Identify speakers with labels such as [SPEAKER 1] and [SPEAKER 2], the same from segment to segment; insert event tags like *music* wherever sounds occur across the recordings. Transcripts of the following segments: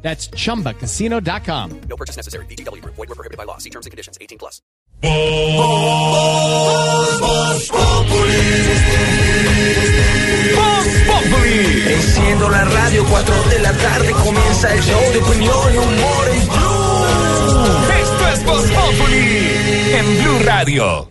[SPEAKER 1] That's chumbacasino.com.
[SPEAKER 2] No purchase necessary. BGW. Void were prohibited by law. See terms and conditions. 18 plus.
[SPEAKER 3] Enciendo la radio, 4 de la tarde comienza el show de opinión y humor en Blue.
[SPEAKER 4] Esto es Voz Populi en Blue Radio.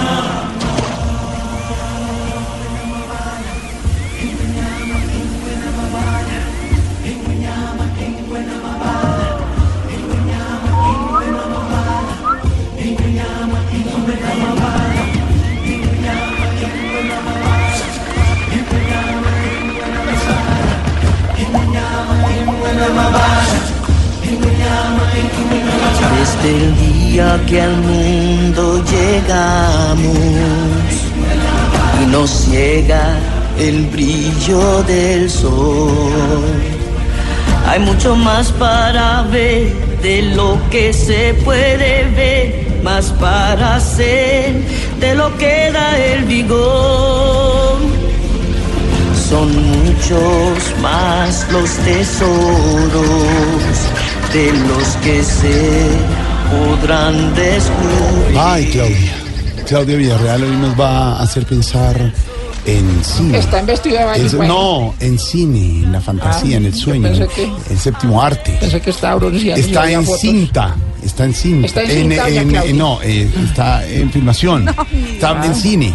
[SPEAKER 3] Desde el día que al mundo llegamos y nos ciega el brillo del sol. Hay mucho más para ver de lo que se puede ver, más para hacer de lo que da el vigor. Son muchos más los tesoros de los que se podrán descubrir.
[SPEAKER 5] Ay, Claudia. Claudia Villarreal hoy nos va a hacer pensar en cine.
[SPEAKER 6] Está en vestido de baño.
[SPEAKER 5] Es- no, en cine, en la fantasía,
[SPEAKER 6] Ah,
[SPEAKER 5] en el sueño, en el séptimo arte.
[SPEAKER 6] Pensé que.
[SPEAKER 5] Está
[SPEAKER 6] había
[SPEAKER 5] en
[SPEAKER 6] fotos.
[SPEAKER 5] cinta, está en cinta.
[SPEAKER 6] Está en cinta, doña Claudia.
[SPEAKER 5] no, eh, está en filmación. *laughs* está en cine.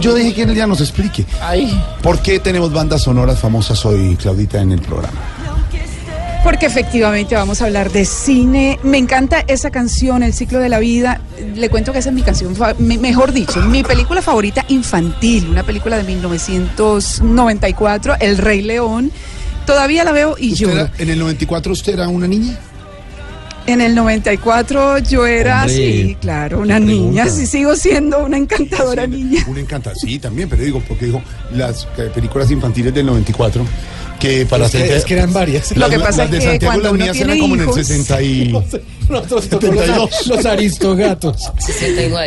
[SPEAKER 5] Yo dije que él ya nos explique.
[SPEAKER 6] Ay,
[SPEAKER 5] ¿Por qué tenemos bandas sonoras famosas hoy, Claudita, en el programa?
[SPEAKER 7] Porque efectivamente vamos a hablar de cine. Me encanta esa canción, El ciclo de la vida. Le cuento que esa es mi canción, mejor dicho, mi película favorita infantil, una película de 1994, El Rey León. Todavía la veo y
[SPEAKER 5] ¿Usted
[SPEAKER 7] lloro.
[SPEAKER 5] era- ¿En el 94 usted era una niña?
[SPEAKER 7] En el 94 yo era,
[SPEAKER 5] Hombre,
[SPEAKER 7] sí, claro, una niña. Sí, sigo siendo una encantadora niña.
[SPEAKER 5] Una encanta, sí, también, pero digo, porque digo, las películas infantiles del 94, que para hacer...
[SPEAKER 8] es que eran varias.
[SPEAKER 5] Las,
[SPEAKER 7] Lo que pasa
[SPEAKER 5] las de
[SPEAKER 7] es que
[SPEAKER 5] Santiago
[SPEAKER 7] cuando
[SPEAKER 5] las mías eran como en el
[SPEAKER 7] hijos-
[SPEAKER 5] 60 y... *laughs*
[SPEAKER 8] Nosotros tocó
[SPEAKER 5] 72.
[SPEAKER 8] los, aristogatos.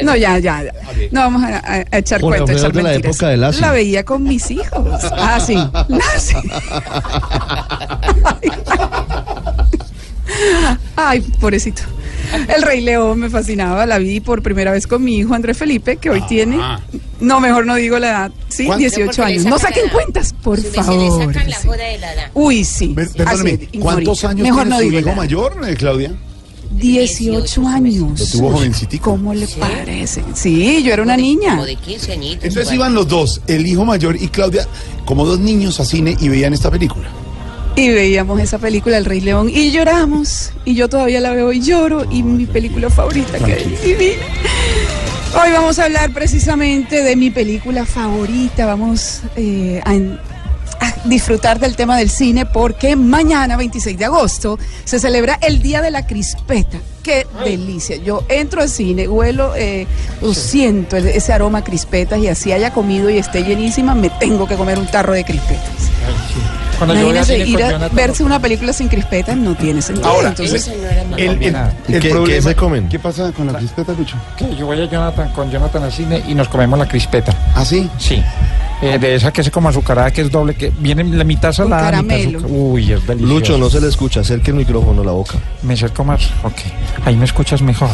[SPEAKER 7] No, ya, ya, ya. No vamos a, a- a echar
[SPEAKER 9] Jorge
[SPEAKER 7] cuento, a echar
[SPEAKER 9] de la época de.
[SPEAKER 7] La veía con mis hijos. Ah, sí. *laughs* Lassie. *laughs* Ay, pobrecito. El Rey León me fascinaba, la vi por primera vez con mi hijo Andrés Felipe, que hoy tiene, no, mejor no digo la edad, sí,
[SPEAKER 5] ¿Cuánto?
[SPEAKER 7] 18 años. No saquen cuentas, por favor. sí. Uy, sí.
[SPEAKER 5] Per-
[SPEAKER 7] Así,
[SPEAKER 5] Perdóname, ¿cuántos años
[SPEAKER 7] Mejor
[SPEAKER 5] tiene
[SPEAKER 7] no
[SPEAKER 5] su
[SPEAKER 7] digo
[SPEAKER 5] hijo
[SPEAKER 7] la edad.
[SPEAKER 5] mayor, eh, Claudia?
[SPEAKER 7] 18 años.
[SPEAKER 5] Lo tuvo jovencitico.
[SPEAKER 7] ¿Cómo le parece? Sí, yo era una niña.
[SPEAKER 10] Como de 15 añitos.
[SPEAKER 5] Entonces
[SPEAKER 10] igual.
[SPEAKER 5] iban los dos, el hijo mayor y Claudia, como dos niños a cine y veían esta película.
[SPEAKER 7] Y veíamos esa película El Rey León y lloramos. Y yo todavía la veo y lloro. Y mi película favorita, que es divina. Hoy vamos a hablar precisamente de mi película favorita. Vamos eh, a, disfrutar del tema del cine porque mañana, 26 de agosto, se celebra el Día de la Crispeta. ¡Qué delicia! Yo entro al cine, huelo, eh, lo siento ese aroma a crispetas y así haya comido y esté llenísima, me tengo que comer un tarro de crispetas.
[SPEAKER 8] Cuando cine
[SPEAKER 7] ir a verse una película sin crispetas no tiene sentido.
[SPEAKER 5] Ahora,
[SPEAKER 7] entonces,
[SPEAKER 5] El, el-
[SPEAKER 8] nada.
[SPEAKER 9] ¿Y
[SPEAKER 5] el
[SPEAKER 9] qué-
[SPEAKER 5] problema-
[SPEAKER 9] qué se comen?
[SPEAKER 5] ¿Qué pasa con la crispeta, Lucho?
[SPEAKER 8] que yo voy a Jonathan, con Jonathan al cine y nos comemos la crispeta.
[SPEAKER 5] ¿Ah, sí?
[SPEAKER 8] Sí. Eh, de esa que es como azucarada, que es doble, que viene la mitad salada,
[SPEAKER 7] caramelo.
[SPEAKER 8] azúcar. Uy, es delicioso.
[SPEAKER 9] Lucho, no se le escucha, acerque el micrófono a la boca.
[SPEAKER 8] Me acerco más. Ok. Ahí me escuchas mejor.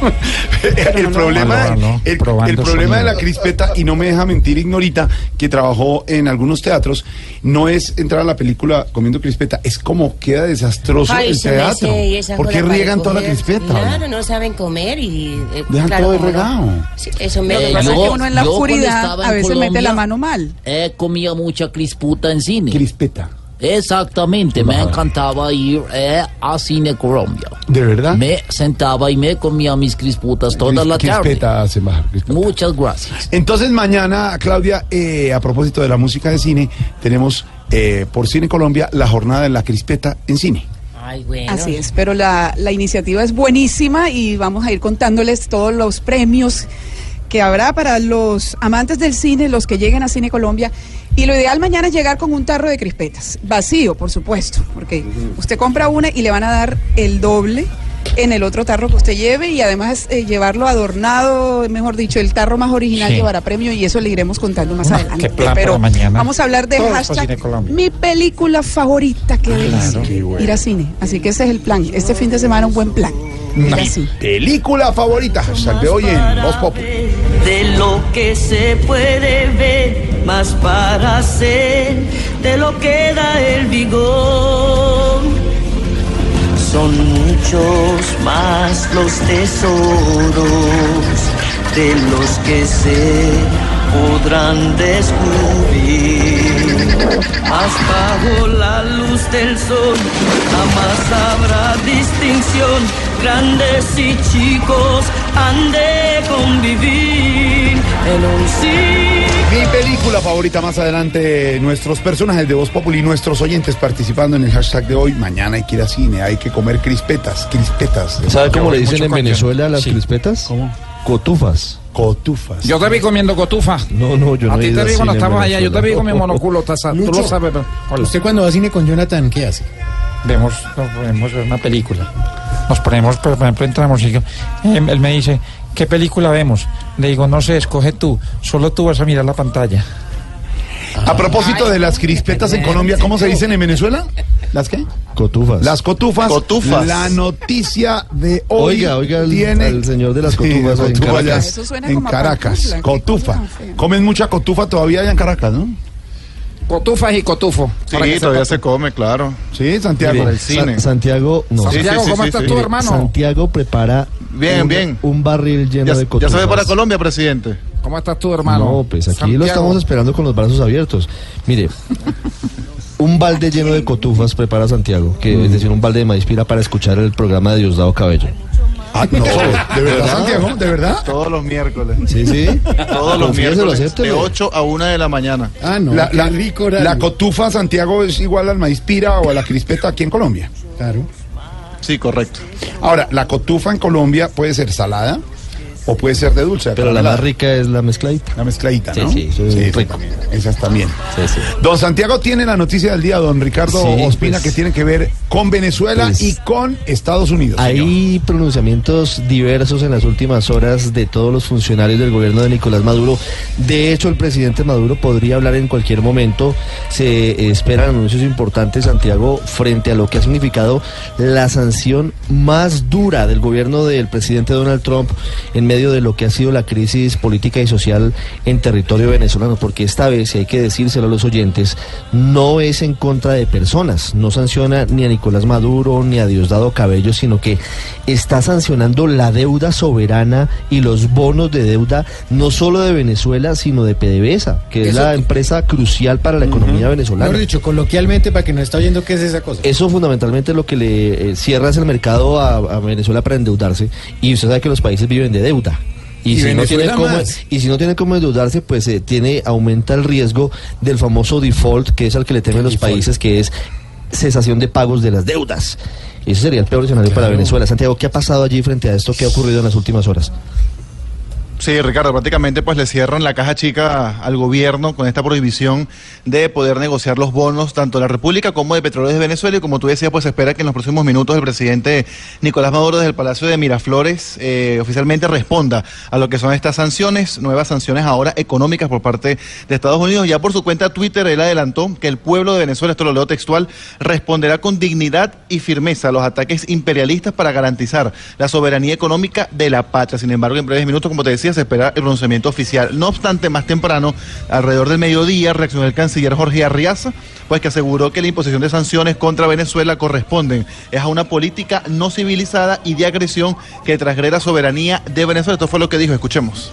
[SPEAKER 8] *laughs*
[SPEAKER 5] el
[SPEAKER 7] no,
[SPEAKER 5] problema,
[SPEAKER 8] no, no,
[SPEAKER 5] el- problema de la crispeta, y no me deja mentir Ignorita, que trabajó en algunos teatros, no es entrar a la película comiendo crispeta, es como queda desastroso
[SPEAKER 9] Ay,
[SPEAKER 5] el teatro.
[SPEAKER 9] hace, y esa
[SPEAKER 5] ¿Por qué
[SPEAKER 9] joda para
[SPEAKER 5] riegan toda la crispeta?
[SPEAKER 9] Claro, no saben comer y... eh,
[SPEAKER 5] Dejan
[SPEAKER 9] claro,
[SPEAKER 5] todo
[SPEAKER 9] no.
[SPEAKER 5] regado.
[SPEAKER 9] Sí, eso me
[SPEAKER 7] Lo que pasa es que uno en la oscuridad a veces mete la mano mal.
[SPEAKER 10] He comido mucha crisputa en cine.
[SPEAKER 5] Crispeta.
[SPEAKER 10] Exactamente, me encantaba ir eh, a Cine Colombia.
[SPEAKER 5] ¿De verdad?
[SPEAKER 10] Me sentaba y me comía mis crisputas toda la tarde.
[SPEAKER 5] Crispeta hace crispeta.
[SPEAKER 10] Muchas gracias.
[SPEAKER 5] Entonces mañana, Claudia, eh, a propósito de la música de cine, tenemos eh, por Cine Colombia la jornada de la crispeta en cine.
[SPEAKER 9] Ay, bueno.
[SPEAKER 7] Así es, pero la, la iniciativa es buenísima y vamos a ir contándoles todos los premios que habrá para los amantes del cine, los que lleguen a Cine Colombia. Y lo ideal mañana es llegar con un tarro de crispetas, vacío, por supuesto, porque usted compra una y le van a dar el doble en el otro tarro que usted lleve y además eh, llevarlo adornado, mejor dicho, el tarro más original
[SPEAKER 8] Sí.
[SPEAKER 7] llevará premio y eso le iremos contando más
[SPEAKER 8] Ah,
[SPEAKER 7] adelante.
[SPEAKER 8] qué plan
[SPEAKER 7] Pero
[SPEAKER 8] para mañana.
[SPEAKER 7] vamos a hablar del
[SPEAKER 8] Todos para
[SPEAKER 7] hashtag mi película favorita, qué delicia,
[SPEAKER 5] qué bueno.
[SPEAKER 7] ir a cine. Así que ese es el plan. Este fin de semana un buen plan. Cine.
[SPEAKER 5] Película favorita, hashtag de hoy en Voz Populi.
[SPEAKER 3] de lo que se puede ver, más para hacer de lo que da el vigor. Son muchos más los tesoros de los que se podrán descubrir. Más bajo la luz del sol, jamás habrá distinción. Grandes y chicos han de convivir en un sitio.
[SPEAKER 5] Mi película favorita más adelante, nuestros personajes de Voz Populi, nuestros oyentes participando en el hashtag de hoy. Mañana hay que ir a cine, hay que comer crispetas, crispetas.
[SPEAKER 11] ¿Sabe cómo le dicen en Venezuela a las
[SPEAKER 8] Sí.
[SPEAKER 11] crispetas?
[SPEAKER 5] ¿Cómo?
[SPEAKER 11] Cotufas.
[SPEAKER 5] Cotufas.
[SPEAKER 8] Yo te vi comiendo cotufa.
[SPEAKER 11] No, no, yo no
[SPEAKER 8] a ti te vi cuando estabas allá, yo te vi con mi
[SPEAKER 11] Venezuela.
[SPEAKER 8] monoculo, taza, tú lo sabes. pero- Hola.
[SPEAKER 6] Usted cuando va a cine con Jonathan, ¿qué hace?
[SPEAKER 8] Vemos, nos ponemos a ver una película. Nos ponemos, por ejemplo, entramos y yo- eh, él me dice, ¿qué película vemos? Le digo, no sé, escoge tú, solo tú vas a mirar la pantalla.
[SPEAKER 5] A propósito de las crispetas en Colombia, ¿cómo se dicen en Venezuela? ¿Las qué?
[SPEAKER 11] Cotufas.
[SPEAKER 5] Las cotufas.
[SPEAKER 11] Cotufas.
[SPEAKER 5] La noticia de hoy.
[SPEAKER 11] Oiga, oiga
[SPEAKER 5] tiene
[SPEAKER 11] al señor de las
[SPEAKER 5] Sí,
[SPEAKER 11] cotufas en
[SPEAKER 5] cotufa
[SPEAKER 11] Caracas.
[SPEAKER 7] Eso suena
[SPEAKER 5] en
[SPEAKER 7] como
[SPEAKER 5] Caracas.
[SPEAKER 7] pantufla,
[SPEAKER 5] Cotufa. Comen mucha cotufa todavía allá en Caracas, ¿no?
[SPEAKER 8] Cotufas y cotufo.
[SPEAKER 12] Sí, todavía
[SPEAKER 8] sepa
[SPEAKER 12] se come, claro.
[SPEAKER 5] Sí, Santiago.
[SPEAKER 11] Mire,
[SPEAKER 12] el cine.
[SPEAKER 11] Sa- Santiago, no.
[SPEAKER 8] Santiago,
[SPEAKER 12] sí, sí,
[SPEAKER 8] ¿cómo
[SPEAKER 12] sí,
[SPEAKER 8] estás
[SPEAKER 12] sí.
[SPEAKER 8] tú, hermano?
[SPEAKER 11] Santiago prepara
[SPEAKER 12] Bien,
[SPEAKER 11] un,
[SPEAKER 12] bien.
[SPEAKER 11] un barril lleno
[SPEAKER 12] ¿Ya,
[SPEAKER 11] de
[SPEAKER 12] ya
[SPEAKER 11] cotufas.
[SPEAKER 12] se ve para Colombia, presidente?
[SPEAKER 8] ¿Cómo estás tú, hermano?
[SPEAKER 11] No, pues aquí
[SPEAKER 8] Santiago.
[SPEAKER 11] lo estamos esperando con los brazos abiertos. Mire, un balde lleno de cotufas prepara Santiago, que es decir, un balde de maíz pira para escuchar el programa de Diosdado Cabello.
[SPEAKER 5] Ah, no, *laughs* ¿de verdad, Santiago? ¿De verdad?
[SPEAKER 12] Todos los miércoles.
[SPEAKER 11] Sí, sí.
[SPEAKER 12] Todos los miércoles. De
[SPEAKER 11] acéptelo.
[SPEAKER 12] 8 a 1 de la mañana.
[SPEAKER 6] Ah, no,
[SPEAKER 5] La, la-
[SPEAKER 6] rico
[SPEAKER 5] la cotufa, Santiago, es igual al maíz pira o a la crispeta aquí en Colombia.
[SPEAKER 6] Claro.
[SPEAKER 12] Sí, correcto.
[SPEAKER 5] Ahora, la cotufa en Colombia puede ser salada o puede ser de dulce.
[SPEAKER 11] Pero la más rica es la mezcladita.
[SPEAKER 5] La mezcladita,
[SPEAKER 11] Sí,
[SPEAKER 5] ¿no?
[SPEAKER 11] sí,
[SPEAKER 5] esa
[SPEAKER 11] rico.
[SPEAKER 5] también, esas también.
[SPEAKER 11] Sí, sí.
[SPEAKER 5] Don Santiago tiene la noticia del día, don Ricardo
[SPEAKER 11] Sí,
[SPEAKER 5] Ospina,
[SPEAKER 11] pues.
[SPEAKER 5] que tiene que ver con Venezuela
[SPEAKER 11] Pues,
[SPEAKER 5] y con Estados Unidos. señor.
[SPEAKER 11] Hay pronunciamientos diversos en las últimas horas de todos los funcionarios del gobierno de Nicolás Maduro. De hecho, el presidente Maduro podría hablar en cualquier momento. Se esperan anuncios importantes, Santiago, frente a lo que ha significado la sanción más dura del gobierno del presidente Donald Trump en medio de lo que ha sido la crisis política y social en territorio venezolano. Porque esta vez, y hay que decírselo a los oyentes, no es en contra de personas, no sanciona ni a Nicolás Maduro ni a Diosdado Cabello, sino que está sancionando la deuda soberana y los bonos de deuda no solo de Venezuela, sino de PDVSA, que es la empresa crucial para la economía venezolana.
[SPEAKER 6] Mejor dicho, coloquialmente, para que no está oyendo qué es esa cosa.
[SPEAKER 11] Eso fundamentalmente lo que le eh, cierra es el mercado a, a Venezuela para endeudarse y usted sabe que los países viven de deuda. Y,
[SPEAKER 6] Y
[SPEAKER 11] si no tiene cómo, y si no tiene cómo endeudarse, pues eh, tiene aumenta el riesgo del famoso default, que es al que le temen los
[SPEAKER 6] Default.
[SPEAKER 11] países, que es cesación de pagos de las deudas. Ese sería el peor escenario para. Venezuela. Santiago, ¿qué ha pasado allí frente a esto que ha ocurrido en las últimas horas?
[SPEAKER 12] Sí, Ricardo, prácticamente pues le cierran la caja chica al gobierno con esta prohibición de poder negociar los bonos tanto de la República como de Petróleos de Venezuela y como tú decías, pues espera que en los próximos minutos el presidente Nicolás Maduro desde el Palacio de Miraflores eh, oficialmente responda a lo que son estas sanciones, nuevas sanciones ahora económicas por parte de Estados Unidos. Ya por su cuenta Twitter él adelantó que el pueblo de Venezuela, esto lo leo textual, responderá con dignidad y firmeza a los ataques imperialistas para garantizar la soberanía económica de la patria. Sin embargo, en breves minutos, como te decía, se espera el pronunciamiento oficial. No obstante, más temprano, alrededor del mediodía, reaccionó el canciller Jorge Arriaza, pues que aseguró que la imposición de sanciones contra Venezuela corresponden es a una política no civilizada y de agresión que transgreda soberanía de Venezuela. Esto fue lo que dijo, escuchemos.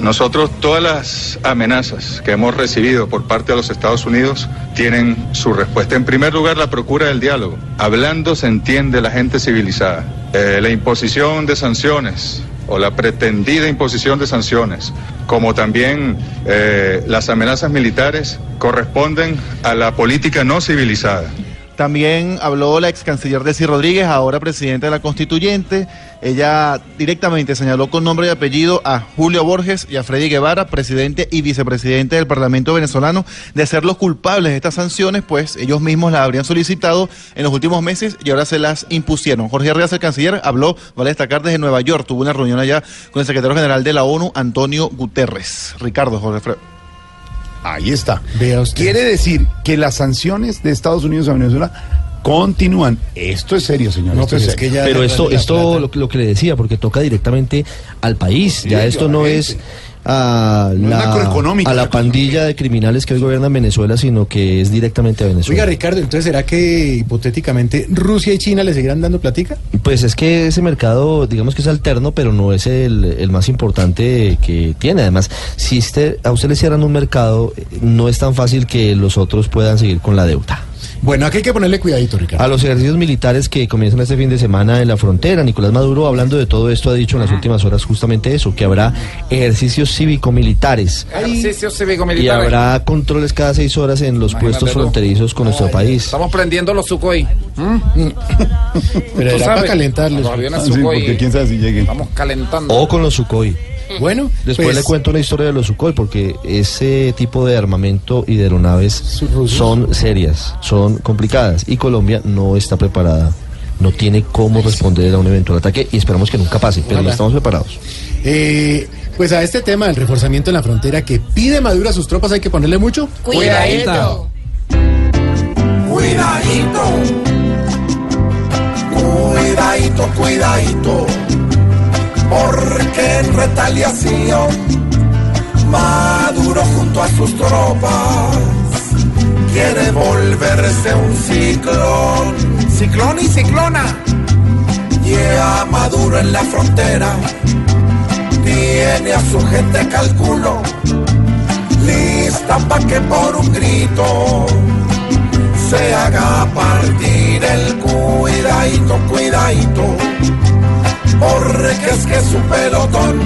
[SPEAKER 13] Nosotros todas las amenazas que hemos recibido por parte de los Estados Unidos tienen su respuesta. En primer lugar, la procura del diálogo. Hablando se entiende la gente civilizada. Eh, la imposición de sanciones o la pretendida imposición de sanciones, como también eh, las amenazas militares, corresponden a la política no civilizada.
[SPEAKER 12] También habló la ex canciller Desi Rodríguez, ahora presidenta de la Constituyente. Ella directamente señaló con nombre y apellido a Julio Borges y a Freddy Guevara, presidente y vicepresidente del Parlamento venezolano, de ser los culpables de estas sanciones, pues ellos mismos las habrían solicitado en los últimos meses y ahora se las impusieron. Jorge Arriaza, el canciller, habló, vale destacar, desde Nueva York. Tuvo una reunión allá con el secretario general de la ONU, Antonio Guterres. Ricardo Jorge
[SPEAKER 5] Ahí está. Quiere decir que las sanciones de Estados Unidos a Venezuela continúan. Esto es serio, señor.
[SPEAKER 6] No,
[SPEAKER 5] esto
[SPEAKER 6] pero
[SPEAKER 5] es
[SPEAKER 6] es que
[SPEAKER 5] serio.
[SPEAKER 6] ya-
[SPEAKER 11] Pero esto, esto lo, lo que le decía, porque toca directamente al país. ya esto no es a la, a
[SPEAKER 5] la
[SPEAKER 11] la pandilla de criminales que hoy gobiernan Venezuela, sino que es directamente a
[SPEAKER 6] Oiga,
[SPEAKER 11] Venezuela.
[SPEAKER 6] Ricardo, entonces ¿será que hipotéticamente Rusia y China le seguirán dando platica?
[SPEAKER 11] Pues es que ese mercado, digamos que es alterno, pero no es el, el más importante que tiene. Además, si usted, a usted le cierran un mercado, no es tan fácil que los otros puedan seguir con la deuda.
[SPEAKER 6] Bueno, aquí hay que ponerle cuidadito, Ricardo.
[SPEAKER 11] A los ejercicios militares que comienzan este fin de semana en la frontera, Nicolás Maduro, hablando de todo esto, ha dicho en las últimas horas justamente eso, que habrá ejercicios cívico-militares
[SPEAKER 8] Ejercicio cívico
[SPEAKER 11] y habrá controles cada seis horas en los
[SPEAKER 8] Imagínate
[SPEAKER 11] puestos
[SPEAKER 8] tú.
[SPEAKER 11] fronterizos con nuestro país.
[SPEAKER 8] Estamos prendiendo los Sukhoi. ¿Mm?
[SPEAKER 6] Pero era
[SPEAKER 8] sabes,
[SPEAKER 6] para calentarlos.
[SPEAKER 8] Los aviones
[SPEAKER 5] Ah, sí,
[SPEAKER 8] Sukhoi.
[SPEAKER 5] porque quién sabe si lleguen.
[SPEAKER 8] Estamos calentando.
[SPEAKER 11] O con los Sukhoi.
[SPEAKER 6] Bueno, *laughs*
[SPEAKER 11] Después
[SPEAKER 6] pues,
[SPEAKER 11] le cuento una historia de los Sukhoi, porque ese tipo de armamento y de aeronaves son serias, son complicadas, y Colombia no está preparada, no tiene cómo responder a un eventual ataque, y esperamos que nunca pase, pero
[SPEAKER 6] Ojalá.
[SPEAKER 11] estamos preparados.
[SPEAKER 6] eh, pues a este tema del reforzamiento en la frontera que pide Maduro a sus tropas hay que ponerle mucho.
[SPEAKER 9] Cuidadito.
[SPEAKER 14] Cuidadito, cuidadito, cuidadito, porque en retaliación Maduro junto a sus tropas quiere volverse un ciclón, ciclón y ciclona. Y a Maduro en la frontera tiene a su gente calculo lista pa' que por un grito se haga partir el cuidadito, cuidadito, porque es que su pelotón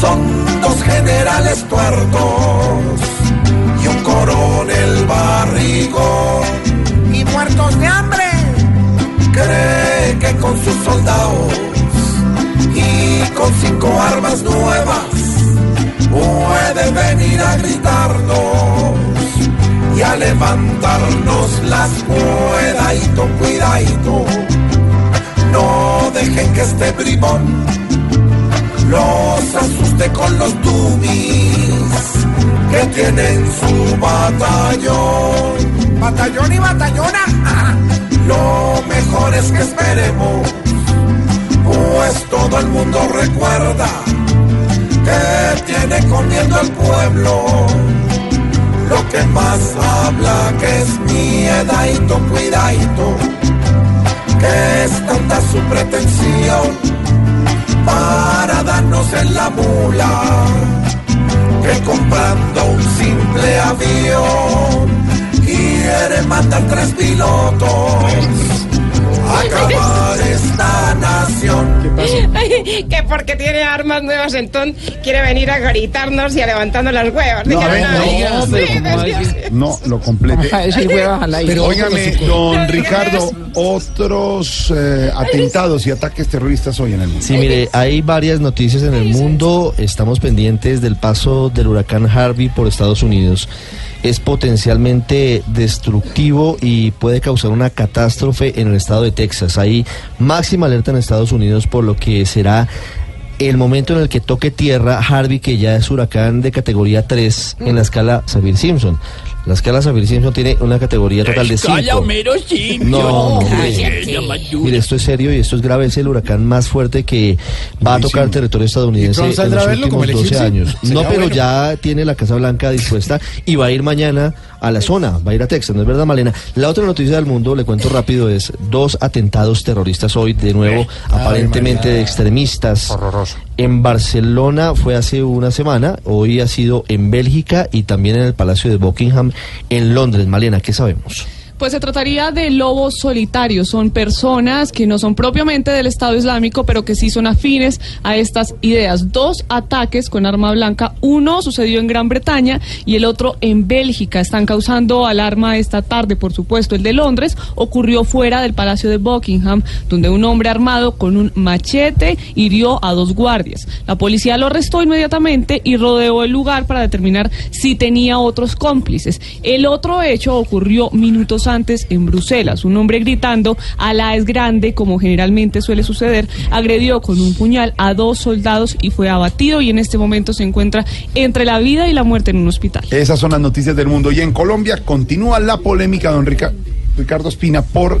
[SPEAKER 14] son dos generales tuertos y un coronel barrigón y muertos de hambre. Cree que con sus soldados y con cinco armas nuevas puede venir a gritarnos y a levantarnos las cuidadito, cuidadito. No dejen que este bribón los asuste con los dummies que tienen su batallón. Batallón y batallona. *laughs* Lo mejor es que esperemos, pues todo el mundo recuerda que tiene comiendo el pueblo. Lo que más habla que es miedadito, cuidadito, que es tanta su pretensión para darnos en la mula, que comprando un simple avión quiere matar tres pilotos, acabar esta nación. nación.
[SPEAKER 15] que porque tiene armas nuevas, entonces quiere venir a gritarnos y a levantarnos las huevas.
[SPEAKER 5] No, a ver,
[SPEAKER 15] "Ay,
[SPEAKER 5] no,
[SPEAKER 15] sí,
[SPEAKER 5] pero
[SPEAKER 15] sí,
[SPEAKER 5] ¿cómo
[SPEAKER 15] sí,
[SPEAKER 5] es?
[SPEAKER 15] sí".
[SPEAKER 5] No, lo complete. Pero óigame, don Ricardo, otros eh, atentados y ataques terroristas hoy en el mundo.
[SPEAKER 11] Sí, mire, hay varias noticias en el mundo. Estamos pendientes del paso del huracán Harvey por Estados Unidos. Es potencialmente destructivo y puede causar una catástrofe en el estado de Texas. Hay máxima alerta en Estados Unidos por lo que será el momento en el que toque tierra Harvey, que ya es huracán de categoría 3 en la escala Saffir-Simpson. La escala Saffir-Simpson tiene una categoría total de 5.
[SPEAKER 10] Calla, Homero Simpson.
[SPEAKER 11] No.
[SPEAKER 10] Cállate.
[SPEAKER 11] Mire, esto es serio y esto es grave. Es el huracán más fuerte que va a tocar territorio estadounidense
[SPEAKER 6] ¿Y Trump
[SPEAKER 11] en los últimos
[SPEAKER 6] el
[SPEAKER 11] 12
[SPEAKER 6] egipcio?
[SPEAKER 11] años. No, pero
[SPEAKER 6] bueno.
[SPEAKER 11] ya tiene la Casa Blanca dispuesta y va a ir mañana a la zona, va a ir a Texas, ¿no es verdad, Malena? La otra noticia del mundo, le cuento rápido, es dos atentados terroristas hoy, de nuevo, aparentemente de extremistas. En Barcelona fue hace una semana, hoy ha sido en Bélgica y también en el Palacio de Buckingham en Londres. Malena, ¿qué sabemos?
[SPEAKER 16] Pues se trataría de lobos solitarios. Son personas que no son propiamente del Estado Islámico, pero que sí son afines a estas ideas. Dos ataques con arma blanca. Uno sucedió en Gran Bretaña y el otro en Bélgica. Están causando alarma esta tarde, por supuesto. El de Londres ocurrió fuera del Palacio de Buckingham, donde un hombre armado con un machete hirió a dos guardias. La policía lo arrestó inmediatamente y rodeó el lugar para determinar si tenía otros cómplices. El otro hecho ocurrió minutos antes en Bruselas. Un hombre gritando Alá es grande, como generalmente suele suceder, agredió con un puñal a dos soldados y fue abatido y en este momento se encuentra entre la vida y la muerte en un hospital.
[SPEAKER 5] Esas son las noticias del mundo. Y en Colombia continúa la polémica, don Rica- Ricardo Espina, por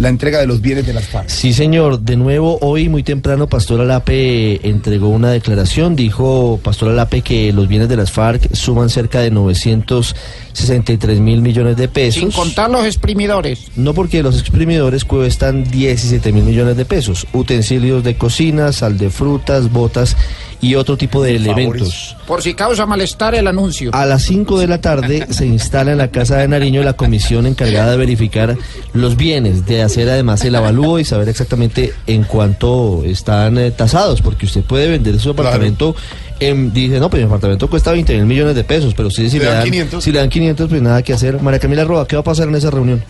[SPEAKER 5] la entrega de los bienes de las FARC.
[SPEAKER 11] Sí, señor. De nuevo, hoy muy temprano, Pastor Alape entregó una declaración. Dijo Pastor Alape que los bienes de las FARC suman cerca de 963 mil millones de pesos.
[SPEAKER 8] Sin contar los exprimidores.
[SPEAKER 11] No porque los exprimidores cuestan 17 mil millones de pesos. Utensilios de cocina, sal de frutas, botas y otro tipo de elementos.
[SPEAKER 8] Por si causa malestar el anuncio.
[SPEAKER 11] A las 5 de la tarde se instala en la Casa de Nariño la comisión encargada de verificar los bienes, de hacer además el avalúo y saber exactamente en cuánto están eh, tasados, porque usted puede vender su apartamento. en- dice, no, pues mi apartamento cuesta 20 mil millones de pesos, pero ustedes si
[SPEAKER 5] Le
[SPEAKER 11] le,
[SPEAKER 5] dan
[SPEAKER 11] dan
[SPEAKER 5] 500.
[SPEAKER 11] si le dan 500, pues nada que hacer. María Camila Roa, ¿qué va a pasar en esa reunión?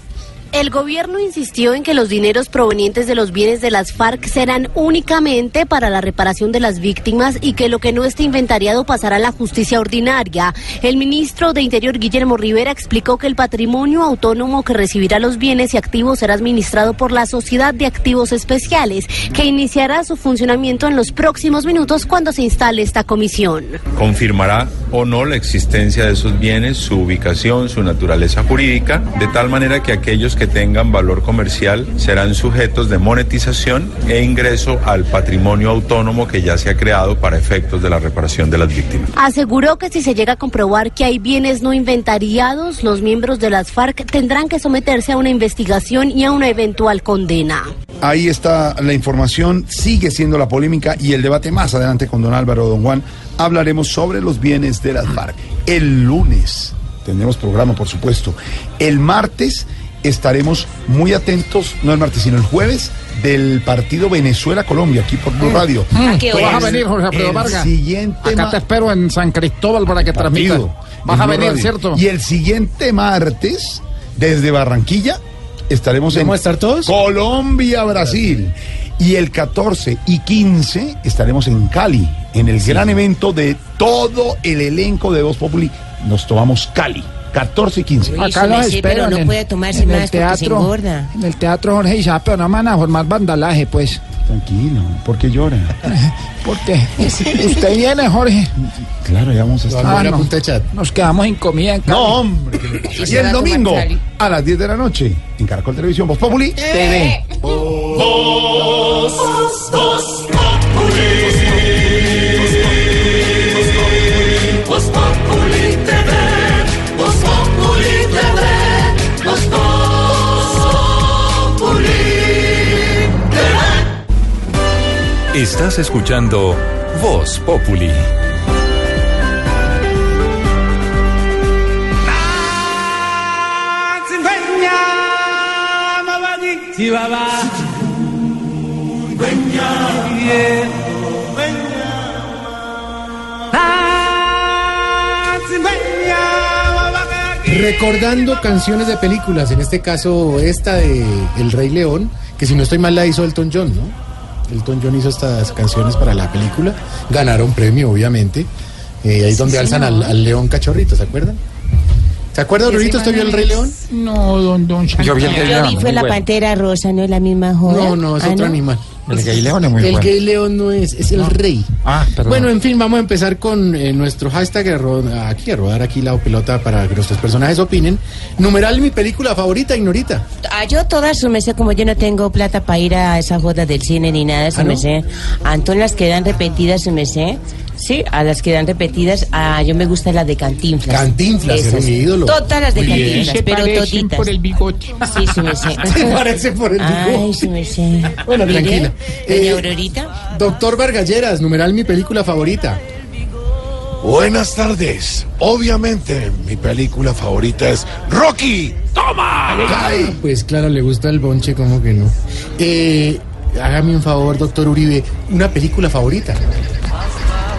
[SPEAKER 17] El gobierno insistió en que los dineros provenientes de los bienes de las FARC serán únicamente para la reparación de las víctimas y que lo que no esté inventariado pasará a la justicia ordinaria. El ministro de Interior Guillermo Rivera explicó que el patrimonio autónomo que recibirá los bienes y activos será administrado por la Sociedad de Activos Especiales, que iniciará su funcionamiento en los próximos minutos cuando se instale esta comisión.
[SPEAKER 18] confirmará o no la existencia de esos bienes, su ubicación, su naturaleza jurídica, de tal manera que aquellos que tengan valor comercial serán sujetos de monetización e ingreso al patrimonio autónomo que ya se ha creado para efectos de la reparación de las víctimas.
[SPEAKER 17] Aseguró que si se llega a comprobar que hay bienes no inventariados, los miembros de las FARC tendrán que someterse a una investigación y a una eventual condena.
[SPEAKER 5] Ahí está la información, sigue siendo la polémica y el debate más adelante con don Álvaro, don Juan, hablaremos sobre los bienes de las FARC. El lunes tendremos programa, por supuesto. El martes estaremos muy atentos, no el martes, sino el jueves, del partido Venezuela-Colombia, aquí por Blue Radio.
[SPEAKER 8] ¿A qué
[SPEAKER 5] Pues,
[SPEAKER 8] hora? ¿Vas a venir, Jorge Alfredo Vargas?
[SPEAKER 5] siguiente
[SPEAKER 8] Acá te espero en San Cristóbal para que transmitas.
[SPEAKER 5] partido
[SPEAKER 8] Vas a venir,
[SPEAKER 5] Radio.
[SPEAKER 8] ¿cierto?
[SPEAKER 5] Y el siguiente martes, desde Barranquilla, estaremos en
[SPEAKER 6] ¿Vamos a estar todos?
[SPEAKER 5] Colombia, Brasil. Y el 14 y 15 estaremos en Cali, en el gran evento de todo el elenco de Voz Populi. Nos tomamos Cali, 14 y 15.
[SPEAKER 9] Uy,
[SPEAKER 8] Acá los
[SPEAKER 9] sí,
[SPEAKER 8] espero
[SPEAKER 9] pero no
[SPEAKER 8] en el-
[SPEAKER 9] puede tomarse
[SPEAKER 8] en
[SPEAKER 9] más
[SPEAKER 8] el
[SPEAKER 9] porque se
[SPEAKER 8] teatro,
[SPEAKER 9] engorda.
[SPEAKER 8] En el teatro Jorge Isaac, pero no van a formar vandalaje, pues.
[SPEAKER 5] Tranquilo, ¿por qué llora?
[SPEAKER 8] Porque usted viene, Jorge.
[SPEAKER 5] Claro, ya vamos a estar.
[SPEAKER 8] Ah, no. Nos quedamos sin comida en Cali.
[SPEAKER 5] No, hombre. Y el domingo, a las 10 de la noche, en Caracol Televisión, Voz Populi
[SPEAKER 8] TV.
[SPEAKER 14] Voz
[SPEAKER 4] Estás escuchando Voz Populi.
[SPEAKER 6] Recordando canciones de películas, en este caso esta de El Rey León, que si no estoy mal la hizo Elton John, ¿no? Elton John hizo estas canciones para la película, ganaron premio obviamente, Eh, ahí es donde
[SPEAKER 19] Sí,
[SPEAKER 6] alzan al, al león cachorrito, ¿se acuerdan? ¿Se acuerda, Aurorito? ¿Usted vio El Rey León?
[SPEAKER 19] No, don, don
[SPEAKER 8] Yo vi el Rey
[SPEAKER 20] Yo
[SPEAKER 8] León,
[SPEAKER 20] vi fue la
[SPEAKER 8] bueno.
[SPEAKER 20] pantera rosa, ¿no es la misma joda?
[SPEAKER 6] No, no, es
[SPEAKER 20] Ah,
[SPEAKER 6] otro animal.
[SPEAKER 8] El Gay León es muy
[SPEAKER 6] el
[SPEAKER 8] bueno.
[SPEAKER 6] Gay León no es, es el rey.
[SPEAKER 8] Ah, perdón.
[SPEAKER 6] Bueno, en fin, vamos a empezar con eh, nuestro hashtag a aquí, a rodar aquí la pelota para que nuestros personajes opinen. Numeral mi película favorita, Ignorita.
[SPEAKER 20] Ah, yo todas, su merced, como yo no tengo plata para ir a esa joda del cine ni nada, su
[SPEAKER 6] ¿Ah, no?
[SPEAKER 20] merced. Ah, Entonces las que dan repetidas, su merced. Sí, a las que dan repetidas, ah, yo me gusta la de Cantinflas.
[SPEAKER 6] Cantinflas,
[SPEAKER 20] Esas.
[SPEAKER 6] un ídolo.
[SPEAKER 20] Todas las de
[SPEAKER 6] Muy.
[SPEAKER 20] Cantinflas,
[SPEAKER 19] Se
[SPEAKER 20] pero toditas.
[SPEAKER 19] por el bigote.
[SPEAKER 20] Sí, su merced.
[SPEAKER 6] Se parece por el
[SPEAKER 20] Ay,
[SPEAKER 6] bigote.
[SPEAKER 20] su merced.
[SPEAKER 6] Bueno,
[SPEAKER 20] Mire,
[SPEAKER 6] tranquila.
[SPEAKER 20] Doña
[SPEAKER 6] Eh,
[SPEAKER 20] Aurorita.
[SPEAKER 6] Doctor Vargalleras, numeral mi película favorita.
[SPEAKER 21] Buenas tardes. Obviamente, mi película favorita es Rocky. ¡Toma!
[SPEAKER 6] Ay, pues claro, le gusta el bonche, como que no. Eh, hágame un favor, doctor Uribe, una película favorita.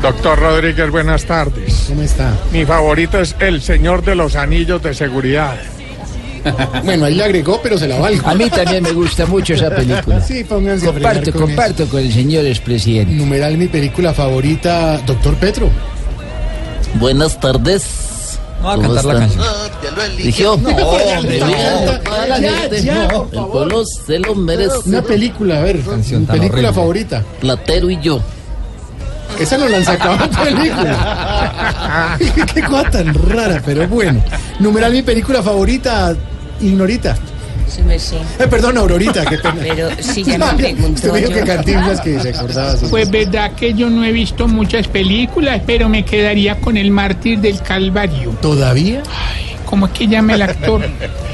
[SPEAKER 19] Doctor Rodríguez, buenas tardes.
[SPEAKER 6] ¿Cómo está?
[SPEAKER 19] Mi favorito es El Señor de los Anillos de Seguridad. *laughs*
[SPEAKER 6] Bueno, ahí le agregó, pero se la valgo.
[SPEAKER 10] A mí también me gusta mucho esa película.
[SPEAKER 6] Sí, pónganse a
[SPEAKER 10] Comparto,
[SPEAKER 6] con
[SPEAKER 10] comparto con el señor expresidente.
[SPEAKER 6] eso. Numeral mi película favorita, doctor Petro.
[SPEAKER 10] Buenas tardes.
[SPEAKER 8] No, a cantar la canción.
[SPEAKER 10] Dijo,
[SPEAKER 6] No,
[SPEAKER 10] no,
[SPEAKER 6] ya, ya,
[SPEAKER 10] no, el pueblo se lo merece.
[SPEAKER 6] Una película, a ver,
[SPEAKER 8] Canción
[SPEAKER 6] película
[SPEAKER 8] horrible.
[SPEAKER 6] favorita.
[SPEAKER 10] Platero y yo.
[SPEAKER 6] Esa no la han sacado en película. *laughs* Qué cosa tan rara, pero bueno. Numeral mi película favorita, Ignorita.
[SPEAKER 20] Su merced.
[SPEAKER 6] Eh, perdón, Aurorita, qué pena.
[SPEAKER 20] Pero si ya me *laughs* preguntó
[SPEAKER 6] Usted dijo que Cantinflas que se acordaba. sí.
[SPEAKER 19] Pues verdad que yo no he visto muchas películas, pero me quedaría con El Mártir del Calvario.
[SPEAKER 6] ¿Todavía?
[SPEAKER 19] ¿Cómo es que llama el actor?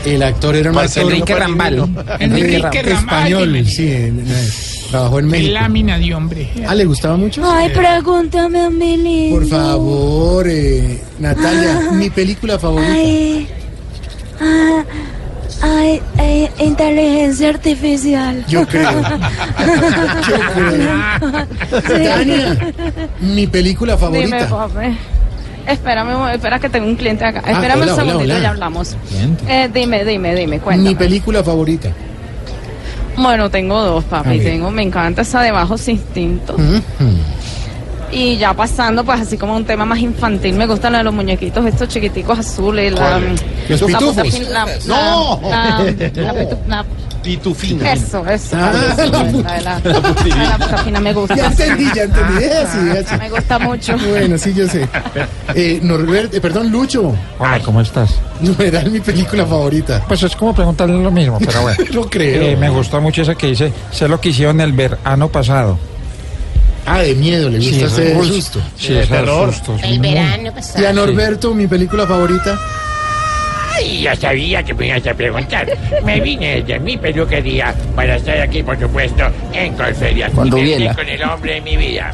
[SPEAKER 6] El actor era un actor
[SPEAKER 8] Enrique Rambal.
[SPEAKER 19] Enrique
[SPEAKER 6] Rambal. Español, sí, en- en- trabajó en México.
[SPEAKER 19] lámina de hombre.
[SPEAKER 6] Ah, ¿le gustaba mucho?
[SPEAKER 22] Ay, pregúntame a mi lindo.
[SPEAKER 6] Por favor, eh, Natalia, mi película favorita.
[SPEAKER 22] Ay, ah, ay, eh, inteligencia artificial.
[SPEAKER 6] Yo creo. *laughs* Yo creo. Tania, mi película
[SPEAKER 23] Dime,
[SPEAKER 6] favorita.
[SPEAKER 23] papi. Espérame, espera que tengo un cliente acá.
[SPEAKER 6] Ah,
[SPEAKER 23] Espérame
[SPEAKER 6] hola,
[SPEAKER 23] un
[SPEAKER 6] hola,
[SPEAKER 23] segundito
[SPEAKER 6] hola.
[SPEAKER 23] y ya hablamos. Eh, dime, dime, dime,
[SPEAKER 6] Mi
[SPEAKER 23] cuéntame.
[SPEAKER 6] película favorita.
[SPEAKER 23] Bueno, tengo dos, papi. Tengo, me encanta esa de Bajos Instintos.
[SPEAKER 6] Mm,
[SPEAKER 23] Y ya pasando, pues así como un tema más infantil, me gustan los, muñequitos estos chiquiticos azules. La.
[SPEAKER 6] Los
[SPEAKER 23] la
[SPEAKER 6] pitufos.
[SPEAKER 23] potafin- la-
[SPEAKER 5] No.
[SPEAKER 23] la- *laughs*
[SPEAKER 5] Pitufina.
[SPEAKER 23] Eso, eso.
[SPEAKER 6] Ah,
[SPEAKER 23] sí, la potafina me gusta.
[SPEAKER 6] Ya entendí, ya entendí. Es así, es así.
[SPEAKER 23] Me gusta mucho.
[SPEAKER 6] Bueno, sí, yo sé. Eh, Norbert, eh, perdón, Lucho.
[SPEAKER 8] Hola, ¿cómo estás?
[SPEAKER 6] No era mi película favorita.
[SPEAKER 8] Pues es como preguntarle lo mismo, pero bueno. *laughs*
[SPEAKER 6] No creo.
[SPEAKER 8] Eh, me gustó mucho esa que dice, sé lo que hicieron el verano pasado.
[SPEAKER 6] Ah, de miedo, le gusta
[SPEAKER 8] Sí,
[SPEAKER 6] ese susto.
[SPEAKER 8] Sí, ese
[SPEAKER 6] terror.
[SPEAKER 8] susto.
[SPEAKER 20] El verano pasado.
[SPEAKER 6] Y a Norberto, mi película favorita.
[SPEAKER 24] Ay, ya sabía que me ibas a preguntar. Me vine desde mi peluquería para estar aquí, por supuesto, en Colferias.
[SPEAKER 10] Con Rubiela.
[SPEAKER 24] con el hombre de mi vida.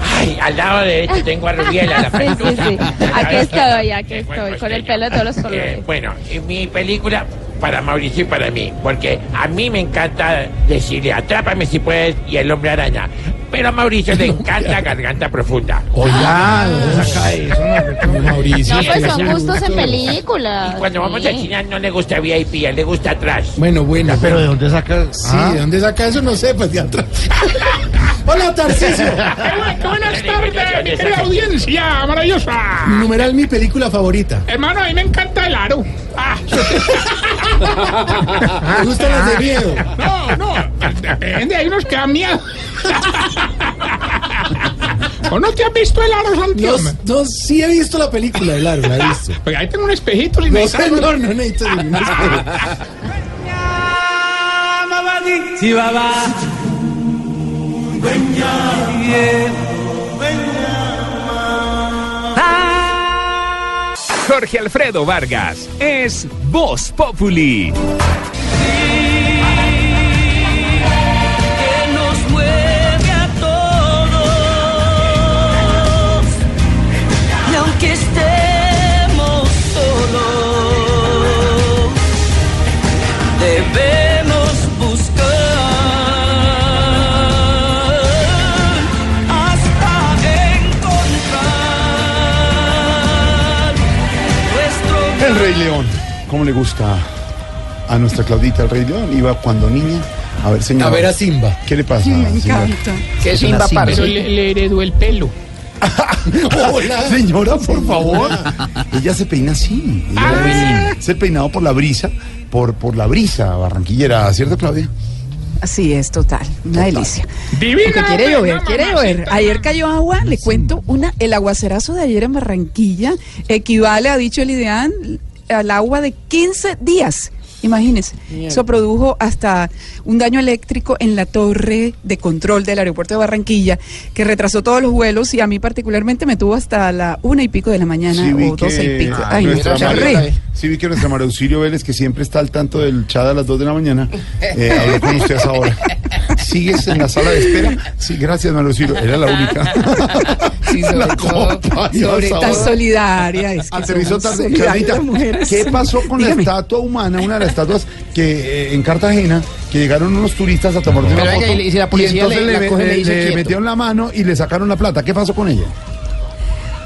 [SPEAKER 24] Ay, al lado derecho *laughs* tengo a Rubiela, la
[SPEAKER 23] Sí, sí, sí. Aquí estoy, aquí estoy, con el pelo de todos los
[SPEAKER 24] Eh,
[SPEAKER 23] colores.
[SPEAKER 24] bueno, y mi película para Mauricio y para mí, porque a mí me encanta decirle atrápame si puedes y el hombre araña, pero a Mauricio le *laughs* encanta garganta profunda.
[SPEAKER 6] Oiga, saca Mauricio.
[SPEAKER 23] No, pues son gustos en películas.
[SPEAKER 24] Cuando vamos al cine no le gusta VIP, a él le gusta atrás.
[SPEAKER 6] Bueno, bueno.
[SPEAKER 5] Pero ¿de dónde sacas?
[SPEAKER 6] Sí, ¿de dónde saca eso? No sé, pues de atrás. *laughs* Hola, Tarcisio.
[SPEAKER 19] Buenas tardes, mi querida audiencia maravillosa.
[SPEAKER 6] Numeral mi película favorita.
[SPEAKER 19] Hermano, a mí me encanta el aro. Ah, *laughs*
[SPEAKER 6] Me gustan las de miedo.
[SPEAKER 19] no, no, depende, hay unos que dan miedo. *laughs* ¿O no te has visto el aro,
[SPEAKER 6] No,
[SPEAKER 19] Santiago?
[SPEAKER 6] no, sí he visto la película de Largo, la he visto.
[SPEAKER 19] Porque ahí tengo un espejito. y
[SPEAKER 6] No,
[SPEAKER 19] me
[SPEAKER 6] señor, no necesito ningún espejo.
[SPEAKER 25] Sí, baba.
[SPEAKER 2] Jorge Alfredo Vargas es Voz Populi.
[SPEAKER 5] ¿Cómo le gusta a nuestra Claudita el Rey León? Iba cuando niña. A ver, señor.
[SPEAKER 6] A ver a Simba.
[SPEAKER 5] ¿Qué le pasa?
[SPEAKER 7] Me
[SPEAKER 5] señora?
[SPEAKER 7] encanta.
[SPEAKER 10] ¿Qué
[SPEAKER 11] Es
[SPEAKER 10] Simba,
[SPEAKER 11] Simba.
[SPEAKER 19] Pero le, le heredó el pelo. *laughs*
[SPEAKER 5] Hola. Señora, por favor. Ella se peina así. Ella Es el peinado por la brisa, por, por la brisa barranquillera, ¿cierto, Claudia?
[SPEAKER 7] Así es, total. Una delicia.
[SPEAKER 19] Divina,
[SPEAKER 7] Porque quiere
[SPEAKER 19] pues,
[SPEAKER 7] llover, quiere llover. Ayer cayó agua, le cuento, una, el aguacerazo de ayer en Barranquilla equivale, ha dicho el ideal, al agua de 15 días. Imagínense, eso produjo hasta un daño eléctrico en la torre de control del aeropuerto de Barranquilla, que retrasó todos los vuelos y a mí particularmente me tuvo hasta la una y pico de la mañana
[SPEAKER 5] Sí,
[SPEAKER 7] o doce y pico. Ay,
[SPEAKER 5] nuestra. Sí, vi que nuestra María Auxilio Vélez, que siempre está al tanto del chat a las 2 de la mañana, eh, habló con ustedes ahora. ¿Sigues en la sala de espera? Sí, gracias, María Auxilio. Era la única. *laughs*
[SPEAKER 7] Sí, sobre
[SPEAKER 5] La
[SPEAKER 7] todo, sobre tan solidaria. Es que
[SPEAKER 5] Aterrizó tarde. ¿Qué pasó con
[SPEAKER 7] Dígame.
[SPEAKER 5] la estatua humana, una de las estatuas que eh, en Cartagena, que llegaron unos turistas a tomarse una foto
[SPEAKER 10] y si la policía
[SPEAKER 5] entonces
[SPEAKER 10] le-
[SPEAKER 5] le,
[SPEAKER 10] le
[SPEAKER 5] le- metieron la mano y le sacaron la plata? ¿Qué pasó con ella?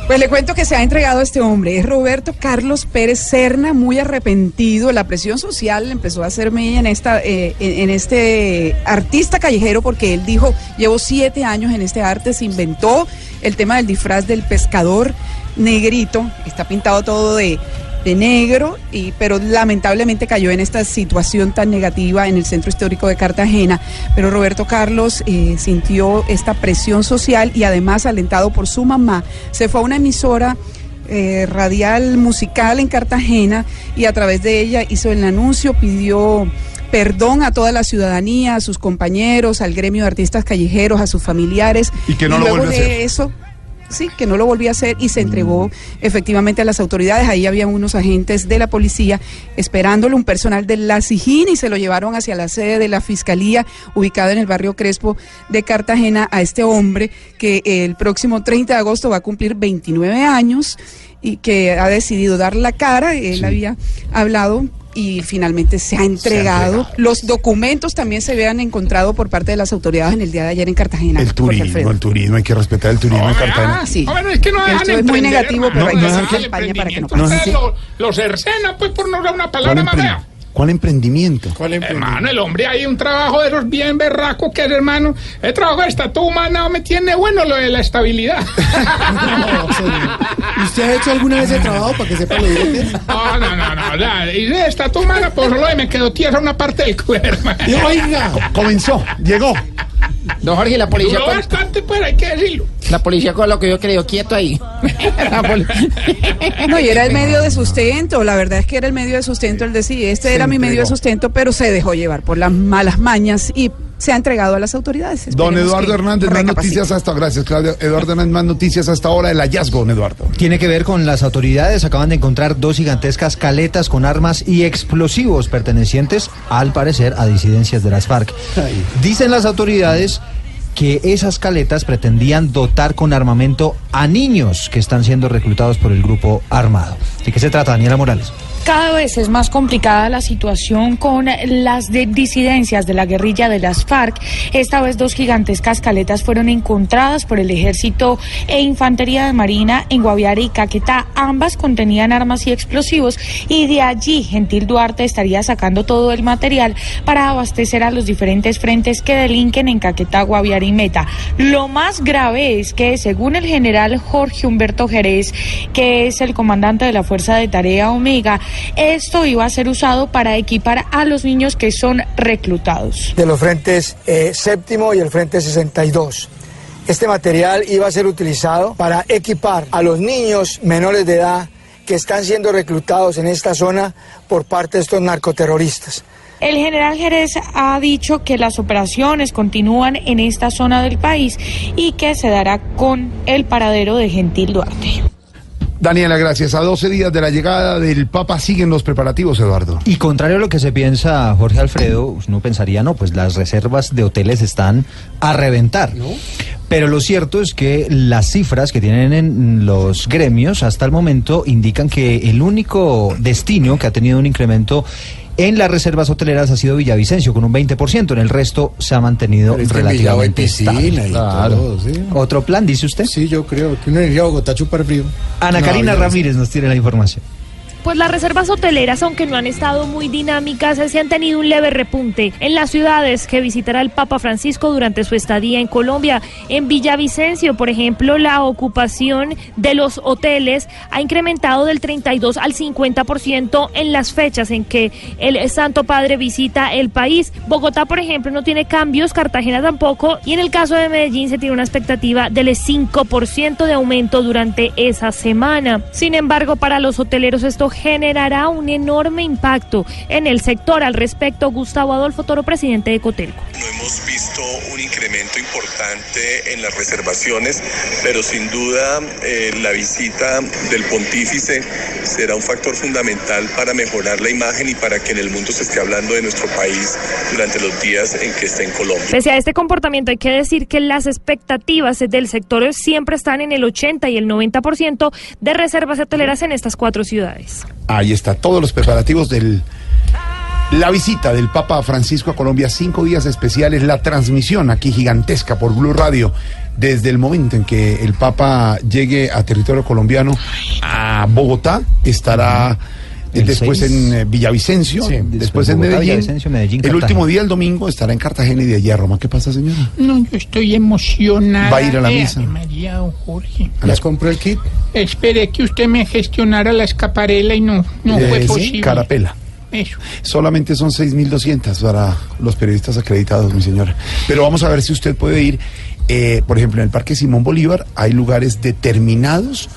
[SPEAKER 7] Pues le cuento que se ha entregado este hombre. Es Roberto Carlos Pérez Serna, muy arrepentido. La presión social empezó a hacer mella en, esta, eh, en este artista callejero porque él dijo, llevo siete años en este arte, se inventó el tema del disfraz del pescador negrito. Está pintado todo de, de negro, y, pero lamentablemente cayó en esta situación tan negativa en el centro histórico de Cartagena. Pero Roberto Carlos eh, sintió esta presión social y además alentado por su mamá, se fue a una emisora eh, radial musical en Cartagena y a través de ella hizo el anuncio, pidió perdón a toda la ciudadanía, a sus compañeros, al gremio de artistas callejeros, a sus familiares.
[SPEAKER 5] Y que no lo
[SPEAKER 7] luego
[SPEAKER 5] vuelve a
[SPEAKER 7] de
[SPEAKER 5] hacer.
[SPEAKER 7] eso, sí, que no lo volvió a hacer y se entregó efectivamente a las autoridades. Ahí había unos agentes de la policía esperándolo, un personal de la SIJIN y se lo llevaron hacia la sede de la fiscalía ubicada en el barrio Crespo de Cartagena a este hombre que el próximo 30 de agosto va a cumplir 29 años y que ha decidido dar la cara. Él había hablado y finalmente se ha entregado. Los documentos también se habían encontrado por parte de las autoridades en el día de ayer en Cartagena.
[SPEAKER 5] El turismo, el turismo, hay que respetar el turismo en Cartagena.
[SPEAKER 7] Ah, sí.
[SPEAKER 19] Ah, bueno, es que no
[SPEAKER 7] esto es muy negativo,
[SPEAKER 19] hermano.
[SPEAKER 7] pero hay
[SPEAKER 19] No
[SPEAKER 7] que hacer campaña para que no pase.
[SPEAKER 19] Ustedes lo, lo cercenan, pues, por no dar una
[SPEAKER 5] ¿Cuál,
[SPEAKER 19] palabra más
[SPEAKER 5] cuál emprendimiento?
[SPEAKER 19] Hermano, el hombre hay un trabajo de esos bien berraco que es, hermano. El trabajo de estatua humana me tiene bueno lo de la estabilidad. *laughs*
[SPEAKER 6] ¿Usted ha hecho alguna vez el trabajo para que sepa lo que es?
[SPEAKER 19] No, no, no, no. La, y de estatua humana, pues solo me quedó tierra una parte del cuerpo.
[SPEAKER 6] Y oiga,
[SPEAKER 5] Comenzó, llegó.
[SPEAKER 10] Don Jorge, la policía
[SPEAKER 19] Duró
[SPEAKER 10] con,
[SPEAKER 19] bastante, pues hay que decirlo.
[SPEAKER 10] la policía con lo que yo creo quieto ahí. *laughs* *laughs*
[SPEAKER 7] No, y era el medio de sustento, la verdad es que era el medio de sustento, él decía, este era mi medio de sustento, pero se dejó llevar por las malas mañas y se ha entregado a las autoridades.
[SPEAKER 5] Don Eduardo Hernández, más noticias hasta Gracias, Claudia. Eduardo Hernández, más noticias hasta ahora. El hallazgo, don Eduardo.
[SPEAKER 26] Tiene que ver con las autoridades. Acaban de encontrar dos gigantescas caletas con armas y explosivos pertenecientes, al parecer, a disidencias de las FARC. Dicen las autoridades que esas caletas pretendían dotar con armamento a niños que están siendo reclutados por el grupo armado. ¿De qué se trata, Daniela Morales?
[SPEAKER 27] Cada vez es más complicada la situación con las de- disidencias de la guerrilla de las FARC. Esta vez dos gigantescas caletas fueron encontradas por el ejército e infantería de marina en Guaviare y Caquetá. Ambas contenían armas y explosivos y de allí Gentil Duarte estaría sacando todo el material para abastecer a los diferentes frentes que delinquen en Caquetá, Guaviare y Meta. Lo más grave es que según el general Jorge Humberto Jerez, que es el comandante de la Fuerza de Tarea Omega, esto iba a ser usado para equipar a los niños que son reclutados.
[SPEAKER 28] de los frentes eh, séptimo y el frente 62. Este material iba a ser utilizado para equipar a los niños menores de edad que están siendo reclutados en esta zona por parte de estos narcoterroristas.
[SPEAKER 27] El general Jerez ha dicho que las operaciones continúan en esta zona del país y que se dará con el paradero de Gentil Duarte.
[SPEAKER 5] Daniela, gracias. A 12 días de la llegada del Papa siguen los preparativos, Eduardo.
[SPEAKER 26] Y contrario a lo que se piensa Jorge Alfredo, uno pensaría, no, pues las reservas de hoteles están a reventar. Pero lo cierto es que las cifras que tienen en los gremios hasta el momento indican que el único destino que ha tenido un incremento en las reservas hoteleras ha sido Villavicencio con un 20%, en el resto se ha mantenido
[SPEAKER 6] Pero
[SPEAKER 26] relativamente
[SPEAKER 6] piscina
[SPEAKER 26] estable.
[SPEAKER 6] y todo, sí.
[SPEAKER 26] Otro plan, dice usted.
[SPEAKER 6] Sí, yo creo que uno iría a Bogotá a chupar frío.
[SPEAKER 26] Ana
[SPEAKER 6] No,
[SPEAKER 26] Karina
[SPEAKER 6] Villavicencio.
[SPEAKER 26] Ramírez nos tiene la información.
[SPEAKER 29] Pues las reservas hoteleras, aunque no han estado muy dinámicas, se han tenido un leve repunte en las ciudades que visitará el Papa Francisco durante su estadía en Colombia. En Villavicencio, por ejemplo, la ocupación de los hoteles ha incrementado del 32 al 50% en las fechas en que el Santo Padre visita el país. Bogotá, por ejemplo, no tiene cambios, Cartagena tampoco, y en el caso de Medellín se tiene una expectativa del 5% de aumento durante esa semana. Sin embargo, para los hoteleros esto generará un enorme impacto en el sector. Al respecto, Gustavo Adolfo Toro, presidente de Cotelco.
[SPEAKER 30] No hemos visto un incremento importante en las reservaciones, pero sin duda eh, la visita del pontífice será un factor fundamental para mejorar la imagen y para que en el mundo se esté hablando de nuestro país durante los días en que esté en Colombia.
[SPEAKER 29] Pese a este comportamiento, hay que decir que las expectativas del sector siempre están en el 80 y el 90% de reservas hoteleras en estas cuatro ciudades.
[SPEAKER 5] Ahí está, todos los preparativos del la visita del Papa Francisco a Colombia, cinco días especiales, la transmisión aquí gigantesca por Blue Radio, desde el momento en que el Papa llegue a territorio colombiano, a Bogotá, estará después
[SPEAKER 26] seis.
[SPEAKER 5] en eh, Villavicencio,
[SPEAKER 26] Sí,
[SPEAKER 5] después,
[SPEAKER 26] después
[SPEAKER 5] en
[SPEAKER 26] Bogotá,
[SPEAKER 5] Medellín.
[SPEAKER 26] Villavicencio, Medellín,
[SPEAKER 5] el
[SPEAKER 26] Cartagena.
[SPEAKER 5] último día, el domingo, estará en Cartagena y de allí a Roma. ¿Qué pasa, señora?
[SPEAKER 19] No, yo estoy emocionada.
[SPEAKER 5] Va a ir a la
[SPEAKER 19] Eh,
[SPEAKER 5] misa.
[SPEAKER 19] María, don Jorge.
[SPEAKER 5] ¿Les
[SPEAKER 6] compró el kit?
[SPEAKER 19] Esperé que usted me gestionara la escaparela y no, no
[SPEAKER 5] Eh,
[SPEAKER 19] fue
[SPEAKER 5] sí,
[SPEAKER 19] posible.
[SPEAKER 5] Carapela.
[SPEAKER 19] Eso.
[SPEAKER 5] Solamente son 6.200 para los periodistas acreditados, mi señora. Pero vamos a ver si usted puede ir. eh, por ejemplo, en el Parque Simón Bolívar hay lugares determinados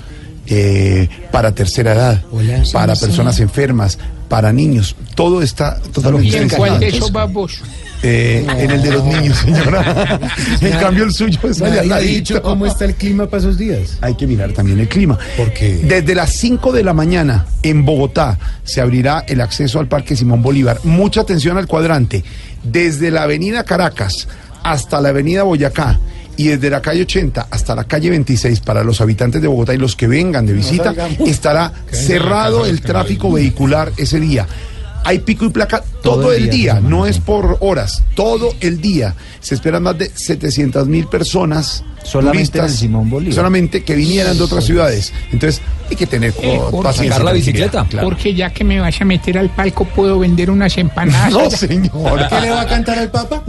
[SPEAKER 5] eh, para tercera edad, para
[SPEAKER 19] sí.
[SPEAKER 5] personas enfermas, para niños. Todo está totalmente
[SPEAKER 19] ¿En cuál de
[SPEAKER 5] diseñado.
[SPEAKER 19] esos babos?
[SPEAKER 5] Eh, En el de los niños, señora. *laughs* en cambio, el suyo es allá al
[SPEAKER 6] dicho cómo está el clima para esos días.
[SPEAKER 5] Hay que mirar también el clima.
[SPEAKER 6] Porque
[SPEAKER 5] Desde las 5 de la mañana en Bogotá se abrirá el acceso al Parque Simón Bolívar. Mucha atención al cuadrante. Desde la avenida Caracas hasta la avenida Boyacá y desde la calle 80 hasta la calle 26 para los habitantes de Bogotá y los que vengan de visita estará cerrado el tráfico vehicular ese día. Hay pico y placa todo, el día, no es por horas, todo el día. Se esperan más de 700 mil personas.
[SPEAKER 26] Solamente en Simón Bolívar.
[SPEAKER 5] Solamente que vinieran de otras ciudades. Entonces hay que tener
[SPEAKER 19] Eh,
[SPEAKER 5] paciencia. tranquilidad, claro.
[SPEAKER 19] Porque ya que me vas a meter al palco, puedo vender unas *laughs* empanadas.
[SPEAKER 5] No, señor.
[SPEAKER 6] ¿Qué le va a cantar al Papa?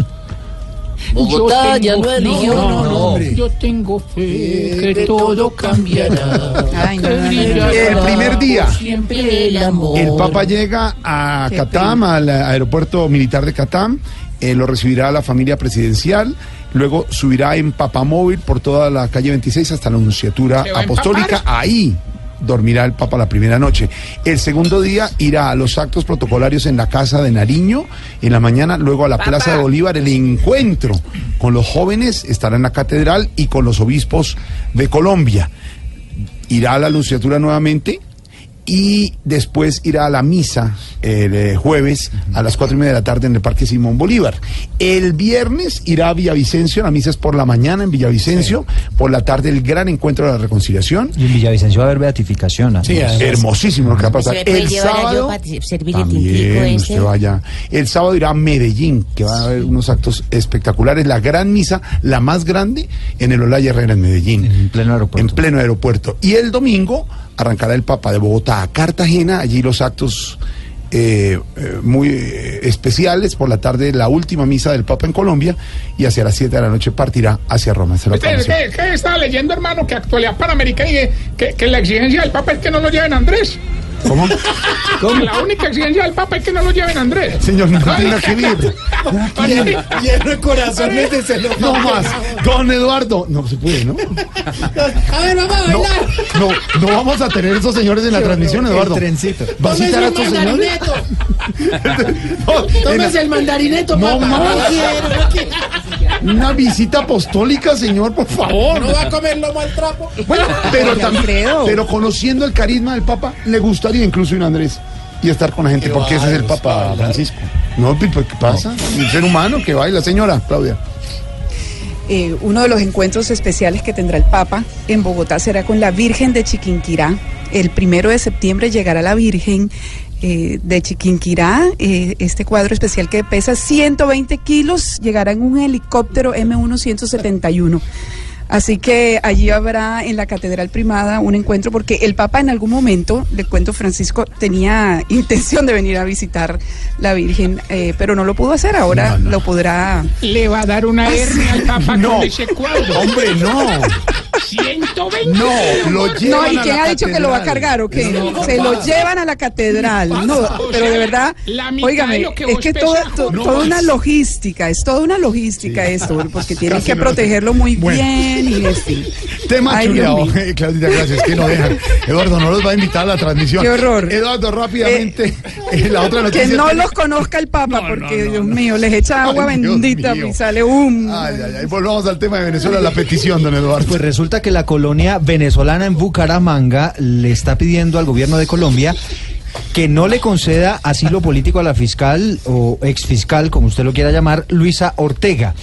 [SPEAKER 10] Bogotá
[SPEAKER 19] Yo
[SPEAKER 10] ya.
[SPEAKER 19] No, no,
[SPEAKER 10] No.
[SPEAKER 19] Yo tengo fe que todo cambiará.
[SPEAKER 7] Ay.
[SPEAKER 5] El primer día.
[SPEAKER 10] El amor.
[SPEAKER 5] El Papa llega a Catam, al aeropuerto militar de Catam, eh, lo recibirá la familia presidencial, luego subirá en papamóvil por toda la calle 26 hasta la Anunciatura
[SPEAKER 19] ¿Se va a
[SPEAKER 5] Apostólica. Ahí dormirá el Papa la primera noche. El segundo día irá a los actos protocolarios en la Casa de Nariño, en la mañana, luego a la Plaza de Bolívar, el encuentro con los jóvenes, estará en la catedral y con los obispos de Colombia. Irá a la Anunciatura nuevamente y después irá a la misa el eh, jueves a las cuatro y media de la tarde en el Parque Simón Bolívar. El viernes irá a Villavicencio, la misa es por la mañana en Villavicencio, por la tarde el gran encuentro de la reconciliación.
[SPEAKER 26] Y en Villavicencio va a haber beatificación. además.
[SPEAKER 5] Hermosísimo lo que va a pasar.
[SPEAKER 9] Le puede
[SPEAKER 5] El sábado también
[SPEAKER 9] ese.
[SPEAKER 5] usted vaya. El sábado irá a Medellín, que va a haber unos actos espectaculares. La gran misa, la más grande, en el Olaya Herrera en Medellín.
[SPEAKER 26] En pleno aeropuerto.
[SPEAKER 5] En pleno aeropuerto. Y el domingo arrancará el Papa de Bogotá a Cartagena. Allí los actos eh, eh, muy eh, especiales. Por la tarde, la última misa del Papa en Colombia. Y hacia las 7 de la noche partirá hacia Roma. Esa es la
[SPEAKER 19] ¿Usted
[SPEAKER 5] programación.
[SPEAKER 19] qué, qué estaba leyendo, hermano? Que actualidad panamericana y que, que, que la exigencia del Papa es que no lo lleven a Andrés.
[SPEAKER 5] ¿Cómo?
[SPEAKER 19] La única exigencia del Papa es que no lo lleven a Andrés.
[SPEAKER 5] Señor, no tiene nada que ver. *laughs*
[SPEAKER 6] Lleno de corazones de.
[SPEAKER 5] No más. Don Eduardo. No se puede, ¿no?
[SPEAKER 6] A ver, vamos a
[SPEAKER 5] No,
[SPEAKER 6] bailar.
[SPEAKER 5] no, no vamos a tener esos señores en la transmisión, Eduardo.
[SPEAKER 26] El trencito.
[SPEAKER 5] ¿Va a citar a estos señores? *laughs* la-
[SPEAKER 6] el mandarineto,
[SPEAKER 5] No
[SPEAKER 6] papá. No quiero.
[SPEAKER 5] Una visita apostólica, señor, por favor.
[SPEAKER 6] No va a comer lomo al trapo.
[SPEAKER 5] Bueno, pero también, pero conociendo el carisma del Papa, le gustaría incluso ir a Andrés y estar con la gente, porque ese es el Papa. Francisco. No, pues, ¿qué pasa? Un ser humano que baila, señora Claudia.
[SPEAKER 7] Eh, uno de los encuentros especiales que tendrá el Papa en Bogotá será con la Virgen de Chiquinquirá. El primero de septiembre llegará la Virgen eh, de Chiquinquirá. eh, este cuadro especial que pesa 120 kilos llegará en un helicóptero M1-171 Así que allí habrá en la Catedral Primada un encuentro porque el Papa en algún momento, le cuento Francisco, tenía *laughs* intención de venir a visitar la Virgen, eh, pero no lo pudo hacer, ahora lo podrá...
[SPEAKER 8] Le va a dar una *laughs* hernia al Papa
[SPEAKER 5] No.
[SPEAKER 8] con ese cuadro.
[SPEAKER 5] Hombre, no.
[SPEAKER 8] 120
[SPEAKER 5] No, lo
[SPEAKER 8] kilos.
[SPEAKER 5] llevan
[SPEAKER 7] No, ¿y
[SPEAKER 5] a
[SPEAKER 7] quién
[SPEAKER 5] la
[SPEAKER 7] ha dicho que lo va a cargar o qué?
[SPEAKER 5] No,
[SPEAKER 7] Se lo llevan a la catedral. No,
[SPEAKER 8] O
[SPEAKER 7] pero de verdad, óigame,
[SPEAKER 8] que
[SPEAKER 7] es que toda, to-
[SPEAKER 8] no
[SPEAKER 7] toda una logística, es toda una logística esto, porque *laughs* tienen que protegerlo muy
[SPEAKER 5] Bueno.
[SPEAKER 7] bien y.
[SPEAKER 5] Tema
[SPEAKER 7] Ay,
[SPEAKER 5] chuleado. Eh, Claudita, gracias, que no dejan. Eduardo, no los va a invitar a la transmisión.
[SPEAKER 7] Qué horror.
[SPEAKER 5] Eduardo, rápidamente, eh, la otra noticia.
[SPEAKER 7] Que no los conozca el Papa,
[SPEAKER 5] No,
[SPEAKER 7] porque
[SPEAKER 5] no,
[SPEAKER 7] Dios
[SPEAKER 5] no.
[SPEAKER 7] mío, les echa agua
[SPEAKER 5] Ay,
[SPEAKER 7] bendita y sale un.
[SPEAKER 5] Ay, ay, ay. Volvamos al tema de Venezuela, la petición, don Eduardo.
[SPEAKER 26] Pues resulta que la colonia venezolana en Bucaramanga le está pidiendo al gobierno de Colombia que no le conceda asilo político a la fiscal o exfiscal, como usted lo quiera llamar, Luisa Ortega.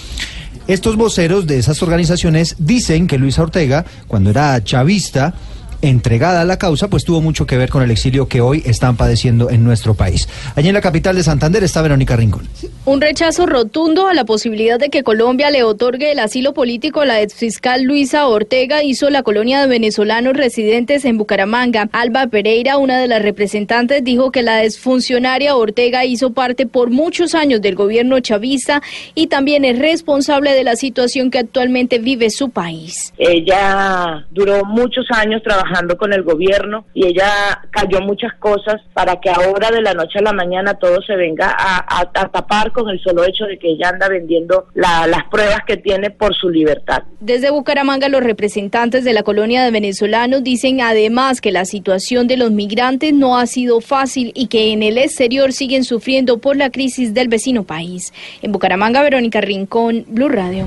[SPEAKER 26] Estos voceros de esas organizaciones dicen que Luisa Ortega, cuando era chavista, entregada a la causa, pues tuvo mucho que ver con el exilio que hoy están padeciendo en nuestro país. Allí en la capital de Santander está Verónica Rincón.
[SPEAKER 31] Un rechazo rotundo a la posibilidad de que Colombia le otorgue el asilo político a la exfiscal Luisa Ortega hizo la colonia de venezolanos residentes en Bucaramanga. Alba Pereira, una de las representantes, dijo que la exfuncionaria Ortega hizo parte por muchos años del gobierno chavista y también es responsable de la situación que actualmente vive su país.
[SPEAKER 32] Ella duró muchos años trabajando con el gobierno y ella cayó muchas cosas para que ahora de la noche a la mañana todo se venga a, tapar con el solo hecho de que ella anda vendiendo la- las pruebas que tiene por su libertad.
[SPEAKER 31] Desde Bucaramanga, los representantes de la colonia de venezolanos dicen además que la situación de los migrantes no ha sido fácil y que en el exterior siguen sufriendo por la crisis del vecino país. En Bucaramanga, Verónica Rincón, Blue Radio.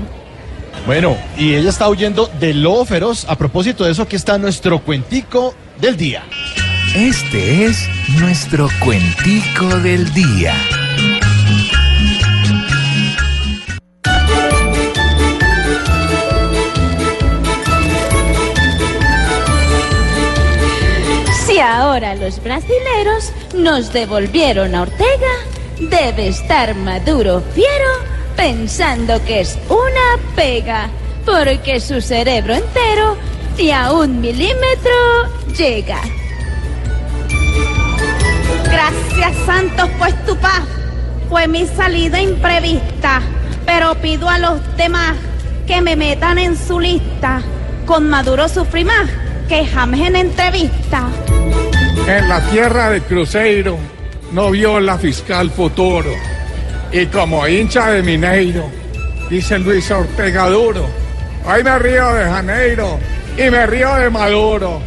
[SPEAKER 33] Bueno, y ella está huyendo del lobo feroz. A propósito de eso, aquí está nuestro cuentico del día.
[SPEAKER 34] Este es nuestro cuentico del día.
[SPEAKER 35] Si ahora los brasileros nos devolvieron a Ortega, debe estar Maduro fiero pensando que es una pega, porque su cerebro entero ni a un milímetro llega.
[SPEAKER 36] Gracias, Santos, pues tu paz fue mi salida imprevista. Pero pido a los demás que me metan en su lista. Con Maduro sufrí más que James en entrevista.
[SPEAKER 8] En la tierra de Cruzeiro no vio la fiscal futuro. Y como hincha de Mineiro, dice Luis Ortega Duro, hoy me río de Janeiro y me río de Maduro.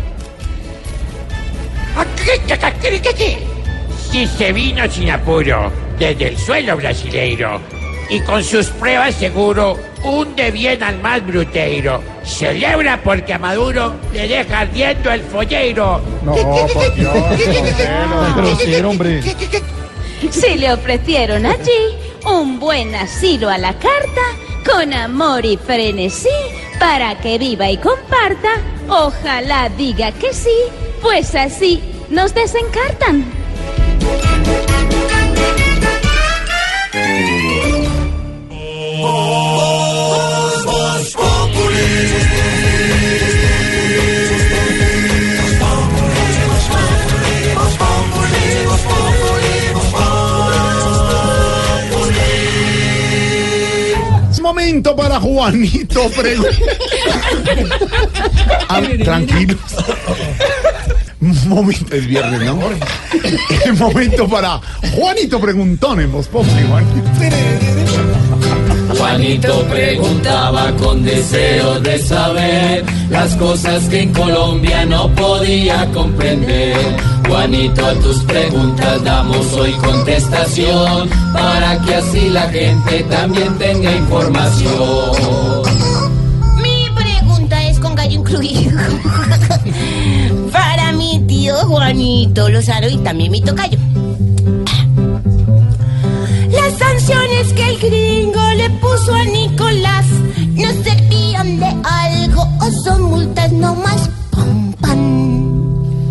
[SPEAKER 24] Si se vino sin apuro desde el suelo brasileiro y con sus pruebas seguro hunde bien al más bruteiro. Celebra porque a Maduro le deja ardiendo el follero.
[SPEAKER 8] No, por Dios, *laughs*
[SPEAKER 33] grosero, hombre.
[SPEAKER 35] Si le ofrecieron allí un buen asilo a la carta, con amor y frenesí, para que viva y comparta, ojalá diga que sí, pues así nos desencartan.
[SPEAKER 5] Momento para Juanito Pregunta. tranquilo. Momento, es viernes, ¿no? Momento para Juanito Preguntón en Voz Juanito.
[SPEAKER 37] Juanito preguntaba con deseo de saber las cosas que en Colombia no podía comprender. Juanito, a tus preguntas damos hoy contestación para que así la gente también tenga información.
[SPEAKER 20] Mi pregunta es con gallo incluido. *laughs* Para mi tío Juanito Lozano y también mi tocayo. Las sanciones que el gringo le puso a Nicolás no servían de algo o son multas nomás.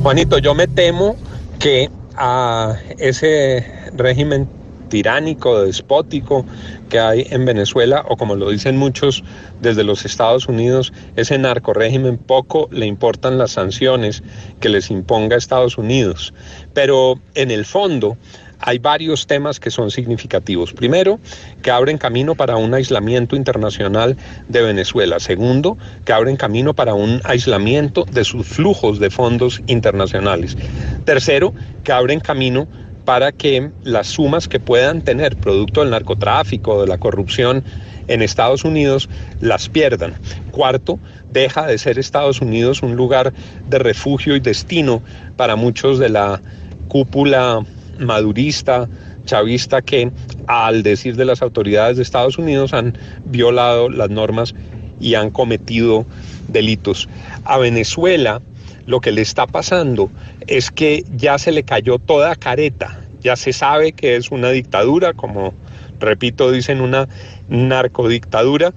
[SPEAKER 38] Juanito, yo me temo que a ese régimen tiránico, despótico que hay en Venezuela, o como lo dicen muchos desde los Estados Unidos, ese narco régimen poco le importan las sanciones que les imponga Estados Unidos. Pero en el fondo, hay varios temas que son significativos. Primero, que abren camino para un aislamiento internacional de Venezuela. Segundo, que abren camino para un aislamiento de sus flujos de fondos internacionales. Tercero, que abren camino para que las sumas que puedan tener producto del narcotráfico, de la corrupción en Estados Unidos, las pierdan. Cuarto, deja de ser Estados Unidos un lugar de refugio y destino para muchos de la cúpula madurista, chavista, que al decir de las autoridades de Estados Unidos han violado las normas y han cometido delitos. A Venezuela lo que le está pasando es que ya se le cayó toda careta, ya se sabe que es una dictadura, como repito, dicen una narcodictadura,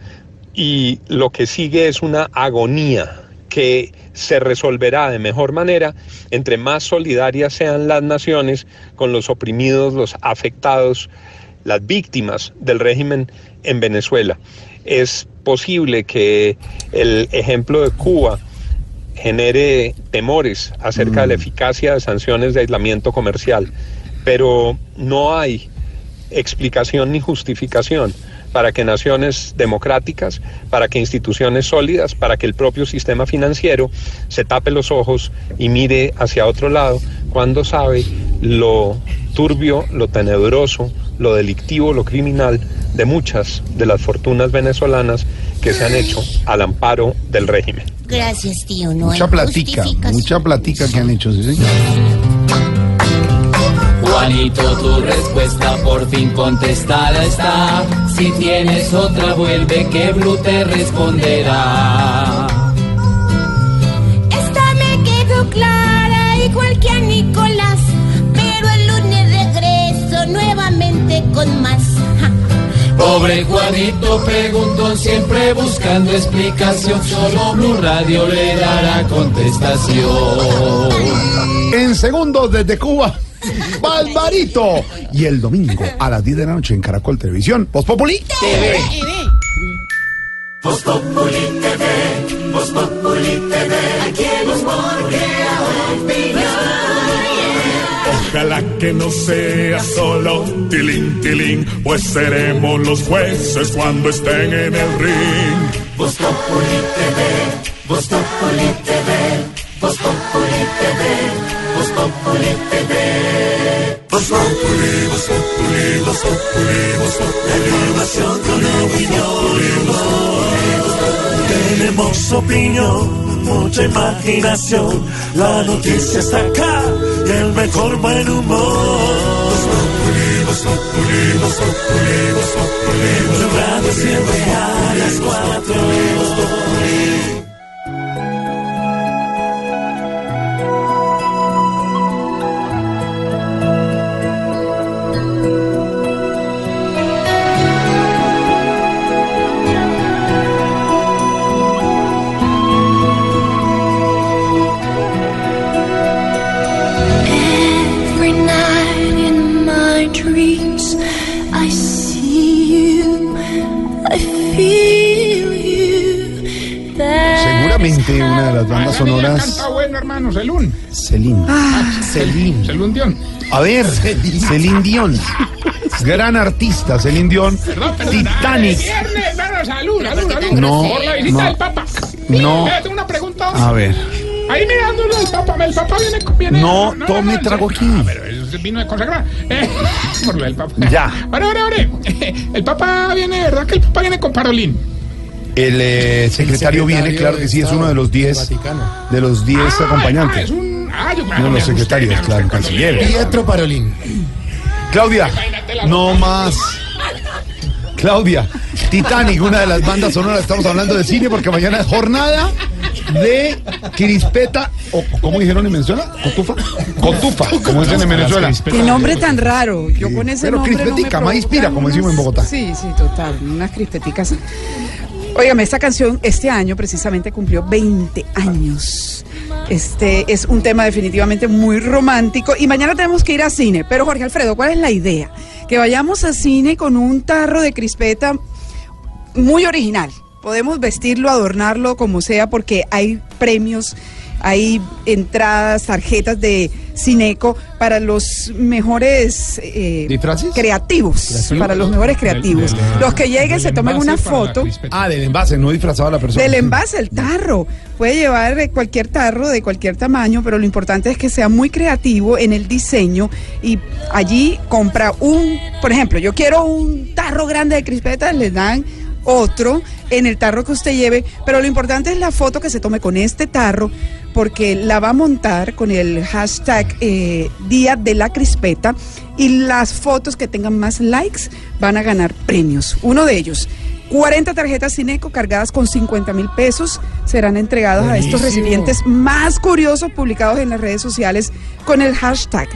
[SPEAKER 38] y lo que sigue es una agonía que se resolverá de mejor manera entre más solidarias sean las naciones con los oprimidos, los afectados, las víctimas del régimen en Venezuela. Es posible que el ejemplo de Cuba genere temores acerca de la eficacia de sanciones de aislamiento comercial, pero no hay explicación ni justificación para que naciones democráticas, para que instituciones sólidas, para que el propio sistema financiero se tape los ojos y mire hacia otro lado cuando sabe lo turbio, lo tenebroso, lo delictivo, lo criminal de muchas de las fortunas venezolanas que se han hecho al amparo del régimen.
[SPEAKER 20] Gracias, tío. No
[SPEAKER 5] Mucha
[SPEAKER 20] hay
[SPEAKER 5] platica, mucha platica que han hecho, sí, señor.
[SPEAKER 37] Juanito, tu respuesta por fin contestada está. Si tienes otra, vuelve que Blue te responderá.
[SPEAKER 20] Esta me quedó clara, igual que a Nicolás. Pero el lunes regreso nuevamente con más. Ja.
[SPEAKER 37] Pobre Juanito preguntó siempre buscando explicación. Solo Blue Radio le dará contestación.
[SPEAKER 5] En segundos desde Cuba, Barbarito. Y el domingo a las 10 de la noche en Caracol Televisión, Voz Populi TV.
[SPEAKER 37] Voz Populi TV, Voz Populi TV, aquí
[SPEAKER 39] Ojalá que no sea solo tilín, tilín, pues seremos los jueces cuando estén en el ring.
[SPEAKER 37] Voz Populi TV, Voz Populi TV, Voz Populi TV, Voz Populi TV.
[SPEAKER 39] Voz Populi, Voz Populi, Populi, Populi.
[SPEAKER 37] Información con opinión.
[SPEAKER 39] Tenemos opinión, mucha imaginación. La noticia está acá y el mejor buen humor. Voz Populi, Voz Populi, Voz Populi, Voz Populi. Blue Radio siempre a las cuatro. Voz Populi.
[SPEAKER 5] Seguramente una de las bandas sonoras.
[SPEAKER 19] Canta bueno, hermano, Celún.
[SPEAKER 5] Celine. Celine.
[SPEAKER 19] Celún Dion.
[SPEAKER 5] A ver, Celine Dion. Gran artista, Celine Dion.
[SPEAKER 19] Perdón, perdón.
[SPEAKER 5] Titanic.
[SPEAKER 19] Viernes, bueno, salud, salud, salud.
[SPEAKER 5] No,
[SPEAKER 19] Por la visita
[SPEAKER 5] no.
[SPEAKER 19] del Papa.
[SPEAKER 5] No.
[SPEAKER 19] Mira, tengo una pregunta.
[SPEAKER 5] A ver.
[SPEAKER 19] Ahí mirándolo el Papa, el Papa viene... viene
[SPEAKER 5] No, tome trago aquí.
[SPEAKER 19] Ah, pero vino de consagrar. Eh, *laughs* por lo del Papa.
[SPEAKER 5] Ya.
[SPEAKER 19] Ahora, ahora, ahora. *laughs* El Papa viene, ¿verdad que el Papa viene con Parolín?
[SPEAKER 5] El eh, secretario viene, claro que sí, es uno de los 10 de los 10
[SPEAKER 19] Ah,
[SPEAKER 5] acompañantes.
[SPEAKER 19] es un... Ah, yo
[SPEAKER 5] Uno de los secretarios, claro, canciller.
[SPEAKER 6] Pietro Parolín.
[SPEAKER 5] Claudia, no más. Claudia, Titanic, una de las bandas sonoras, estamos hablando de cine porque mañana es jornada de Crispeta, o ¿cómo dijeron en Venezuela? ¿Cotufa? Cotufa, como dicen en Venezuela.
[SPEAKER 7] Qué nombre tan raro. Yo con ese
[SPEAKER 5] Pero
[SPEAKER 7] nombre no me
[SPEAKER 5] crispetica, maíz
[SPEAKER 7] provocan
[SPEAKER 5] pira, como decimos en Bogotá.
[SPEAKER 7] Sí, sí, total. Unas crispeticas. Óigame, esta canción este año precisamente cumplió 20 años. Este es un tema definitivamente muy romántico y mañana tenemos que ir a cine. Pero Jorge Alfredo, ¿cuál es la idea? Que vayamos a cine con un tarro de crispeta muy original. Podemos vestirlo, adornarlo como sea, porque hay premios, hay entradas, tarjetas de Cineco para los mejores eh, creativos.
[SPEAKER 5] ¿Creativos?
[SPEAKER 7] Para los mejores creativos.
[SPEAKER 5] Del- del-
[SPEAKER 7] los que lleguen se tomen una foto.
[SPEAKER 5] Ah, del envase, no disfrazado a la persona.
[SPEAKER 7] Del envase, el tarro. Puede llevar eh, cualquier tarro de cualquier tamaño, pero lo importante es que sea muy creativo en el diseño y allí compra un, por ejemplo, yo quiero un tarro grande de crispetas, le dan otro en el tarro que usted lleve, pero lo importante es la foto que se tome con este tarro porque la va a montar con el hashtag eh, Día de la Crispeta y las fotos que tengan más likes van a ganar premios. Uno de ellos, 40 tarjetas Cineco cargadas con 50 mil pesos serán entregados a estos recipientes más curiosos publicados en las redes sociales con el hashtag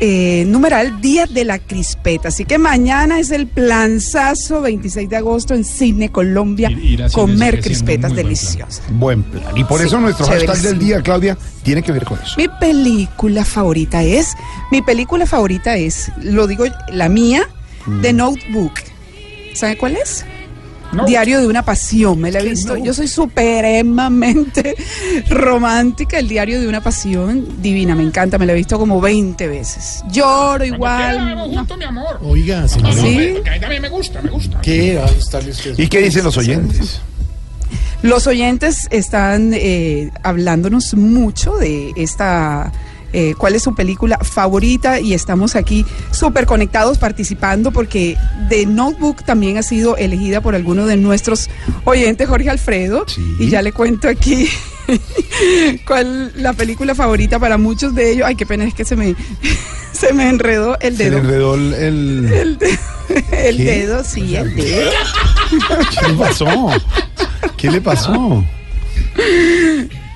[SPEAKER 7] eh, numeral Día de la Crispeta. Así que mañana es el planzazo 26 de agosto en Cine Colombia. comer crispetas deliciosas.
[SPEAKER 5] Buen plan. Y por
[SPEAKER 7] Sí,
[SPEAKER 5] eso nuestro hashtag del día, Claudia, tiene que ver con eso.
[SPEAKER 7] Mi película favorita es, mi película favorita es, lo digo la mía, The Notebook. ¿Sabe cuál es? Diario de una pasión, me la he visto. Yo soy supremamente *laughs* romántica. El diario de una pasión, divina, me encanta. Me la he visto como 20 veces. Lloro igual.
[SPEAKER 19] juntos, mi amor.
[SPEAKER 6] Oiga, señor.
[SPEAKER 7] Sí.
[SPEAKER 19] Porque a mí también me gusta, me gusta.
[SPEAKER 5] ¿Y qué dicen los oyentes?
[SPEAKER 7] Los oyentes están eh, hablándonos mucho de esta, eh, cuál es su película favorita y estamos aquí súper conectados participando porque The Notebook también ha sido elegida por alguno de nuestros oyentes, Jorge Alfredo, y ya le cuento aquí *laughs* cuál la película favorita para muchos de ellos. Ay, qué pena, es que se me, *laughs* se me enredó el
[SPEAKER 5] Se le
[SPEAKER 7] dedo.
[SPEAKER 5] enredó el... el-
[SPEAKER 7] El, de- *laughs* el
[SPEAKER 5] ¿Qué?
[SPEAKER 7] dedo, sí, el dedo.
[SPEAKER 5] ¿Qué le pasó? ¿Qué le pasó?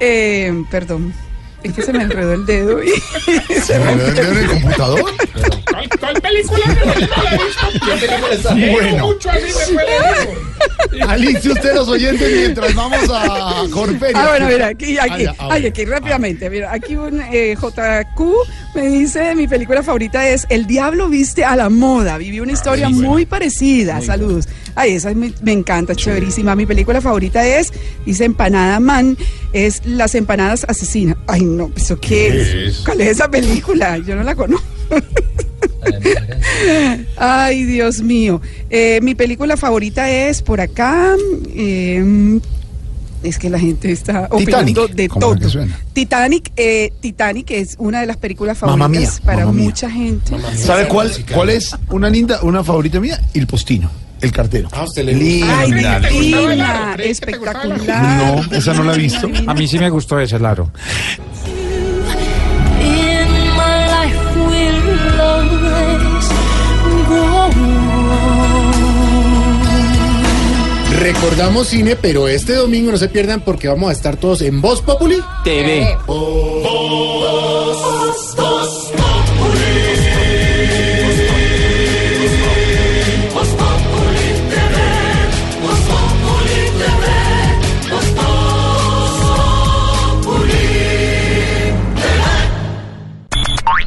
[SPEAKER 7] Eh, perdón. Es que se me enredó el dedo y *laughs*
[SPEAKER 5] ¿Se enredó el dedo en el computador?
[SPEAKER 19] ¿Cuál, película
[SPEAKER 5] Bueno. Alice, usted los oyentes mientras vamos a Corperia.
[SPEAKER 7] Ah, bueno, mira, aquí, aquí,
[SPEAKER 5] Ah, ah,
[SPEAKER 7] aquí rápidamente. Mira, aquí un eh, JQ me dice, mi película favorita es El Diablo viste a la moda. Viví una historia muy parecida. Saludos. Ay, esa me, me encanta, chéverísima. Mi película favorita es, dice Empanada Man, es Las Empanadas Asesinas. Ay, no, ¿eso qué,
[SPEAKER 5] ¿Qué
[SPEAKER 7] es?
[SPEAKER 5] es?
[SPEAKER 7] ¿Cuál es esa película? Yo no la conozco. Ay, Dios mío. Eh, mi película favorita es por acá. eh, es que la gente está
[SPEAKER 5] Titanic,
[SPEAKER 7] opinando de todo. Titanic, eh, Titanic es una de las películas favoritas
[SPEAKER 5] mía,
[SPEAKER 7] para
[SPEAKER 5] mía.
[SPEAKER 7] mucha gente.
[SPEAKER 5] ¿Sabe cuál, cuál es una linda, una favorita mía? El postino, el cartero. Ah,
[SPEAKER 6] usted
[SPEAKER 5] Linda.
[SPEAKER 7] Ay,
[SPEAKER 5] linda.
[SPEAKER 7] divina, espectacular.
[SPEAKER 5] No, esa no la he visto.
[SPEAKER 40] A mí sí me gustó ese, Laro.
[SPEAKER 6] Recordamos cine, pero este domingo no se pierdan porque vamos a estar todos en Voz Populi
[SPEAKER 40] TV.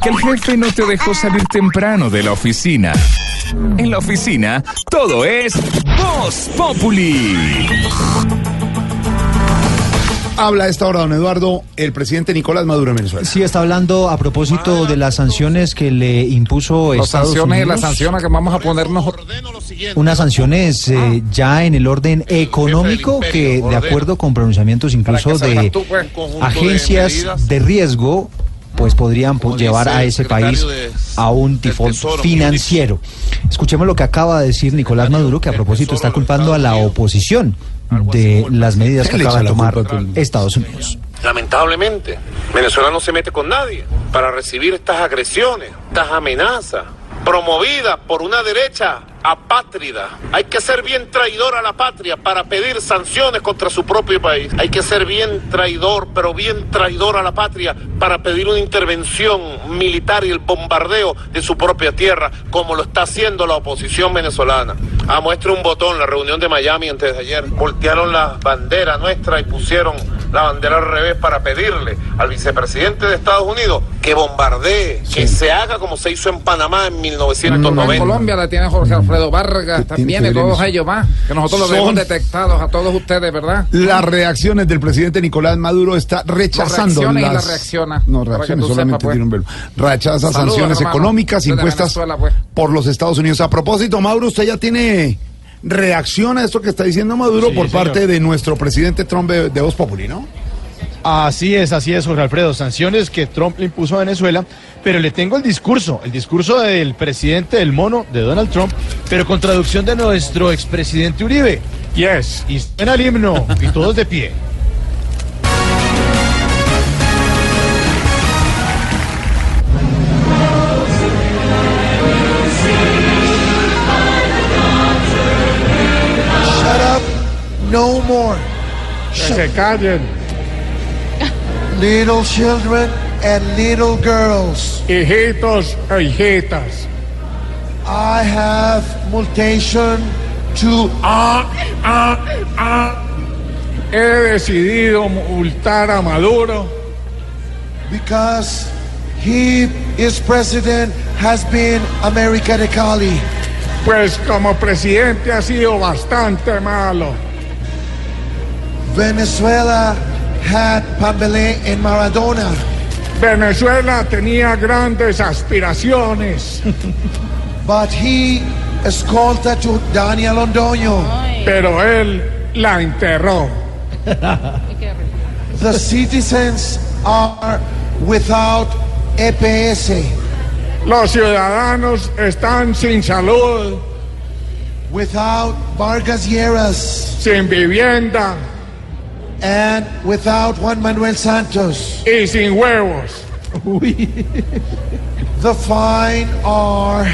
[SPEAKER 4] Que el jefe no te dejó salir temprano de la oficina. En la oficina, todo es Voz Populi.
[SPEAKER 5] Habla a esta hora, don Eduardo, el presidente Nicolás Maduro en Venezuela.
[SPEAKER 26] Sí, está hablando a propósito de las sanciones que le impuso
[SPEAKER 40] Las
[SPEAKER 26] Estados
[SPEAKER 40] sanciones y
[SPEAKER 26] Unidos.
[SPEAKER 40] las sanciones que vamos a ponernos.
[SPEAKER 26] Unas sanciones eh, ya en el orden económico que, de acuerdo con pronunciamientos incluso de agencias de riesgo, pues podrían pues, llevar a ese país a un tifón financiero. Escuchemos lo que acaba de decir Nicolás Maduro, que a propósito está culpando a la oposición de las medidas que *laughs*
[SPEAKER 5] Le
[SPEAKER 26] acaba de tomar. Estados Unidos.
[SPEAKER 41] Lamentablemente, Venezuela no se mete con nadie para recibir estas agresiones, estas amenazas, promovidas por una derecha apátrida. Hay que ser bien traidor a la patria para pedir sanciones contra su propio país. Hay que ser bien traidor, pero bien traidor a la patria para pedir una intervención militar y el bombardeo de su propia tierra, como lo está haciendo la oposición venezolana.
[SPEAKER 42] A muestra un botón, la reunión de Miami antes de ayer. Voltearon la bandera nuestra y pusieron la bandera al revés para pedirle al vicepresidente de Estados Unidos que bombardee, que se haga como se hizo en Panamá en
[SPEAKER 43] En
[SPEAKER 42] 1990.
[SPEAKER 43] Colombia la tiene Jorge Alfredo Vargas, también y todos ellos más, que nosotros los
[SPEAKER 5] Son-
[SPEAKER 43] tenemos detectados a todos ustedes, ¿verdad?
[SPEAKER 5] Las reacciones del presidente Nicolás Maduro está rechazando
[SPEAKER 43] y
[SPEAKER 5] las...
[SPEAKER 43] la reacciona,
[SPEAKER 5] No, reacciones solamente
[SPEAKER 43] pues.
[SPEAKER 5] tiene un verbo. Rechaza sanciones económicas impuestas
[SPEAKER 43] pues.
[SPEAKER 5] por los Estados Unidos. A propósito, Mauro, usted ya tiene reacción a esto que está diciendo Maduro
[SPEAKER 33] Sí,
[SPEAKER 5] por
[SPEAKER 33] señor.
[SPEAKER 5] parte de nuestro presidente Trump de, de Voz Populi, ¿no?
[SPEAKER 33] Así es, así es, Jorge Alfredo. Sanciones que Trump le impuso a Venezuela, pero le tengo el discurso, el discurso del presidente del mono de Donald Trump, pero con traducción de nuestro expresidente Uribe.
[SPEAKER 8] Yes.
[SPEAKER 33] Y suena el himno, y todos de pie.
[SPEAKER 44] Shut up. No more.
[SPEAKER 8] Que se callen.
[SPEAKER 44] Little children and little girls.
[SPEAKER 8] Hijitos e hijitas.
[SPEAKER 44] I have mutation to
[SPEAKER 8] Ah, ah, ah. He decidido multar a Maduro
[SPEAKER 44] because he is president has been America de Cali.
[SPEAKER 8] Pues como presidente ha sido bastante malo.
[SPEAKER 44] Venezuela had Pambele and Maradona.
[SPEAKER 8] Venezuela tenía grandes aspiraciones. *laughs*
[SPEAKER 44] But he escolta to Daniel Londoño.
[SPEAKER 8] Pero él la enterró. *laughs*
[SPEAKER 44] The citizens are without EPS.
[SPEAKER 8] Los ciudadanos están sin salud,
[SPEAKER 44] Without Vargas Lleras.
[SPEAKER 8] sin vivienda
[SPEAKER 44] And without Juan Manuel Santos.
[SPEAKER 8] y sin huevos.
[SPEAKER 44] The fine are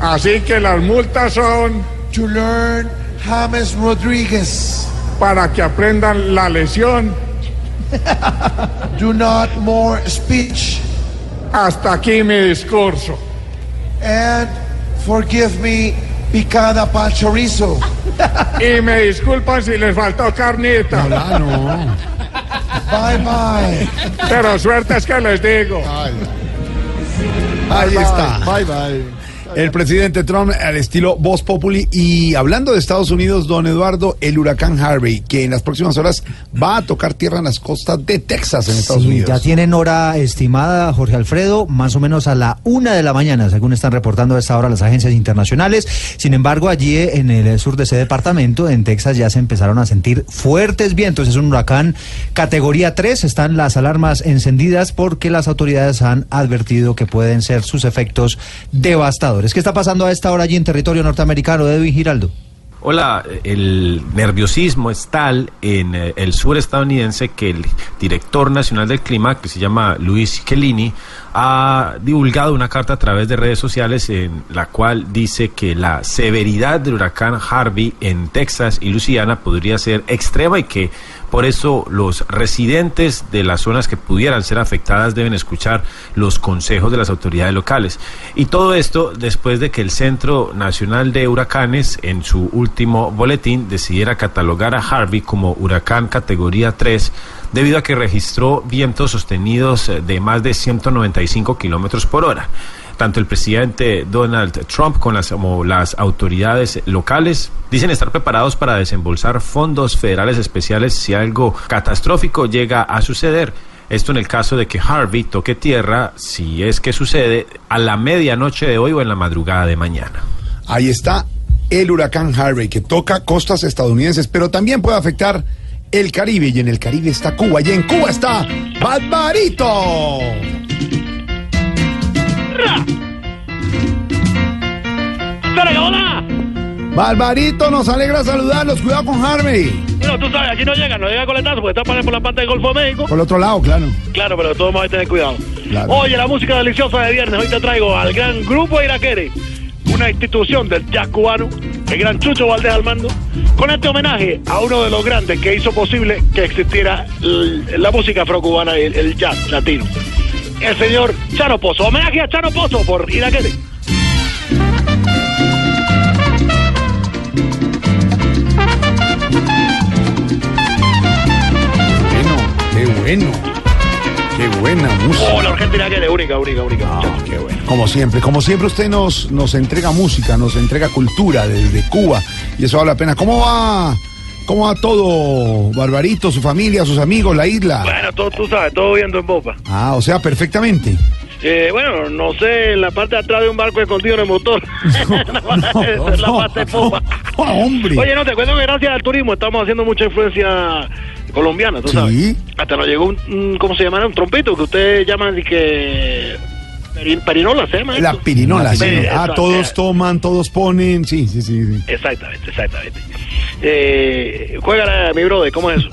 [SPEAKER 8] Así que las multas son
[SPEAKER 44] to learn James Rodriguez.
[SPEAKER 8] para que aprendan la lesión.
[SPEAKER 44] Do not more speech.
[SPEAKER 8] Hasta aquí mi discurso.
[SPEAKER 44] And forgive me, picada pal chorizo.
[SPEAKER 8] Y me disculpan si les faltó carnita.
[SPEAKER 44] Bye bye.
[SPEAKER 8] Pero suerte es que les digo.
[SPEAKER 5] Ahí está.
[SPEAKER 33] Bye, bye.
[SPEAKER 5] El presidente Trump al estilo Voz Populi. Y hablando de Estados Unidos, don Eduardo, el huracán Harvey, que en las próximas horas va a tocar tierra en las costas de Texas, en Estados
[SPEAKER 26] Sí,
[SPEAKER 5] Unidos.
[SPEAKER 26] ya tienen hora estimada, Jorge Alfredo, más o menos a la una de la mañana, según están reportando a esta hora las agencias internacionales. Sin embargo, allí en el sur de ese departamento, en Texas, ya se empezaron a sentir fuertes vientos. Es un huracán categoría 3. Están las alarmas encendidas porque las autoridades han advertido que pueden ser sus efectos devastadores. ¿Qué está pasando a esta hora allí en territorio norteamericano, Edwin Giraldo?
[SPEAKER 45] Hola, el nerviosismo es tal en eh, el sur estadounidense que el director nacional del clima, que se llama Luis Chelini, ha divulgado una carta a través de redes sociales en la cual dice que la severidad del huracán Harvey en Texas y Luisiana podría ser extrema y que por eso los residentes de las zonas que pudieran ser afectadas deben escuchar los consejos de las autoridades locales. Y todo esto después de que el Centro Nacional de Huracanes en su último boletín decidiera catalogar a Harvey como huracán categoría 3 debido a que registró vientos sostenidos eh, de más de 195 kilómetros por hora. Tanto el presidente Donald Trump con las, como las autoridades locales dicen estar preparados para desembolsar fondos federales especiales si algo catastrófico llega a suceder. Esto en el caso de que Harvey toque tierra, si es que sucede, a la medianoche de hoy o en la madrugada de mañana.
[SPEAKER 5] Ahí está el huracán Harvey, que toca costas estadounidenses, pero también puede afectar el Caribe. Y en el Caribe está Cuba, y en Cuba está Barbarito.
[SPEAKER 46] ¡Hola!
[SPEAKER 5] Barbarito, nos alegra saludarlos. Cuidado con Harvey.
[SPEAKER 46] Bueno, tú sabes, aquí no llega, no llega coletazo porque está por la parte del Golfo de México.
[SPEAKER 5] Por el otro lado, claro.
[SPEAKER 46] Claro, pero todos vamos a tener cuidado.
[SPEAKER 5] Claro.
[SPEAKER 46] Oye, la música deliciosa de viernes. Hoy te traigo al gran grupo Iraquere, una institución del jazz cubano, el gran Chucho Valdés al mando, con este homenaje a uno de los grandes que hizo posible que existiera la música afrocubana, el, el jazz latino el señor Chano Pozo. Homenaje a Chano Pozo por ir a que Qué
[SPEAKER 5] bueno, qué buena música.
[SPEAKER 46] Oh, la Argentina que única, única, única.
[SPEAKER 5] Ah, qué bueno. Como siempre, como siempre usted nos, nos entrega música, nos entrega cultura desde Cuba y eso vale la pena. ¿Cómo va ¿Cómo va todo, Barbarito, su familia, sus amigos, la isla?
[SPEAKER 46] Bueno, todo, tú sabes, todo viendo en popa.
[SPEAKER 5] Ah, o sea, perfectamente.
[SPEAKER 46] Eh, bueno, no sé, en la parte de atrás de un barco escondido en el motor. *laughs* Esa *laughs* es *laughs* la parte de popa.
[SPEAKER 5] hombre.
[SPEAKER 46] Oye, no, te cuento que gracias al turismo estamos haciendo mucha influencia colombiana, tú sabes. Hasta nos llegó un, ¿cómo se llama? Un trompito que ustedes llaman de que... perin- Perinola, ¿se llama?
[SPEAKER 5] La
[SPEAKER 46] esto?
[SPEAKER 5] pirinola, sí. Ah, todos toman, todos ponen. Sí, sí, sí. sí.
[SPEAKER 46] Exactamente, exactamente. Eh, juega mi brother, ¿cómo es eso?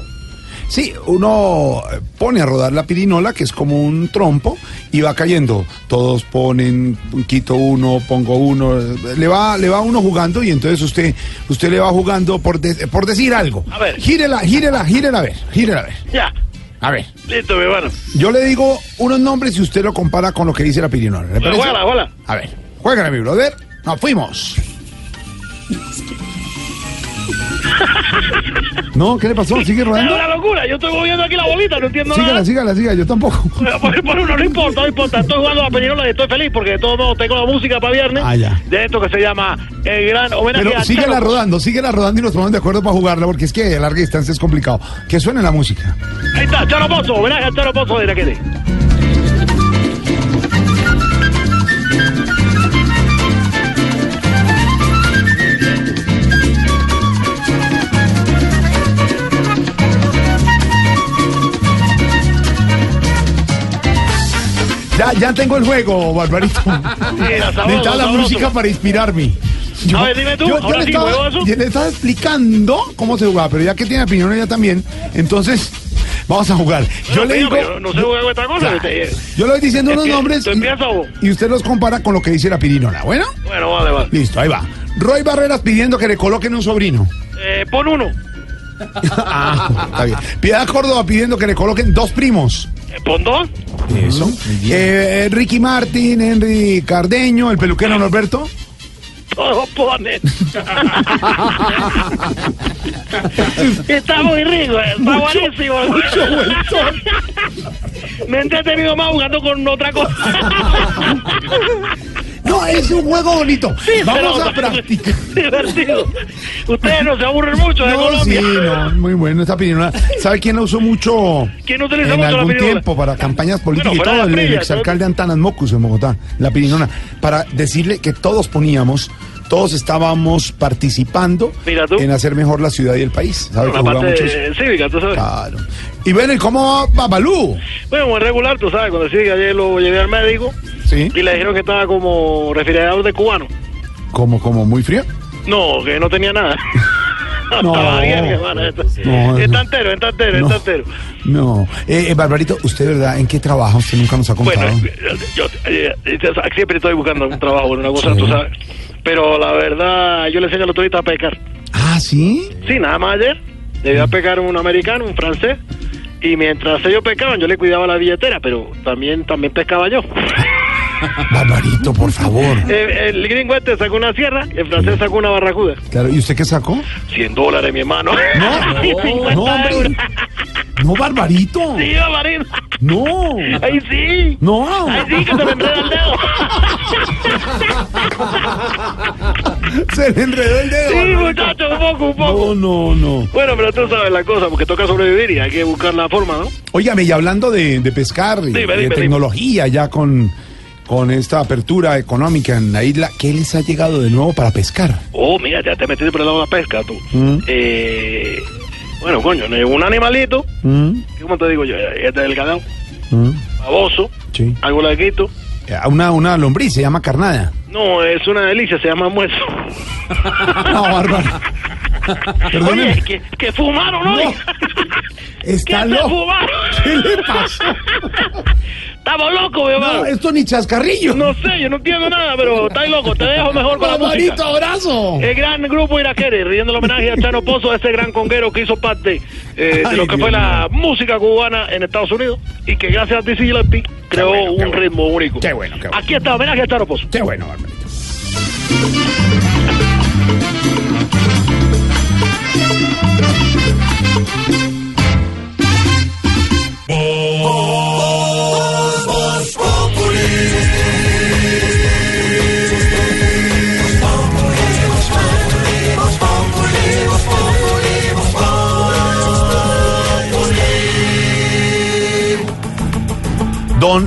[SPEAKER 5] Sí, uno pone a rodar la pirinola, que es como un trompo, y va cayendo. Todos ponen, quito uno, pongo uno, le va, le va uno jugando y entonces usted, usted le va jugando por, de- por decir algo.
[SPEAKER 46] A ver.
[SPEAKER 5] Gírela, gírela, gírela a ver, gírela a ver.
[SPEAKER 46] Ya,
[SPEAKER 5] A ver.
[SPEAKER 46] listo, mi hermano.
[SPEAKER 5] Yo le digo unos nombres y usted lo compara con lo que dice la pirinola. ¿Le parece?
[SPEAKER 46] Juégala, juégala.
[SPEAKER 5] A ver, juégala, mi brother. Nos fuimos. *laughs* No, ¿qué le pasó? ¿Sigue
[SPEAKER 46] Es
[SPEAKER 5] rodando?
[SPEAKER 46] una locura, yo estoy moviendo aquí la bolita, no entiendo
[SPEAKER 5] Sígala,
[SPEAKER 46] nada.
[SPEAKER 5] sígala, sígala, yo tampoco. *laughs*
[SPEAKER 46] Por, por uno, no importa, no importa. Estoy jugando a la perinola y estoy feliz porque de todos modos tengo la música para viernes
[SPEAKER 5] Ah, ya.
[SPEAKER 46] de esto que se llama El Gran Homenaje
[SPEAKER 5] Pero
[SPEAKER 46] a
[SPEAKER 5] síguela rodando, síguela rodando y nos ponemos de acuerdo para jugarla, porque es que a larga distancia es complicado. Que suene la música.
[SPEAKER 46] Ahí está, Charo Pozo, homenaje a Charo Pozo de Iraquere.
[SPEAKER 5] Ya, ya tengo el juego, Barbarito. *laughs* Necesitaba la música para inspirarme.
[SPEAKER 46] A ver, dime tú,
[SPEAKER 5] le
[SPEAKER 46] sí,
[SPEAKER 5] estaba, yo le estaba explicando cómo se jugaba, pero ya que tiene opinión ella también, entonces vamos a jugar. Yo
[SPEAKER 46] Bueno,
[SPEAKER 5] le digo,
[SPEAKER 46] pero no jugar con esta cosa. Este,
[SPEAKER 5] yo le voy diciendo unos nombres y usted los compara con lo que dice la pirinola. ¿Bueno?
[SPEAKER 46] Bueno, vale, vale.
[SPEAKER 5] Listo, ahí va. Roy Barreras pidiendo que le coloquen un sobrino.
[SPEAKER 46] Eh, pon uno. *laughs*
[SPEAKER 5] Ah, está bien. Piedad Córdoba pidiendo que le coloquen dos primos.
[SPEAKER 46] Pon dos.
[SPEAKER 5] Eso. Eh, Ricky Martin, Henry Cardeño, el peluquero Norberto.
[SPEAKER 46] Todos ponen. *laughs* está muy rico, eh, está buenísimo. *laughs* Me he entretenido más jugando con otra cosa. *laughs*
[SPEAKER 5] No, es un juego bonito.
[SPEAKER 46] Sí,
[SPEAKER 5] Vamos
[SPEAKER 46] pero-
[SPEAKER 5] a *laughs* practicar.
[SPEAKER 46] Divertido. Ustedes no se aburren mucho de
[SPEAKER 5] No,
[SPEAKER 46] Colombia.
[SPEAKER 5] sí, no, muy bueno esta pirinola. ¿Sabe quién la usó mucho
[SPEAKER 46] ¿Quién utiliza
[SPEAKER 5] en
[SPEAKER 46] mucho
[SPEAKER 5] algún tiempo para campañas políticas
[SPEAKER 46] Bueno,
[SPEAKER 5] y todo? El, el exalcalde Antanas Mocus en Bogotá, la pirinola, para decirle que todos poníamos, todos estábamos participando en hacer mejor la ciudad y el país. ¿Sabe que jugaba
[SPEAKER 46] parte
[SPEAKER 5] mucho eso?
[SPEAKER 46] eh, cívica, tú sabes.
[SPEAKER 5] Claro. Y bueno, ¿y cómo va Babalú?
[SPEAKER 46] Bueno, muy regular, tú sabes, cuando sí que ayer lo llevé al médico
[SPEAKER 5] Sí.
[SPEAKER 46] y le dijeron que estaba como refrigerador de cubano.
[SPEAKER 5] Como, como muy frío.
[SPEAKER 46] No, que no tenía nada. *laughs*
[SPEAKER 5] No. No,
[SPEAKER 46] está entero, está entero,
[SPEAKER 5] No.
[SPEAKER 46] está entero.
[SPEAKER 5] No. Eh, eh, Barbarito, ¿usted, verdad, en qué trabaja? Usted nunca nos ha contado.
[SPEAKER 46] Bueno, yo eh, eh, siempre estoy buscando un trabajo, una cosa,
[SPEAKER 5] Sí.
[SPEAKER 46] tú sabes. Pero la verdad, yo le enseño a los turistas a pescar.
[SPEAKER 5] ah, ¿sí?
[SPEAKER 46] Sí, nada más ayer. Debía pescar un americano, un francés. Y mientras ellos pescaban, yo le cuidaba la billetera, pero también también pescaba yo. *laughs*
[SPEAKER 5] Barbarito, por favor.
[SPEAKER 46] Eh, el gringo este sacó una sierra, el francés sacó una barracuda.
[SPEAKER 5] Claro, ¿y usted qué sacó?
[SPEAKER 46] 100 dólares, mi hermano.
[SPEAKER 5] No, *laughs*
[SPEAKER 46] Y 50
[SPEAKER 5] no, hombre.
[SPEAKER 46] euros.
[SPEAKER 5] No, Barbarito.
[SPEAKER 46] Sí, Barbarito.
[SPEAKER 5] No.
[SPEAKER 46] Ahí sí.
[SPEAKER 5] No.
[SPEAKER 46] Ahí sí, que se me enreda el dedo. *laughs*
[SPEAKER 5] Se le enredó el dedo.
[SPEAKER 46] Sí,
[SPEAKER 5] Barbarito.
[SPEAKER 46] muchacho, un poco, un poco.
[SPEAKER 5] No, no, no.
[SPEAKER 46] Bueno, pero tú sabes la cosa, porque toca sobrevivir y hay que buscar la forma, ¿no?
[SPEAKER 5] Óigame, y hablando de, de pescar y de
[SPEAKER 46] dime,
[SPEAKER 5] tecnología, ya con, con esta apertura económica en la isla, ¿qué les ha llegado de nuevo para pescar?
[SPEAKER 46] Oh, mira, ya te metiste por el lado de la pesca, tú.
[SPEAKER 5] Mm.
[SPEAKER 46] Eh, bueno, coño, no, un animalito,
[SPEAKER 5] ¿Mm?
[SPEAKER 46] ¿cómo te digo yo? Este delgadón,
[SPEAKER 5] ¿Mm?
[SPEAKER 46] baboso,
[SPEAKER 5] Sí.
[SPEAKER 46] algo larguito.
[SPEAKER 5] Eh, Una, una lombriz, se llama carnada.
[SPEAKER 46] No, es una delicia, se llama almuerzo. *laughs*
[SPEAKER 5] No, bárbaro.
[SPEAKER 46] Oye, que, que fumaron, ¿no?
[SPEAKER 5] No. *laughs* Está
[SPEAKER 46] ¿Qué
[SPEAKER 5] loco.
[SPEAKER 46] fumaron?
[SPEAKER 5] ¿Qué le pasó? *laughs*
[SPEAKER 46] Estamos locos, mi hermano.
[SPEAKER 5] No, esto ni chascarrillo.
[SPEAKER 46] No sé, yo no entiendo nada, pero estáis loco. Te dejo mejor con la música.
[SPEAKER 5] abrazo.
[SPEAKER 46] El gran grupo Iraquere, riendo el homenaje a Chano Pozo, ese gran conguero que hizo parte eh, de lo que
[SPEAKER 5] Dios
[SPEAKER 46] fue la música cubana en Estados Unidos y que gracias a Gillespie creó
[SPEAKER 5] bueno,
[SPEAKER 46] un
[SPEAKER 5] bueno.
[SPEAKER 46] ritmo único.
[SPEAKER 5] Qué bueno, qué bueno.
[SPEAKER 46] Aquí está, homenaje a Chano Pozo.
[SPEAKER 5] Qué bueno.
[SPEAKER 39] Voz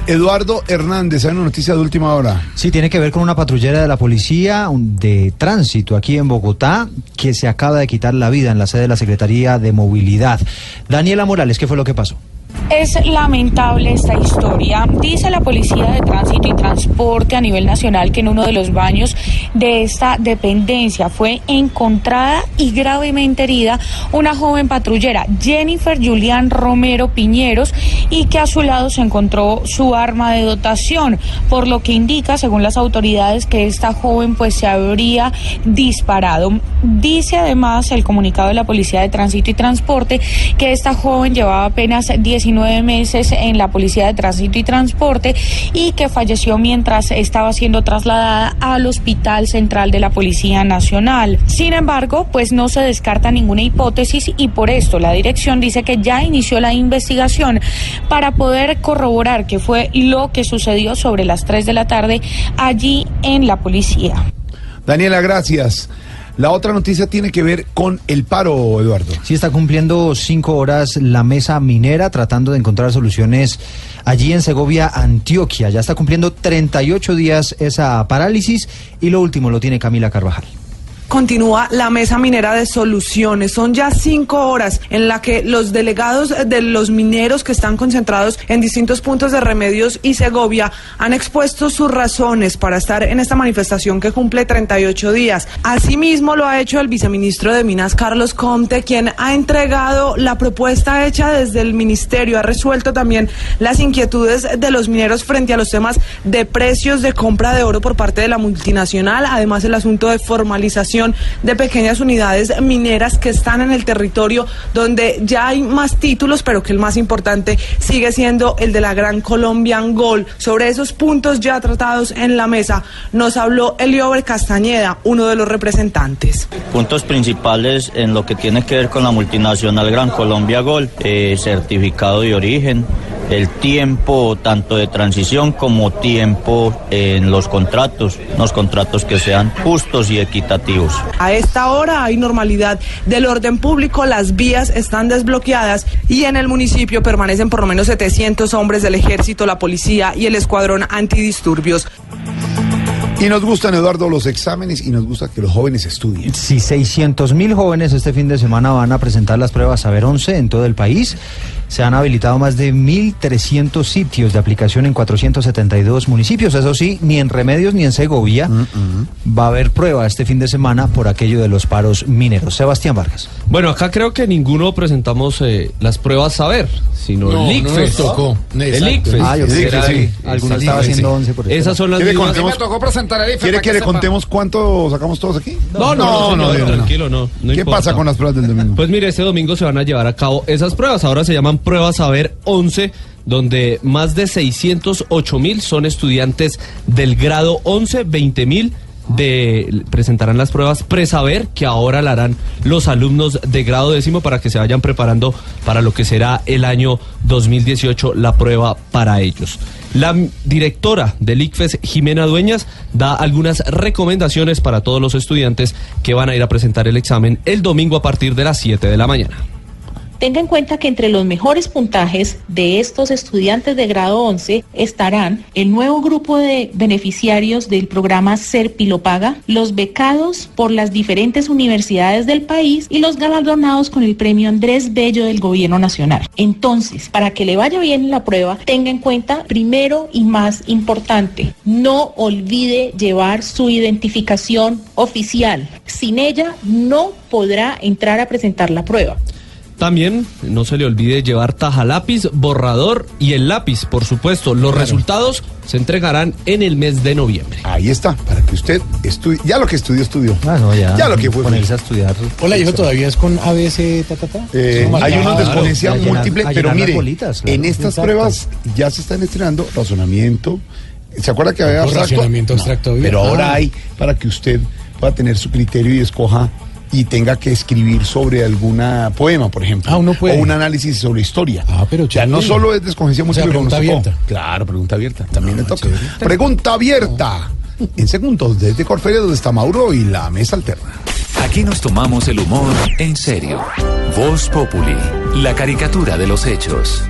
[SPEAKER 5] Eduardo Hernández, hay una noticia de última hora.
[SPEAKER 26] Sí, tiene que ver con una patrullera de la policía de tránsito aquí en Bogotá que se acaba de quitar la vida en la sede de la Secretaría de Movilidad. Daniela Morales, ¿qué fue lo que pasó?
[SPEAKER 47] Es lamentable esta historia. Dice la Policía de Tránsito y Transporte a nivel nacional que en uno de los baños de esta dependencia fue encontrada y gravemente herida una joven patrullera, Jennifer Julián Romero Piñeros, y que a su lado se encontró su arma de dotación, por lo que indica, según las autoridades, que esta joven pues se habría disparado. Dice además el comunicado de la Policía de Tránsito y Transporte que esta joven llevaba apenas 19 meses en la Policía de Tránsito y Transporte y que falleció mientras estaba siendo trasladada al Hospital Central de la Policía Nacional. Sin embargo, pues no se descarta ninguna hipótesis y por esto la dirección dice que ya inició la investigación para poder corroborar qué fue lo que sucedió sobre las 3 de la tarde allí en la policía.
[SPEAKER 5] Daniela, gracias. La otra noticia tiene que ver con el paro, Eduardo.
[SPEAKER 26] Sí, está cumpliendo cinco horas la mesa minera tratando de encontrar soluciones allí en Segovia, Antioquia. Ya está cumpliendo 38 días esa parálisis y lo último lo tiene Camila Carvajal.
[SPEAKER 48] Continúa la mesa minera de soluciones. Son ya cinco horas en la que los delegados de los mineros que están concentrados en distintos puntos de Remedios y Segovia han expuesto sus razones para estar en esta manifestación que cumple 38 días. Asimismo lo ha hecho el viceministro de Minas, Carlos Comte, quien ha entregado la propuesta hecha desde el ministerio. Ha resuelto también las inquietudes de los mineros frente a los temas de precios de compra de oro por parte de la multinacional. Además, el asunto de formalización de pequeñas unidades mineras que están en el territorio donde ya hay más títulos, pero que el más importante sigue siendo el de la Gran Colombian Gold. Sobre esos puntos ya tratados en la mesa nos habló Eliober Castañeda, uno de los representantes.
[SPEAKER 49] Puntos principales en lo que tiene que ver con la multinacional Gran Colombia Gold, eh, certificado de origen, el tiempo tanto de transición como tiempo en los contratos, los contratos que sean justos y equitativos.
[SPEAKER 48] A esta hora hay normalidad del orden público, las vías están desbloqueadas y en el municipio permanecen por lo menos 700 hombres del ejército, la policía y el escuadrón antidisturbios.
[SPEAKER 5] Y nos gustan, Eduardo, los exámenes y nos gusta que los jóvenes estudien.
[SPEAKER 26] Si 600 mil jóvenes este fin de semana van a presentar las pruebas Saber 11 en todo el país. Se han habilitado más de 1.300 sitios de aplicación en 472 municipios. Eso sí, ni en Remedios ni en Segovia va a haber prueba este fin de semana por aquello de los paros mineros. Sebastián Vargas.
[SPEAKER 11] Bueno, acá creo que ninguno presentamos eh, las pruebas saber, sino
[SPEAKER 6] No,
[SPEAKER 11] el
[SPEAKER 6] no
[SPEAKER 11] ICFES.
[SPEAKER 6] nos tocó.
[SPEAKER 11] El. ICFES.
[SPEAKER 6] Ah, yo
[SPEAKER 11] que será
[SPEAKER 6] sí. Alguno estaba haciendo once por eso.
[SPEAKER 11] Esas son las
[SPEAKER 5] ¿Quiere
[SPEAKER 11] mismas.
[SPEAKER 5] contemos-
[SPEAKER 50] Me tocó presentar el IFE.
[SPEAKER 5] ¿Quiere que le contemos cuánto sacamos todos aquí?
[SPEAKER 11] No, no, no, no, tranquilo, no. no
[SPEAKER 5] ¿Qué
[SPEAKER 11] importa.
[SPEAKER 5] pasa con las pruebas del domingo?
[SPEAKER 11] Pues mire, este domingo se van a llevar a cabo esas pruebas. Ahora se llaman pruebas Saber 11, donde más de 608 mil son estudiantes del grado 11, 20 mil de presentarán las pruebas presaber que ahora la harán los alumnos de grado décimo para que se vayan preparando para lo que será el año 2018 la prueba para ellos. La directora del ICFES, Jimena Dueñas, da algunas recomendaciones para todos los estudiantes que van a ir a presentar el examen el domingo a partir de las 7 de la mañana.
[SPEAKER 51] Tenga en cuenta que entre los mejores puntajes de estos estudiantes de grado 11 estarán el nuevo grupo de beneficiarios del programa Ser Pilopaga, los becados por las diferentes universidades del país y los galardonados con el premio Andrés Bello del Gobierno Nacional. Entonces, para que le vaya bien en la prueba, tenga en cuenta primero y más importante, no olvide llevar su identificación oficial. Sin ella no podrá entrar a presentar la prueba.
[SPEAKER 11] También no se le olvide llevar taja lápiz, borrador y el lápiz, por supuesto. Los resultados se entregarán en el mes de noviembre.
[SPEAKER 5] Ahí está, para que usted estudie. Ya lo que estudió, estudió.
[SPEAKER 26] Ah, no, ya.
[SPEAKER 5] Ya lo que fue.
[SPEAKER 26] Ponerse a estudiar.
[SPEAKER 6] Hola, hijo, todavía es con ABC, ta, ta, ta.
[SPEAKER 5] Eh, hay unos de exponencia múltiple, pero mire,
[SPEAKER 26] bolitas, claro.
[SPEAKER 5] en estas
[SPEAKER 6] Exacto.
[SPEAKER 5] pruebas ya se están estrenando razonamiento. ¿Se acuerda que había abstracto?
[SPEAKER 6] racionamiento abstracto había.
[SPEAKER 5] Pero ahora
[SPEAKER 6] Ah.
[SPEAKER 5] hay para que usted pueda tener su criterio y escoja y tenga que escribir sobre alguna poema, por ejemplo.
[SPEAKER 6] Ah, uno puede.
[SPEAKER 5] O un análisis sobre historia.
[SPEAKER 6] Ah, pero
[SPEAKER 5] Ya no solo es de escogencia
[SPEAKER 6] O sea,
[SPEAKER 5] múltiple.
[SPEAKER 6] pregunta abierta.
[SPEAKER 5] Claro, pregunta abierta. También le toca.
[SPEAKER 6] chévere.
[SPEAKER 5] Pregunta abierta. En segundos, desde Corferia, donde está Mauro y la mesa alterna.
[SPEAKER 4] Aquí nos tomamos el humor en serio. Voz Populi, la caricatura de los hechos.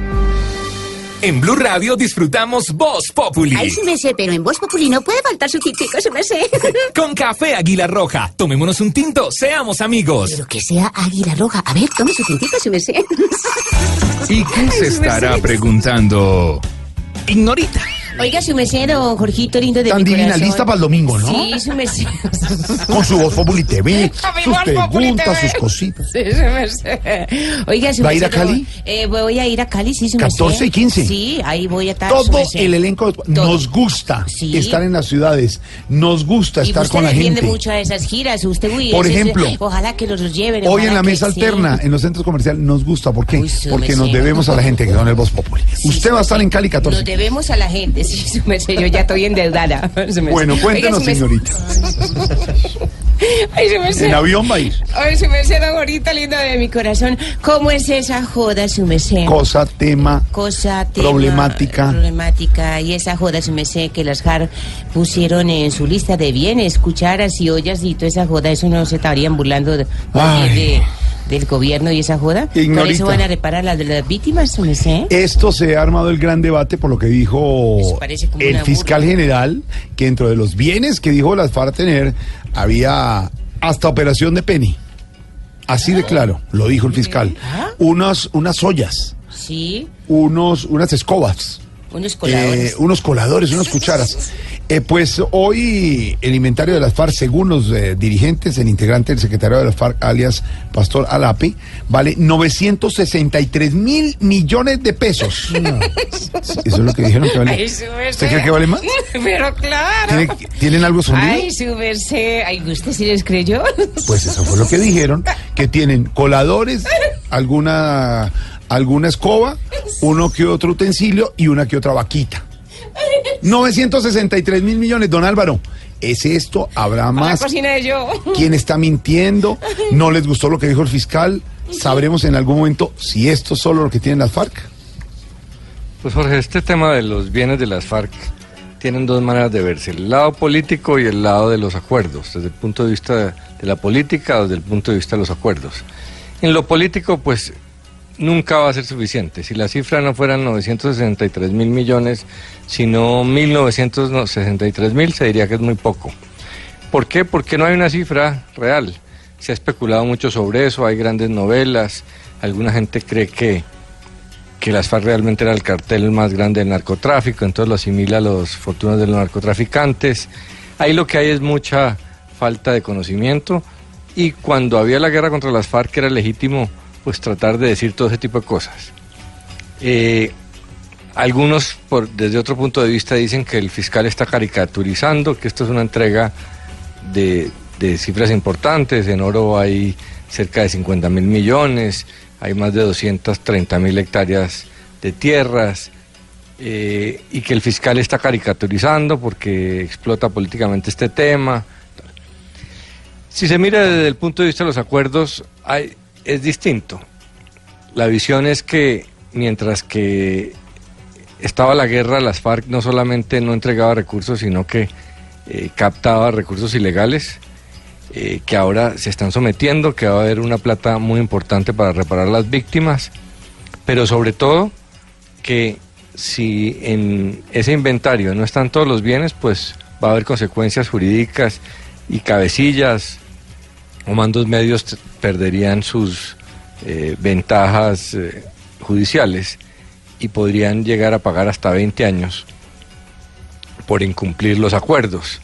[SPEAKER 4] En Blue Radio disfrutamos Voz Populi.
[SPEAKER 20] Ay, sí me sé, pero en Voz Populi no puede faltar su tintico, sí me sé. *laughs*
[SPEAKER 4] Con café Águila Roja. Tomémonos un tinto, seamos amigos.
[SPEAKER 20] Pero que sea águila roja. A ver, tome su tintico, sí me sé.
[SPEAKER 4] ¿Y qué se estará preguntando? Ignorita.
[SPEAKER 20] Oiga, su don Jorgito lindo de
[SPEAKER 5] Tan
[SPEAKER 20] mi
[SPEAKER 5] divina,
[SPEAKER 20] corazón.
[SPEAKER 5] lista para el domingo, ¿no?
[SPEAKER 20] Sí, su merced. *laughs*
[SPEAKER 5] Con su voz Populi TV, *laughs* sus preguntas, sus cositas.
[SPEAKER 20] Sí, su. Oiga, su
[SPEAKER 5] ¿Va a ir a Cali?
[SPEAKER 20] Eh, voy a ir a Cali, sí, su merced.
[SPEAKER 5] 14 y 15.
[SPEAKER 20] Sí, ahí voy a estar.
[SPEAKER 5] Todo el elenco nos gusta
[SPEAKER 20] Sí.
[SPEAKER 5] estar en las ciudades, nos gusta
[SPEAKER 20] Y
[SPEAKER 5] estar
[SPEAKER 20] usted
[SPEAKER 5] con la gente.
[SPEAKER 20] mucho a esas giras. Usted, uy,
[SPEAKER 5] Por ejemplo,
[SPEAKER 20] ojalá que los lleven.
[SPEAKER 5] Hoy en la mesa
[SPEAKER 20] sí.
[SPEAKER 5] alterna, en los centros comerciales, nos gusta. ¿Por qué? Porque nos debemos a la gente que son el Voz Populi. Usted va a estar en Cali 14.
[SPEAKER 20] Nos debemos a la gente, *laughs* sí. Yo ya estoy endeudada. *laughs*
[SPEAKER 5] Bueno,
[SPEAKER 20] Oiga,
[SPEAKER 5] cuéntenos,
[SPEAKER 20] merced.
[SPEAKER 5] señorita.
[SPEAKER 20] Ay, su merced.
[SPEAKER 5] En avión va a ir.
[SPEAKER 20] Ay, su merced, don Gorita lindo de mi corazón. ¿Cómo es esa joda, su merced?
[SPEAKER 5] Cosa, tema.
[SPEAKER 20] Cosa, tema,
[SPEAKER 5] Problemática.
[SPEAKER 20] Problemática. Y esa joda, su merced, que las JAR pusieron en su lista de bienes, cucharas y ollas y toda esa joda. Eso no se estarían burlando de- del gobierno y esa joda. ¿Con
[SPEAKER 5] Ignorita.
[SPEAKER 20] eso van a reparar las de las víctimas, su merced?
[SPEAKER 5] Esto se ha armado el gran debate por lo que dijo el fiscal
[SPEAKER 20] burla.
[SPEAKER 5] general, que dentro de los bienes que dijo las FARC tener, había hasta operación de Penny. Así de claro, lo dijo el fiscal.
[SPEAKER 20] Ah.
[SPEAKER 5] Unas, unas ollas,
[SPEAKER 20] Sí,
[SPEAKER 5] unos, unas escobas.
[SPEAKER 20] Unos coladores.
[SPEAKER 5] Eh, unos coladores, unas cucharas. Eh, pues hoy el inventario de las FARC, según los eh, dirigentes, el integrante del secretario de las FARC, alias Pastor Alape, vale 963 mil millones de pesos. *laughs* Eso es lo que dijeron que vale.
[SPEAKER 20] Ay.
[SPEAKER 5] ¿Usted cree que vale más? *laughs*
[SPEAKER 20] Pero claro.
[SPEAKER 5] ¿Tiene- ¿Tienen algo escondido?
[SPEAKER 20] Ay, su merced. Ay, ¿usted sí les creyó?
[SPEAKER 5] Pues eso fue lo que dijeron, que tienen coladores, *laughs* alguna, alguna escoba, uno que otro utensilio y una que otra vaquita. 963 mil millones, don Álvaro. ¿Es esto? ¿Habrá
[SPEAKER 20] La
[SPEAKER 5] más?
[SPEAKER 20] de yo.
[SPEAKER 5] ¿Quién está mintiendo? ¿No les gustó lo que dijo el fiscal? ¿Sabremos en algún momento si esto es solo lo que tienen las FARC?
[SPEAKER 52] Pues Jorge, este tema de los bienes de las FARC tienen dos maneras de verse, el lado político y el lado de los acuerdos, desde el punto de vista de la política o desde el punto de vista de los acuerdos. En lo político, pues nunca va a ser suficiente. Si la cifra no fueran 963 mil millones, sino 1963 mil, se diría que es muy poco. ¿Por qué? Porque no hay una cifra real. Se ha especulado mucho sobre eso, hay grandes novelas, alguna gente cree que que las FARC realmente era el cartel más grande del narcotráfico, entonces lo asimila a los fortunas de los narcotraficantes. Ahí lo que hay es mucha falta de conocimiento y cuando había la guerra contra las FARC era legítimo pues tratar de decir todo ese tipo de cosas. Eh, algunos por, desde otro punto de vista dicen que el fiscal está caricaturizando, que esto es una entrega de, de cifras importantes, en oro hay cerca de 50 mil millones, hay más de 230 mil hectáreas de tierras, eh, y que el fiscal está caricaturizando porque explota políticamente este tema. Si se mira desde el punto de vista de los acuerdos, hay, es distinto. La visión es que mientras que estaba la guerra, las FARC no solamente no entregaba recursos, sino que eh, captaba recursos ilegales, eh, que ahora se están sometiendo, que va a haber una plata muy importante para reparar las víctimas, pero sobre todo que si en ese inventario no están todos los bienes, pues va a haber consecuencias jurídicas y cabecillas mandos medios perderían sus eh, ventajas eh, judiciales y podrían llegar a pagar hasta 20 años por incumplir los acuerdos.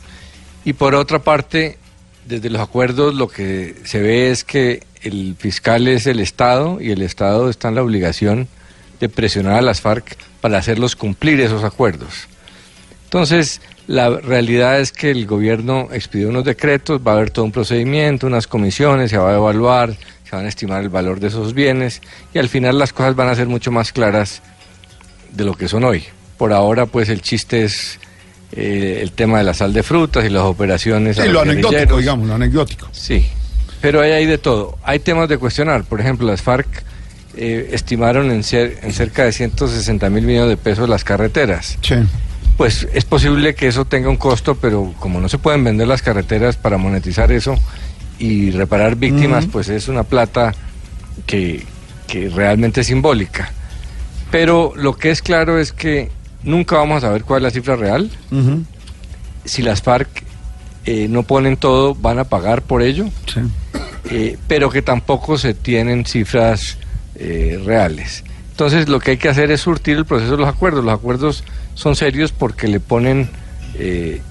[SPEAKER 52] Y por otra parte, desde los acuerdos lo que se ve es que el fiscal es el Estado y el Estado está en la obligación de presionar a las FARC para hacerlos cumplir esos acuerdos. Entonces, la realidad es que el gobierno expidió unos decretos, va a haber todo un procedimiento, unas comisiones, se va a evaluar, se van a estimar el valor de esos bienes y al final las cosas van a ser mucho más claras de lo que son hoy. Por ahora, pues el chiste es eh, el tema de la sal de frutas y las operaciones.
[SPEAKER 5] Sí, lo anecdótico, digamos, lo anecdótico.
[SPEAKER 52] Sí, pero ahí hay de todo. Hay temas de cuestionar. Por ejemplo, las FARC eh, estimaron en, cer- en cerca de 160 mil millones de pesos las carreteras.
[SPEAKER 5] Sí.
[SPEAKER 52] Pues es posible que eso tenga un costo, pero como no se pueden vender las carreteras para monetizar eso y reparar víctimas, pues es una plata que, que realmente es simbólica. Pero lo que es claro es que nunca vamos a saber cuál es la cifra real. Si las FARC eh, no ponen todo, van a pagar por ello. Eh, pero que tampoco se tienen cifras eh, reales. Entonces lo que hay que hacer es surtir el proceso de los acuerdos. Los acuerdos son serios porque le ponen eh,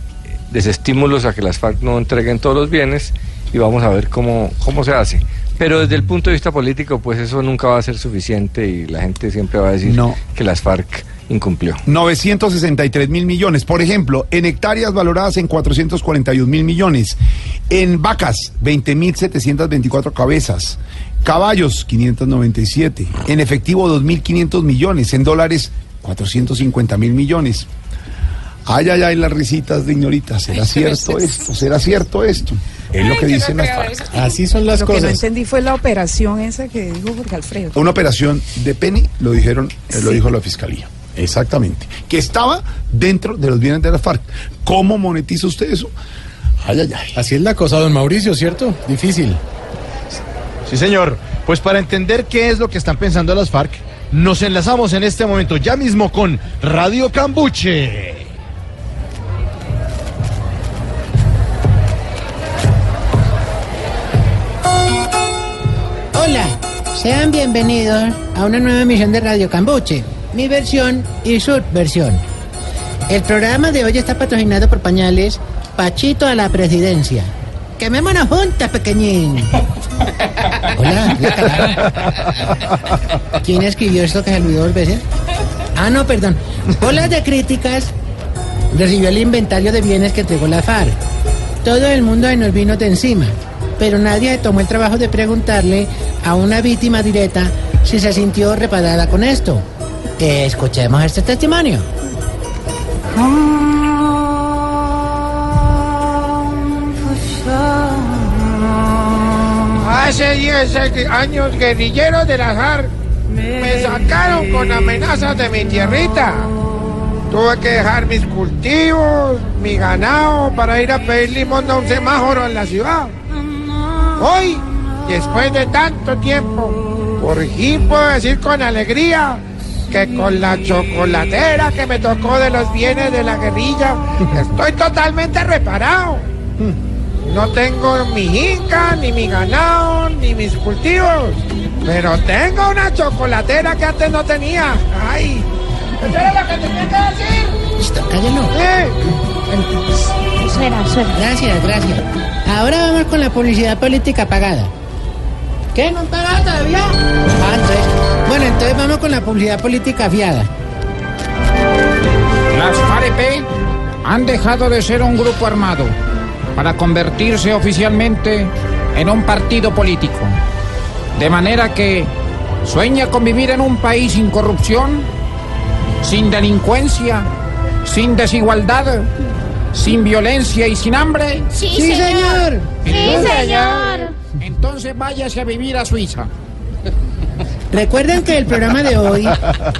[SPEAKER 52] desestímulos a que las FARC no entreguen todos los bienes y vamos a ver cómo, cómo se hace. Pero desde el punto de vista político, pues eso nunca va a ser suficiente y la gente siempre va a decir que las FARC incumplió.
[SPEAKER 5] 963 mil millones. Por ejemplo, en hectáreas valoradas en 441 mil millones. En vacas, 20 mil 724 cabezas. Caballos, 597. En efectivo, 2.500 millones. En dólares, 450 mil millones. Ay, ay, ay, las risitas de ignorita. ¿Será cierto esto? ¿Será cierto esto? Es lo que dicen las FARC.
[SPEAKER 6] Así son las
[SPEAKER 7] Lo que no
[SPEAKER 6] cosas.
[SPEAKER 7] entendí fue la operación esa que dijo Jorge Alfredo.
[SPEAKER 5] Una operación de Penny, lo dijeron, eh, lo dijo la fiscalía. Exactamente. Que estaba dentro de los bienes de la FARC. ¿Cómo monetiza usted eso? Ay, ay, ay.
[SPEAKER 6] Así es la cosa, don Mauricio, ¿cierto? Difícil.
[SPEAKER 33] Sí, señor. Pues para entender qué es lo que están pensando las FARC, nos enlazamos en este momento ya mismo con Radio Cambuche.
[SPEAKER 53] Hola, sean bienvenidos a una nueva emisión de Radio Cambuche, mi versión y su versión. El programa de hoy está patrocinado por pañales Pachito a la presidencia. Quemémonos juntas, pequeñín. Hola, la. ¿Quién escribió esto que se olvidó dos veces? Ah, no, perdón. Bolas de críticas recibió el inventario de bienes que entregó la FARC. Todo el mundo se nos vino de encima, pero nadie tomó el trabajo de preguntarle a una víctima directa si se sintió reparada con esto. Escuchemos este testimonio.
[SPEAKER 54] Hace 10 años guerrilleros de la FARC me sacaron con amenazas de mi tierrita. Tuve que dejar mis cultivos, mi ganado para ir a pedir limón a un semáforo en la ciudad. Hoy, después de tanto tiempo, por fin puedo decir con alegría que con la chocolatera que me tocó de los bienes de la guerrilla, estoy totalmente reparado. No tengo mi inca, ni mi ganado, ni mis cultivos. Pero tengo una chocolatera que antes no tenía. ¡Ay! Eso era lo que tenía que decir.
[SPEAKER 53] Listo, cállalo.
[SPEAKER 55] Suena, suena.
[SPEAKER 53] Gracias, gracias. Ahora vamos con la publicidad política pagada. ¿Qué? ¿No han pagado todavía? Ah, entonces- Bueno, entonces vamos con la publicidad política fiada.
[SPEAKER 56] Las FAREP han dejado de ser un grupo armado para convertirse oficialmente en un partido político. De manera que sueña con vivir en un país sin corrupción, sin delincuencia, sin desigualdad, sin violencia y sin hambre.
[SPEAKER 53] Sí, Sí, señor. señor. Sí, señor.
[SPEAKER 56] Entonces váyase a vivir a Suiza.
[SPEAKER 53] Recuerden que el programa de hoy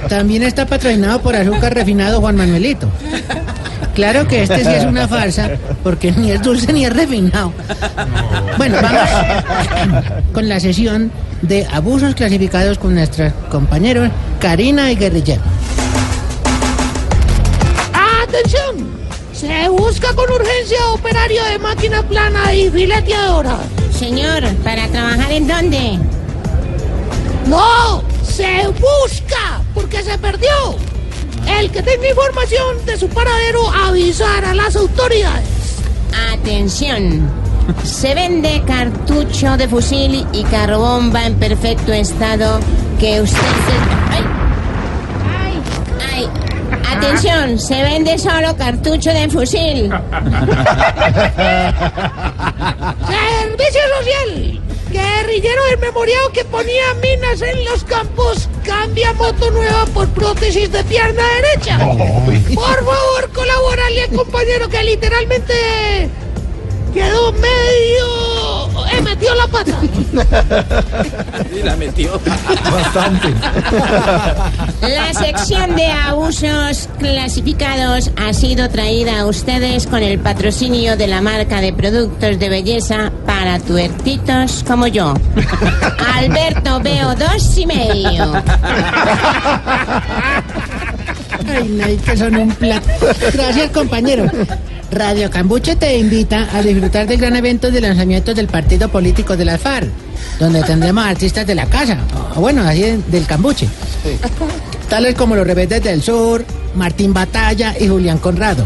[SPEAKER 53] también está patrocinado por Azúcar Refinado Juan Manuelito. Claro que este sí es una farsa, porque ni es dulce ni es refinado. Bueno, vamos con la sesión de abusos clasificados con nuestros compañeros Karina y Guerrillero.
[SPEAKER 57] ¡Atención! Se busca con urgencia operario de máquina plana y fileteadora.
[SPEAKER 20] Señor, ¿para trabajar en dónde?
[SPEAKER 57] ¡No! ¡Se busca! Porque se perdió. El que tenga información de su paradero avisar a las autoridades.
[SPEAKER 20] Atención. Se vende cartucho de fusil y carbomba en perfecto estado que usted se... ¡Ay! ¡Ay! Atención, se vende solo cartucho de fusil.
[SPEAKER 57] Servicio social. Guerrillero desmemoriado que ponía minas en los campos. Cambia moto nueva por prótesis de pierna derecha. Por favor, colaborarle al compañero que literalmente quedó medio... eh, metió la pata.
[SPEAKER 54] Y la metió.
[SPEAKER 58] Bastante.
[SPEAKER 20] La sección de abusos clasificados ha sido traída a ustedes con el patrocinio de la marca de productos de belleza para tuertitos como yo. Alberto veo dos y medio.
[SPEAKER 53] Ay, no, que son un plato. Gracias, compañero. Radio Cambuche te invita a disfrutar del gran evento de lanzamiento del partido político de la FARC, donde tendremos artistas de la casa, o bueno, así de- del Cambuche. Tales como los Rebeldes del Sur, Martín Batalla y Julián Conrado.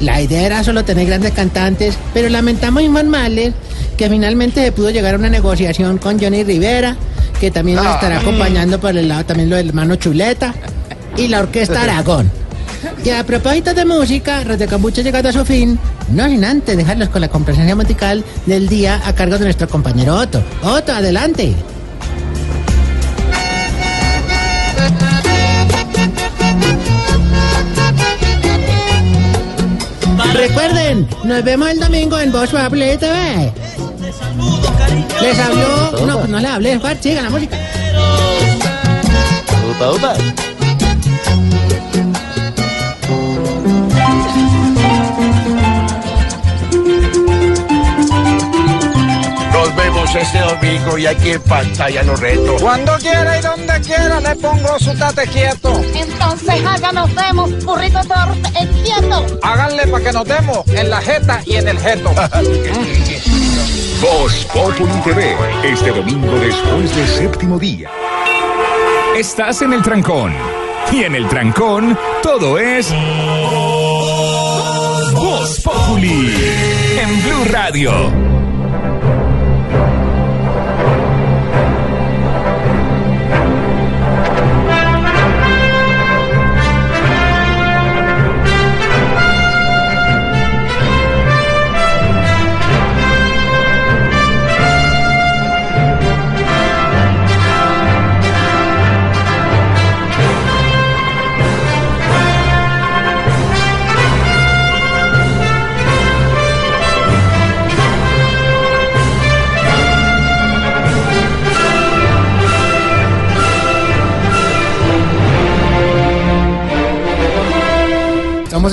[SPEAKER 53] La idea era solo tener grandes cantantes, pero lamentamos informales que finalmente se pudo llegar a una negociación con Johnny Rivera, que también nos estará acompañando por el lado también lo del hermano Chuleta y la Orquesta *laughs* Aragón. Y a propósito de música, Radio Cambuche llegado a su fin, no sin antes dejarlos con la complacencia musical del día a cargo de nuestro compañero Otto. Otto, adelante. Recuerden, nos vemos el domingo en Voz Populi TV. Les habló, no, no les hablé, sigan la música.
[SPEAKER 59] Upa, upa.
[SPEAKER 60] Vemos este domingo y aquí en pantalla los retos.
[SPEAKER 54] Cuando quiera y donde quiera le pongo su tate quieto.
[SPEAKER 57] Entonces haga nos vemos, burrito torpe, entiendo.
[SPEAKER 54] Háganle para que nos demos en la jeta y en el jeto. *laughs*
[SPEAKER 4] Voz Populi TV, este domingo después del séptimo día. Estás en el trancón. Y en el trancón, todo es. Voz Populi. En Blue Radio.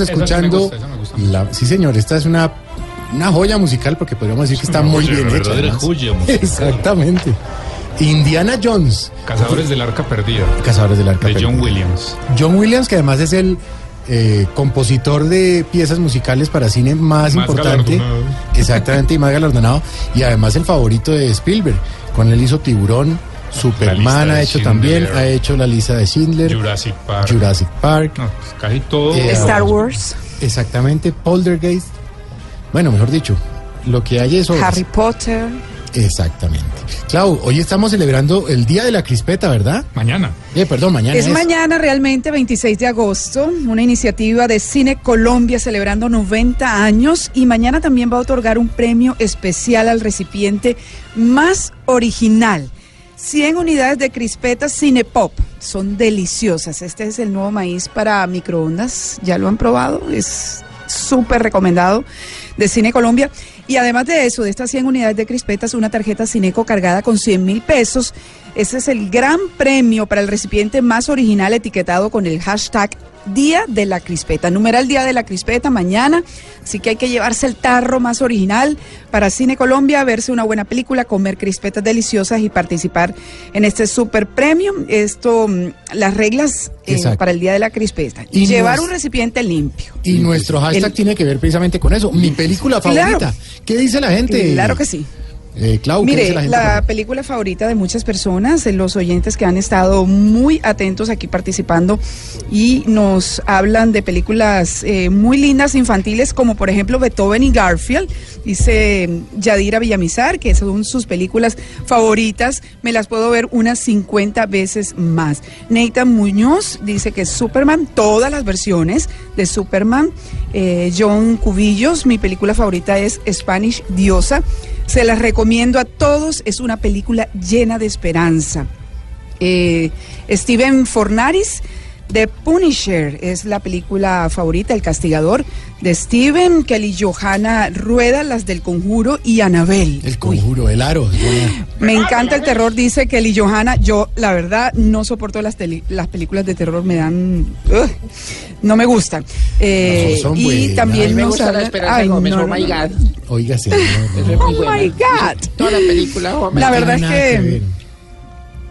[SPEAKER 6] Estamos
[SPEAKER 19] Esa sí me
[SPEAKER 6] escuchando.
[SPEAKER 19] gusta, esa me gusta.
[SPEAKER 6] la- sí, señor, esta es una, una joya musical porque podríamos decir que está muy
[SPEAKER 19] joya,
[SPEAKER 6] bien hecha.
[SPEAKER 19] verdadera
[SPEAKER 6] además.
[SPEAKER 19] joya *laughs* musical.
[SPEAKER 6] Exactamente. Indiana Jones.
[SPEAKER 19] Cazadores del Arca Perdida.
[SPEAKER 6] Cazadores del Arca
[SPEAKER 19] De John. Williams.
[SPEAKER 6] John Williams, que además es el eh, compositor de piezas musicales para cine más,
[SPEAKER 19] Más
[SPEAKER 6] importante.
[SPEAKER 19] galardonado.
[SPEAKER 6] Exactamente, y más galardonado. Y además el favorito de Spielberg. Con él hizo Tiburón, Superman ha hecho también, ha hecho la lista de Schindler,
[SPEAKER 19] Jurassic Park.
[SPEAKER 6] Jurassic Park.
[SPEAKER 19] No, pues casi todo.
[SPEAKER 6] Eh,
[SPEAKER 7] Star Wars,
[SPEAKER 6] Exactamente, Poltergeist. Bueno, mejor dicho, lo que hay es... obras.
[SPEAKER 7] Harry Potter.
[SPEAKER 6] Exactamente. Clau, hoy estamos celebrando el Día de la Crispeta, ¿verdad?
[SPEAKER 19] Mañana.
[SPEAKER 6] Eh, perdón, mañana
[SPEAKER 7] Es
[SPEAKER 6] es.
[SPEAKER 7] mañana realmente 26 de agosto, una iniciativa de Cine Colombia celebrando 90 años y mañana también va a otorgar un premio especial al recipiente más original. 100 unidades de crispetas Cinepop, son deliciosas. Este es el nuevo maíz para microondas, ya lo han probado, es súper recomendado de Cine Colombia. Y además de eso, de estas 100 unidades de crispetas, una tarjeta Cineco cargada con 100 mil pesos. Ese es el gran premio para el recipiente más original etiquetado con el hashtag Día de la Crispeta. Numeral Día de la Crispeta mañana. Así que hay que llevarse el tarro más original para Cine Colombia, verse una buena película, comer crispetas deliciosas y participar en este super premio. Esto, mm, las reglas eh, para el Día de la Crispeta.
[SPEAKER 6] Y
[SPEAKER 7] Llevar un recipiente limpio.
[SPEAKER 6] Y nuestro hashtag
[SPEAKER 7] El-
[SPEAKER 6] tiene que ver precisamente con eso. Mi película
[SPEAKER 7] Claro.
[SPEAKER 6] favorita. ¿Qué dice la gente?
[SPEAKER 7] Claro que sí.
[SPEAKER 6] Eh, Clau, ¿qué
[SPEAKER 7] Mire,
[SPEAKER 6] la
[SPEAKER 7] película favorita de muchas personas, de los oyentes que han estado muy atentos aquí participando y nos hablan de películas eh, muy lindas infantiles, como por ejemplo Beethoven y Garfield, dice mm, Yadira Villamizar, que son sus películas favoritas, me las puedo ver unas 50 veces más. Nathan Muñoz dice que Superman, todas las versiones de Superman. Eh, John Cubillos, mi película favorita es Spanish Diosa. Se las recomiendo a todos, es una película llena de esperanza. Eh, Steven Fornaris The Punisher es la película favorita, El Castigador, de Steven, Kelly Johanna Rueda, las del Conjuro y Anabel.
[SPEAKER 6] El conjuro, el aro.
[SPEAKER 7] Me encanta el terror, dice Kelly Johanna. Yo, la verdad, no soporto las, tele- las películas de terror, me dan... no me gustan. Eh,
[SPEAKER 6] No, son
[SPEAKER 7] y
[SPEAKER 6] buenas.
[SPEAKER 7] también
[SPEAKER 23] me gusta la Esperanza
[SPEAKER 7] Ay,
[SPEAKER 23] Gómez,
[SPEAKER 7] no,
[SPEAKER 23] oh
[SPEAKER 7] no,
[SPEAKER 23] my
[SPEAKER 7] no.
[SPEAKER 23] God.
[SPEAKER 6] Oiga, señor.
[SPEAKER 23] Muy
[SPEAKER 7] Oh my God.
[SPEAKER 23] Toda la película, oh my
[SPEAKER 7] La verdad es
[SPEAKER 6] que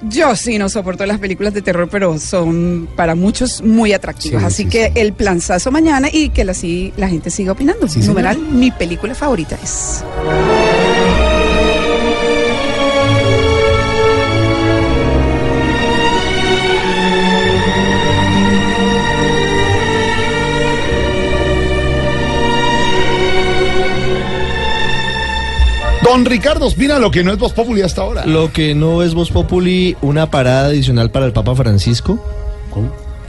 [SPEAKER 7] yo sí no soporto las películas de terror, pero son para muchos muy atractivas.
[SPEAKER 6] Sí,
[SPEAKER 7] Así
[SPEAKER 6] sí,
[SPEAKER 7] que
[SPEAKER 6] sí.
[SPEAKER 7] el planzazo mañana y que la, la gente siga opinando. Numeral, mi película favorita es.
[SPEAKER 5] Don Ricardo Espina, lo que no es Voz Populi hasta ahora.
[SPEAKER 11] Lo que no es Voz Populi, una parada adicional para el Papa Francisco.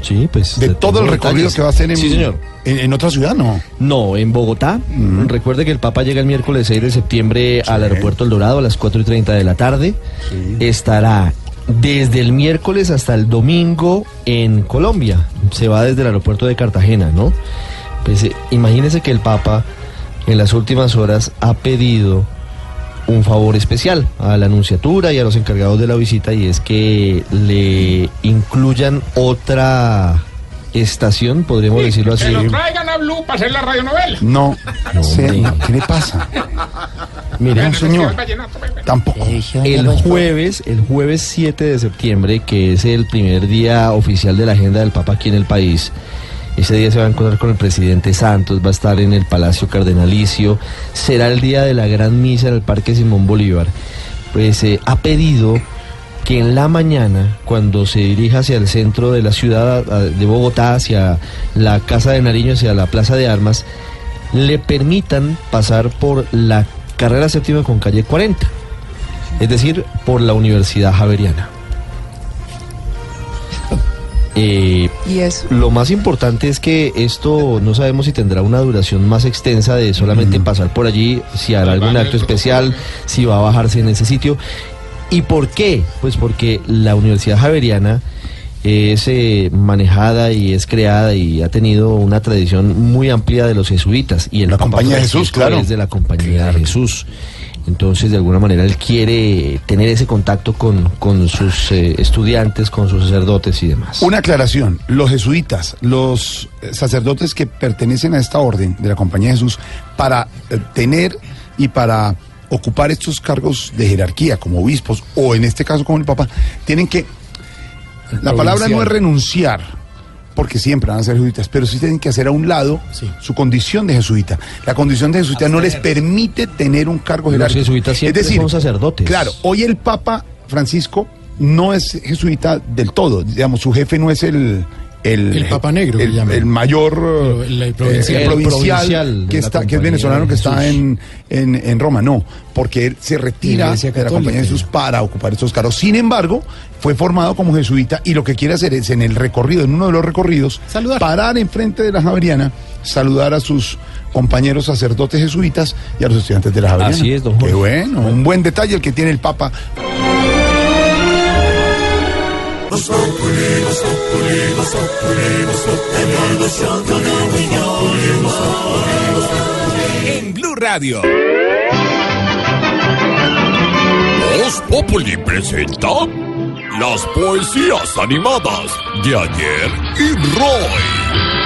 [SPEAKER 11] Sí, pues.
[SPEAKER 5] De todo el recorrido
[SPEAKER 11] detalles.
[SPEAKER 5] que va a hacer en,
[SPEAKER 11] Sí, señor.
[SPEAKER 5] en, en otra ciudad, ¿no?
[SPEAKER 11] No, en Bogotá. Recuerde que el Papa llega el miércoles 6 de septiembre al aeropuerto El Dorado a las 4 y 30 de la tarde. Estará desde el miércoles hasta el domingo en Colombia. Se va desde el aeropuerto de Cartagena, ¿no? Pues eh, imagínese que el Papa en las últimas horas ha pedido un favor especial a la anunciatura y a los encargados de la visita y es que le incluyan otra estación, podríamos decirlo así.
[SPEAKER 19] Que lo traigan a Blue para hacer la radionovela.
[SPEAKER 5] No.
[SPEAKER 11] No,
[SPEAKER 5] sé, no, ¿Qué le pasa?
[SPEAKER 11] Mire,
[SPEAKER 5] No, señor. Tampoco.
[SPEAKER 11] El jueves, el jueves 7 de septiembre, que es el primer día oficial de la agenda del Papa aquí en el país, ese día se va a encontrar con el presidente Santos, va a estar en el Palacio Cardenalicio, será el día de la gran misa en el Parque Simón Bolívar. Pues eh, ha pedido que en la mañana, cuando se dirija hacia el centro de la ciudad de Bogotá, hacia la Casa de Nariño, hacia la Plaza de Armas, le permitan pasar por la carrera séptima con calle 40, es decir, por la Universidad Javeriana. Eh,
[SPEAKER 7] Y eso.
[SPEAKER 11] lo más importante es que esto no sabemos si tendrá una duración más extensa de solamente pasar por allí, si hará algún acto especial, si va a bajarse en ese sitio. ¿Y por qué? Pues porque la Universidad Javeriana es eh, manejada y es creada y ha tenido una tradición muy amplia de los jesuitas y el
[SPEAKER 5] La
[SPEAKER 11] Papa
[SPEAKER 5] Compañía de Jesús, claro.
[SPEAKER 11] es de la Compañía de Jesús. Entonces, de alguna manera, él quiere tener ese contacto con, con sus eh, estudiantes, con sus sacerdotes y demás.
[SPEAKER 5] Una aclaración, los jesuitas, los eh, sacerdotes que pertenecen a esta orden de la Compañía de Jesús, para eh, tener y para ocupar estos cargos de jerarquía como obispos o en este caso como el Papa, tienen que... La palabra no es renunciar, porque siempre van a ser jesuitas, pero sí tienen que hacer a un lado su condición de jesuita. La condición de jesuita no les permite tener un cargo
[SPEAKER 11] Los
[SPEAKER 5] jerárquico.
[SPEAKER 11] jesuitas siempre
[SPEAKER 5] es decir,
[SPEAKER 11] son sacerdotes.
[SPEAKER 5] Claro, hoy el Papa Francisco no es jesuita del todo, digamos, su jefe no es el... El,
[SPEAKER 6] El Papa Negro,
[SPEAKER 5] el, mayor
[SPEAKER 6] el- el
[SPEAKER 5] eh,
[SPEAKER 6] provincial.
[SPEAKER 5] el
[SPEAKER 6] El
[SPEAKER 5] provincial
[SPEAKER 11] provincial de
[SPEAKER 5] que
[SPEAKER 11] la
[SPEAKER 5] está que es venezolano que está en, en, en Roma. No porque él se retira
[SPEAKER 6] Iglesia
[SPEAKER 5] de la. Compañía de Jesús para ocupar estos cargos. Sin embargo fue formado como jesuita y lo que quiere hacer es en el recorrido en uno de los recorridos parar enfrente de la Javeriana saludar a sus compañeros sacerdotes jesuitas y a los estudiantes de la Javeriana.
[SPEAKER 11] Así es, don
[SPEAKER 5] Qué bueno un buen detalle el que tiene el Papa
[SPEAKER 4] En Blue Radio.
[SPEAKER 61] Voz Populi presenta las poesías animadas de ayer y Roy.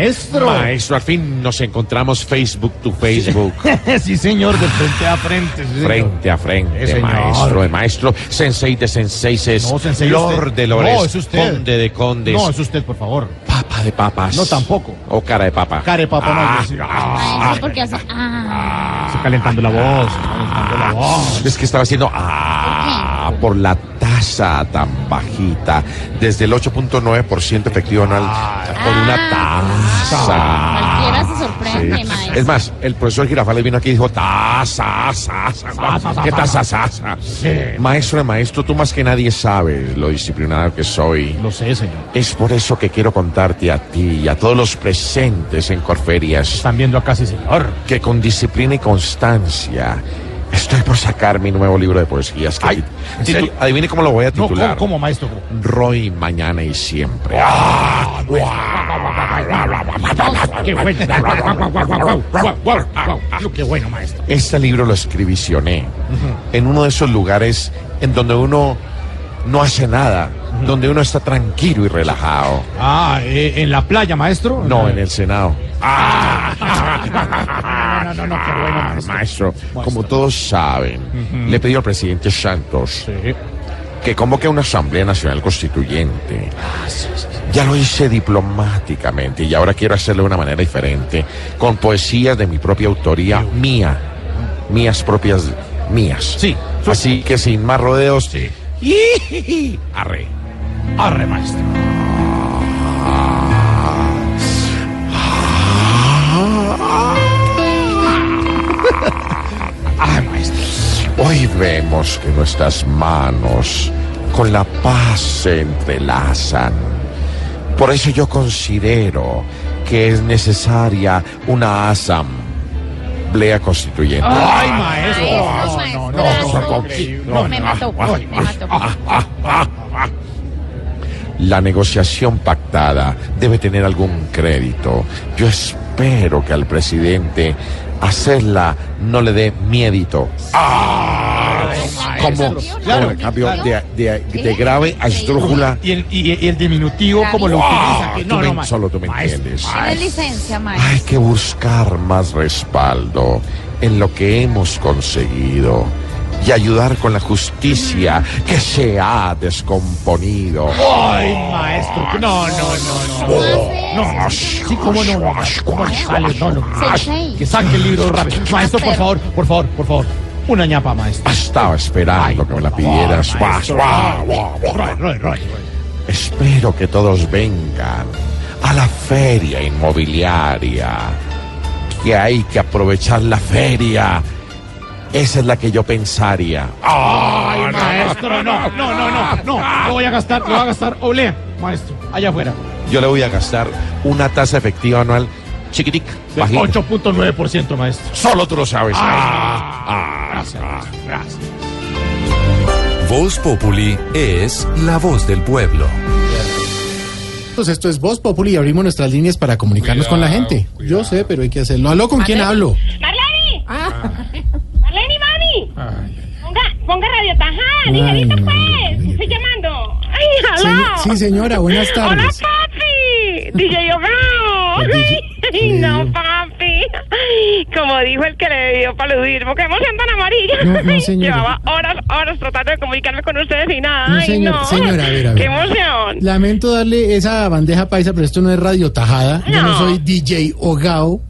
[SPEAKER 33] Maestro.
[SPEAKER 60] Maestro, al fin nos encontramos Facebook to Facebook. *laughs*
[SPEAKER 33] sí, señor, de frente a frente. sí, señor.
[SPEAKER 60] Frente a frente,
[SPEAKER 33] Sí,
[SPEAKER 60] maestro, maestro, sensei de senseises,
[SPEAKER 33] No, sensei,
[SPEAKER 60] lord
[SPEAKER 33] usted.
[SPEAKER 60] de lores,
[SPEAKER 33] No, es usted.
[SPEAKER 60] conde de condes,
[SPEAKER 33] No, es usted, por favor.
[SPEAKER 60] papa de papas.
[SPEAKER 33] No, tampoco.
[SPEAKER 60] O cara de papa.
[SPEAKER 33] Care, papá, no.
[SPEAKER 60] Ah,
[SPEAKER 33] yo sí.
[SPEAKER 60] ah,
[SPEAKER 62] porque hace. Ah.
[SPEAKER 33] Calentando la voz, calentando la voz.
[SPEAKER 60] Es que estaba haciendo ah por la tasa tan bajita, desde el 8.9% efectivo anual, por una tasa.
[SPEAKER 62] Cualquiera se sorprende,
[SPEAKER 60] Sí.
[SPEAKER 62] maestro.
[SPEAKER 60] Es más, el profesor Girafales vino aquí y dijo, tasa, tasa, ¿qué tasa, tasa? Maestro de maestro, tú más que nadie sabes lo disciplinado que soy.
[SPEAKER 33] Lo sé, señor.
[SPEAKER 60] Es por eso que quiero contarte a ti y a todos los presentes en Corferias.
[SPEAKER 33] Están viendo acá, sí, señor.
[SPEAKER 60] Que con disciplina y constancia Estoy por sacar mi nuevo libro de poesías. que
[SPEAKER 33] Ay.
[SPEAKER 60] Adivine cómo lo voy a
[SPEAKER 33] No,
[SPEAKER 60] titular.
[SPEAKER 33] ¿cómo, cómo, maestro?
[SPEAKER 60] Roy, mañana y siempre.
[SPEAKER 33] ¡Ah! ¡Qué bueno! ¡Qué bueno, maestro!
[SPEAKER 60] Este libro lo escribicioné en uno de esos lugares en donde uno no hace nada, donde uno está tranquilo y relajado.
[SPEAKER 33] Ah, eh, ¿en la playa, maestro?
[SPEAKER 60] No, en el Senado. *laughs*
[SPEAKER 33] No, no, no, qué bueno, maestro.
[SPEAKER 60] Maestro, como todos saben,
[SPEAKER 33] Ujú.
[SPEAKER 60] le pedí al presidente Santos que convoque una Asamblea Nacional Constituyente. Ya lo hice diplomáticamente y ahora quiero hacerlo de una manera diferente, con poesías de mi propia autoría, mía, mías propias, mías. Sí. Así que sin más rodeos, *laughs* arre.
[SPEAKER 33] Arre, maestro. Ay, maestro.
[SPEAKER 60] Hoy vemos que nuestras manos con la paz se entrelazan. Por eso yo considero que es necesaria una asamblea constituyente.
[SPEAKER 33] Ay, maestro.
[SPEAKER 35] Maestro,
[SPEAKER 33] No, no, no, no, no, no,
[SPEAKER 35] Me
[SPEAKER 33] no,
[SPEAKER 35] mató,
[SPEAKER 33] no,
[SPEAKER 35] me mató.
[SPEAKER 60] La negociación pactada debe tener algún crédito. Yo espero que al presidente hacerla no le dé miedito. Como,
[SPEAKER 33] Claro,
[SPEAKER 60] como en cambio
[SPEAKER 33] claro.
[SPEAKER 60] de, de- de grave a esdrújula.
[SPEAKER 33] Y el, y, el diminutivo, como lo utiliza. que-
[SPEAKER 60] tú
[SPEAKER 33] No,
[SPEAKER 60] me-
[SPEAKER 33] no, ma-
[SPEAKER 60] solo tú me
[SPEAKER 33] maestro.
[SPEAKER 60] entiendes.
[SPEAKER 35] Licencia, maestro.
[SPEAKER 60] Hay que buscar más respaldo en lo que hemos conseguido y ayudar con la justicia que se ha descomponido.
[SPEAKER 33] Ay, maestro. que- No, no, no, no. No, sí, cómo no. no, ¿Cómo no sale? No, no. Que saque el libro rápido. Maestro, por favor, por favor, por favor. Una ñapa, maestro.
[SPEAKER 60] Estaba esperando que me la pidieras. Espero que todos vengan a la feria inmobiliaria. Que hay que aprovechar la feria. Esa es la que yo pensaría.
[SPEAKER 33] Ay, maestro, no, no, no, no, no. Lo voy a gastar, lo voy a gastar. Oblea, maestro, allá afuera.
[SPEAKER 60] Yo le voy a gastar una tasa efectiva anual chiquitic,
[SPEAKER 33] Del
[SPEAKER 60] bajita.
[SPEAKER 33] 8.9%, maestro.
[SPEAKER 60] Solo tú lo sabes.
[SPEAKER 33] Ah, gracias, gracias.
[SPEAKER 63] Voz Populi es la voz del pueblo.
[SPEAKER 6] Pues esto es Voz Populi y abrimos nuestras líneas para comunicarnos con la gente. Yo sé, pero hay que hacerlo. ¿Aló con quién hablo?
[SPEAKER 64] ¡Marlene, mami! Ponga, ponga radio tajada,
[SPEAKER 6] Ay,
[SPEAKER 64] ligerito pues. Estoy llamando. ¡Ay, aló!
[SPEAKER 6] Sí, sí, señora, buenas
[SPEAKER 64] ¡Hola,
[SPEAKER 6] tardes.
[SPEAKER 64] papi! DJ Ogao.
[SPEAKER 6] El DJ
[SPEAKER 64] Ay, no, papi. Como dijo el que le dio paludismo, qué emoción tan amarilla.
[SPEAKER 6] No, no, señora.
[SPEAKER 64] Llevaba horas, horas tratando de comunicarme con ustedes y nada.
[SPEAKER 6] No,
[SPEAKER 64] Ay, no.
[SPEAKER 6] señora, a ver, a ver.
[SPEAKER 64] Qué emoción.
[SPEAKER 6] Lamento darle esa bandeja paisa, pero esto no es radio tajada. Yo no soy DJ Ogao.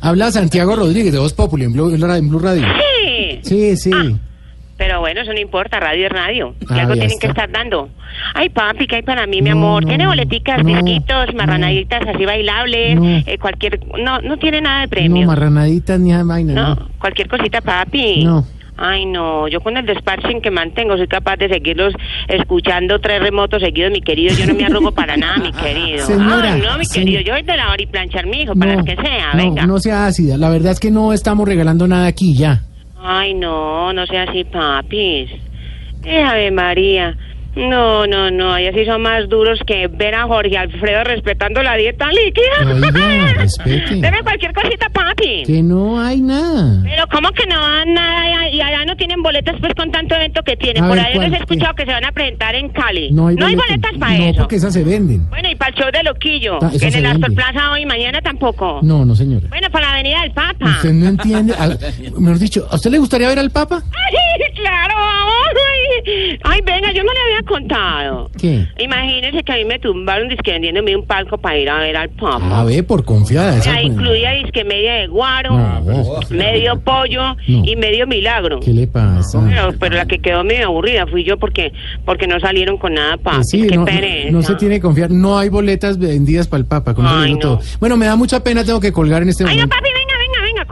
[SPEAKER 6] Habla Santiago Rodríguez de Voz Populi en Blue, en Blue Radio.
[SPEAKER 64] Sí.
[SPEAKER 6] Sí, sí.
[SPEAKER 64] Pero bueno, eso no importa, radio es radio. Que
[SPEAKER 6] Ah,
[SPEAKER 64] algo tienen que estar dando. Ay, papi, ¿qué hay para mí, mi
[SPEAKER 6] No,
[SPEAKER 64] amor?
[SPEAKER 6] no,
[SPEAKER 64] ¿Tiene boleticas,
[SPEAKER 6] no,
[SPEAKER 64] disquitos, marranaditas así bailables?
[SPEAKER 6] No.
[SPEAKER 64] eh, cualquier... No, no tiene nada de
[SPEAKER 6] No,
[SPEAKER 64] premio.
[SPEAKER 6] marranaditas ni esa vaina.
[SPEAKER 64] No,
[SPEAKER 6] No.
[SPEAKER 64] cualquier cosita, papi.
[SPEAKER 6] No.
[SPEAKER 64] Ay, no, yo con el desparching que mantengo soy capaz de seguirlos escuchando tres remotos seguidos, mi querido. Yo no me arrugo para nada, mi querido.
[SPEAKER 6] Señora,
[SPEAKER 64] Ay, no, mi querido, yo voy de la hora y planchar mi hijo, para
[SPEAKER 6] No,
[SPEAKER 64] lo que sea,
[SPEAKER 6] no,
[SPEAKER 64] venga.
[SPEAKER 6] no sea ácida. La verdad es que no estamos regalando nada aquí ya.
[SPEAKER 64] Ay, no, no sea así, papis. Déjame, María. No, no, no, ellos sí son más duros que ver a Jorge Alfredo respetando la dieta líquida.
[SPEAKER 6] Oiga, respete.
[SPEAKER 64] Deme cualquier cosita, papi.
[SPEAKER 6] Que no hay nada.
[SPEAKER 64] Pero ¿cómo que no dan nada y allá no tienen boletas pues con tanto evento que tienen?
[SPEAKER 6] A
[SPEAKER 64] Por
[SPEAKER 6] ver,
[SPEAKER 64] ahí les he escuchado que se van a presentar en Cali.
[SPEAKER 6] No hay,
[SPEAKER 64] boletas,
[SPEAKER 6] boletas.
[SPEAKER 64] para
[SPEAKER 6] No,
[SPEAKER 64] eso.
[SPEAKER 6] porque esas se venden.
[SPEAKER 64] Bueno, y para el show de Loquillo, que en el Astor. Plaza hoy y mañana tampoco.
[SPEAKER 6] No, no, señora.
[SPEAKER 64] Bueno, para la Avenida del Papa.
[SPEAKER 6] Usted no entiende. Al- mejor dicho, ¿a usted le gustaría ver al Papa? *laughs*
[SPEAKER 64] Ay, claro, vamos. Ay, ay, venga, yo no le había contado.
[SPEAKER 6] ¿Qué?
[SPEAKER 64] Imagínese que a mí me tumbaron disque vendiéndome un palco para ir a ver al Papa.
[SPEAKER 6] A ver, por confiada. esa-
[SPEAKER 64] Ya incluía disque media de guaro,
[SPEAKER 6] No.
[SPEAKER 64] medio pollo
[SPEAKER 6] No.
[SPEAKER 64] y medio milagro.
[SPEAKER 6] ¿Qué le pasa?
[SPEAKER 64] Pero, pero la que quedó medio aburrida fui yo porque porque no salieron con nada.
[SPEAKER 6] Eh, sí,
[SPEAKER 64] Qué
[SPEAKER 6] no,
[SPEAKER 64] pereza.
[SPEAKER 6] no se tiene que confiar. No hay boletas vendidas para el Papa. Con
[SPEAKER 64] Ay,
[SPEAKER 6] todo. Bueno, me da mucha pena, tengo que colgar en este
[SPEAKER 64] Ay, no,
[SPEAKER 6] momento.
[SPEAKER 64] papi, venga,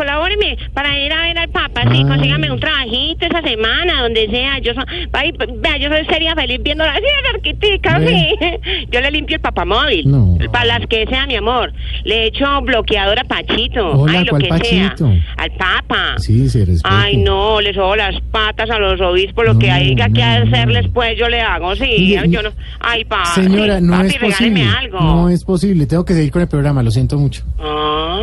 [SPEAKER 64] colabóreme para ir a ver al Papa, sí,
[SPEAKER 6] Ah.
[SPEAKER 64] consígame un trabajito esa semana, donde sea. Yo, so- ay, vea, yo sería feliz viéndola así de cerquitica, sí. *laughs* Yo le limpio el papamóvil,
[SPEAKER 6] No.
[SPEAKER 64] para las que sea, mi amor. Le echo bloqueador a Pachito,
[SPEAKER 6] Hola,
[SPEAKER 64] ay, lo
[SPEAKER 6] ¿cuál
[SPEAKER 64] que
[SPEAKER 6] Pachito?
[SPEAKER 64] sea. Al Papa.
[SPEAKER 6] Sí, se respeta.
[SPEAKER 64] Ay, no, le sobo las patas a los obispos, lo que haya que hacerles, pues yo le hago, sí. Yo no. Ay, pa,
[SPEAKER 6] Señora,
[SPEAKER 64] sí,
[SPEAKER 6] no es posible.
[SPEAKER 64] algo.
[SPEAKER 6] No es posible. Tengo que seguir con el programa, lo siento mucho.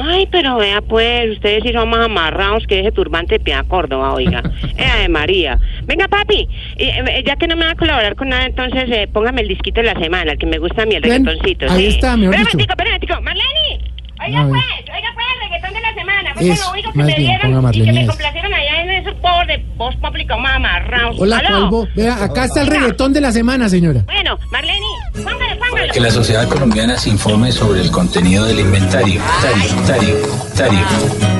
[SPEAKER 64] Ay, pero vea pues, ustedes sí son más amarrados que ese turbante de Pia Córdoba, oiga. *laughs* Eh, de María. Venga, papi, eh, eh, ya que no me va a colaborar con nada, entonces eh, póngame el disquito de la semana, el que me gusta a mí, el reggaetoncito.
[SPEAKER 6] ahí
[SPEAKER 64] sí.
[SPEAKER 6] está, mejor dicho.
[SPEAKER 64] espera un momentico. Marleni,
[SPEAKER 6] A
[SPEAKER 64] oiga pues, oiga pues, el reggaetón de la semana. Fue
[SPEAKER 6] Eso,
[SPEAKER 64] lo único que me dieron y que me complacieron esos pobres de voz pública más amarrados.
[SPEAKER 6] Hola. Calvo. Vea, acá está el reggaetón de la semana, señora.
[SPEAKER 64] Bueno, Marleni, póngale, póngale.
[SPEAKER 65] Que la sociedad colombiana se informe sobre el contenido del inventario. Tario, tario, tario.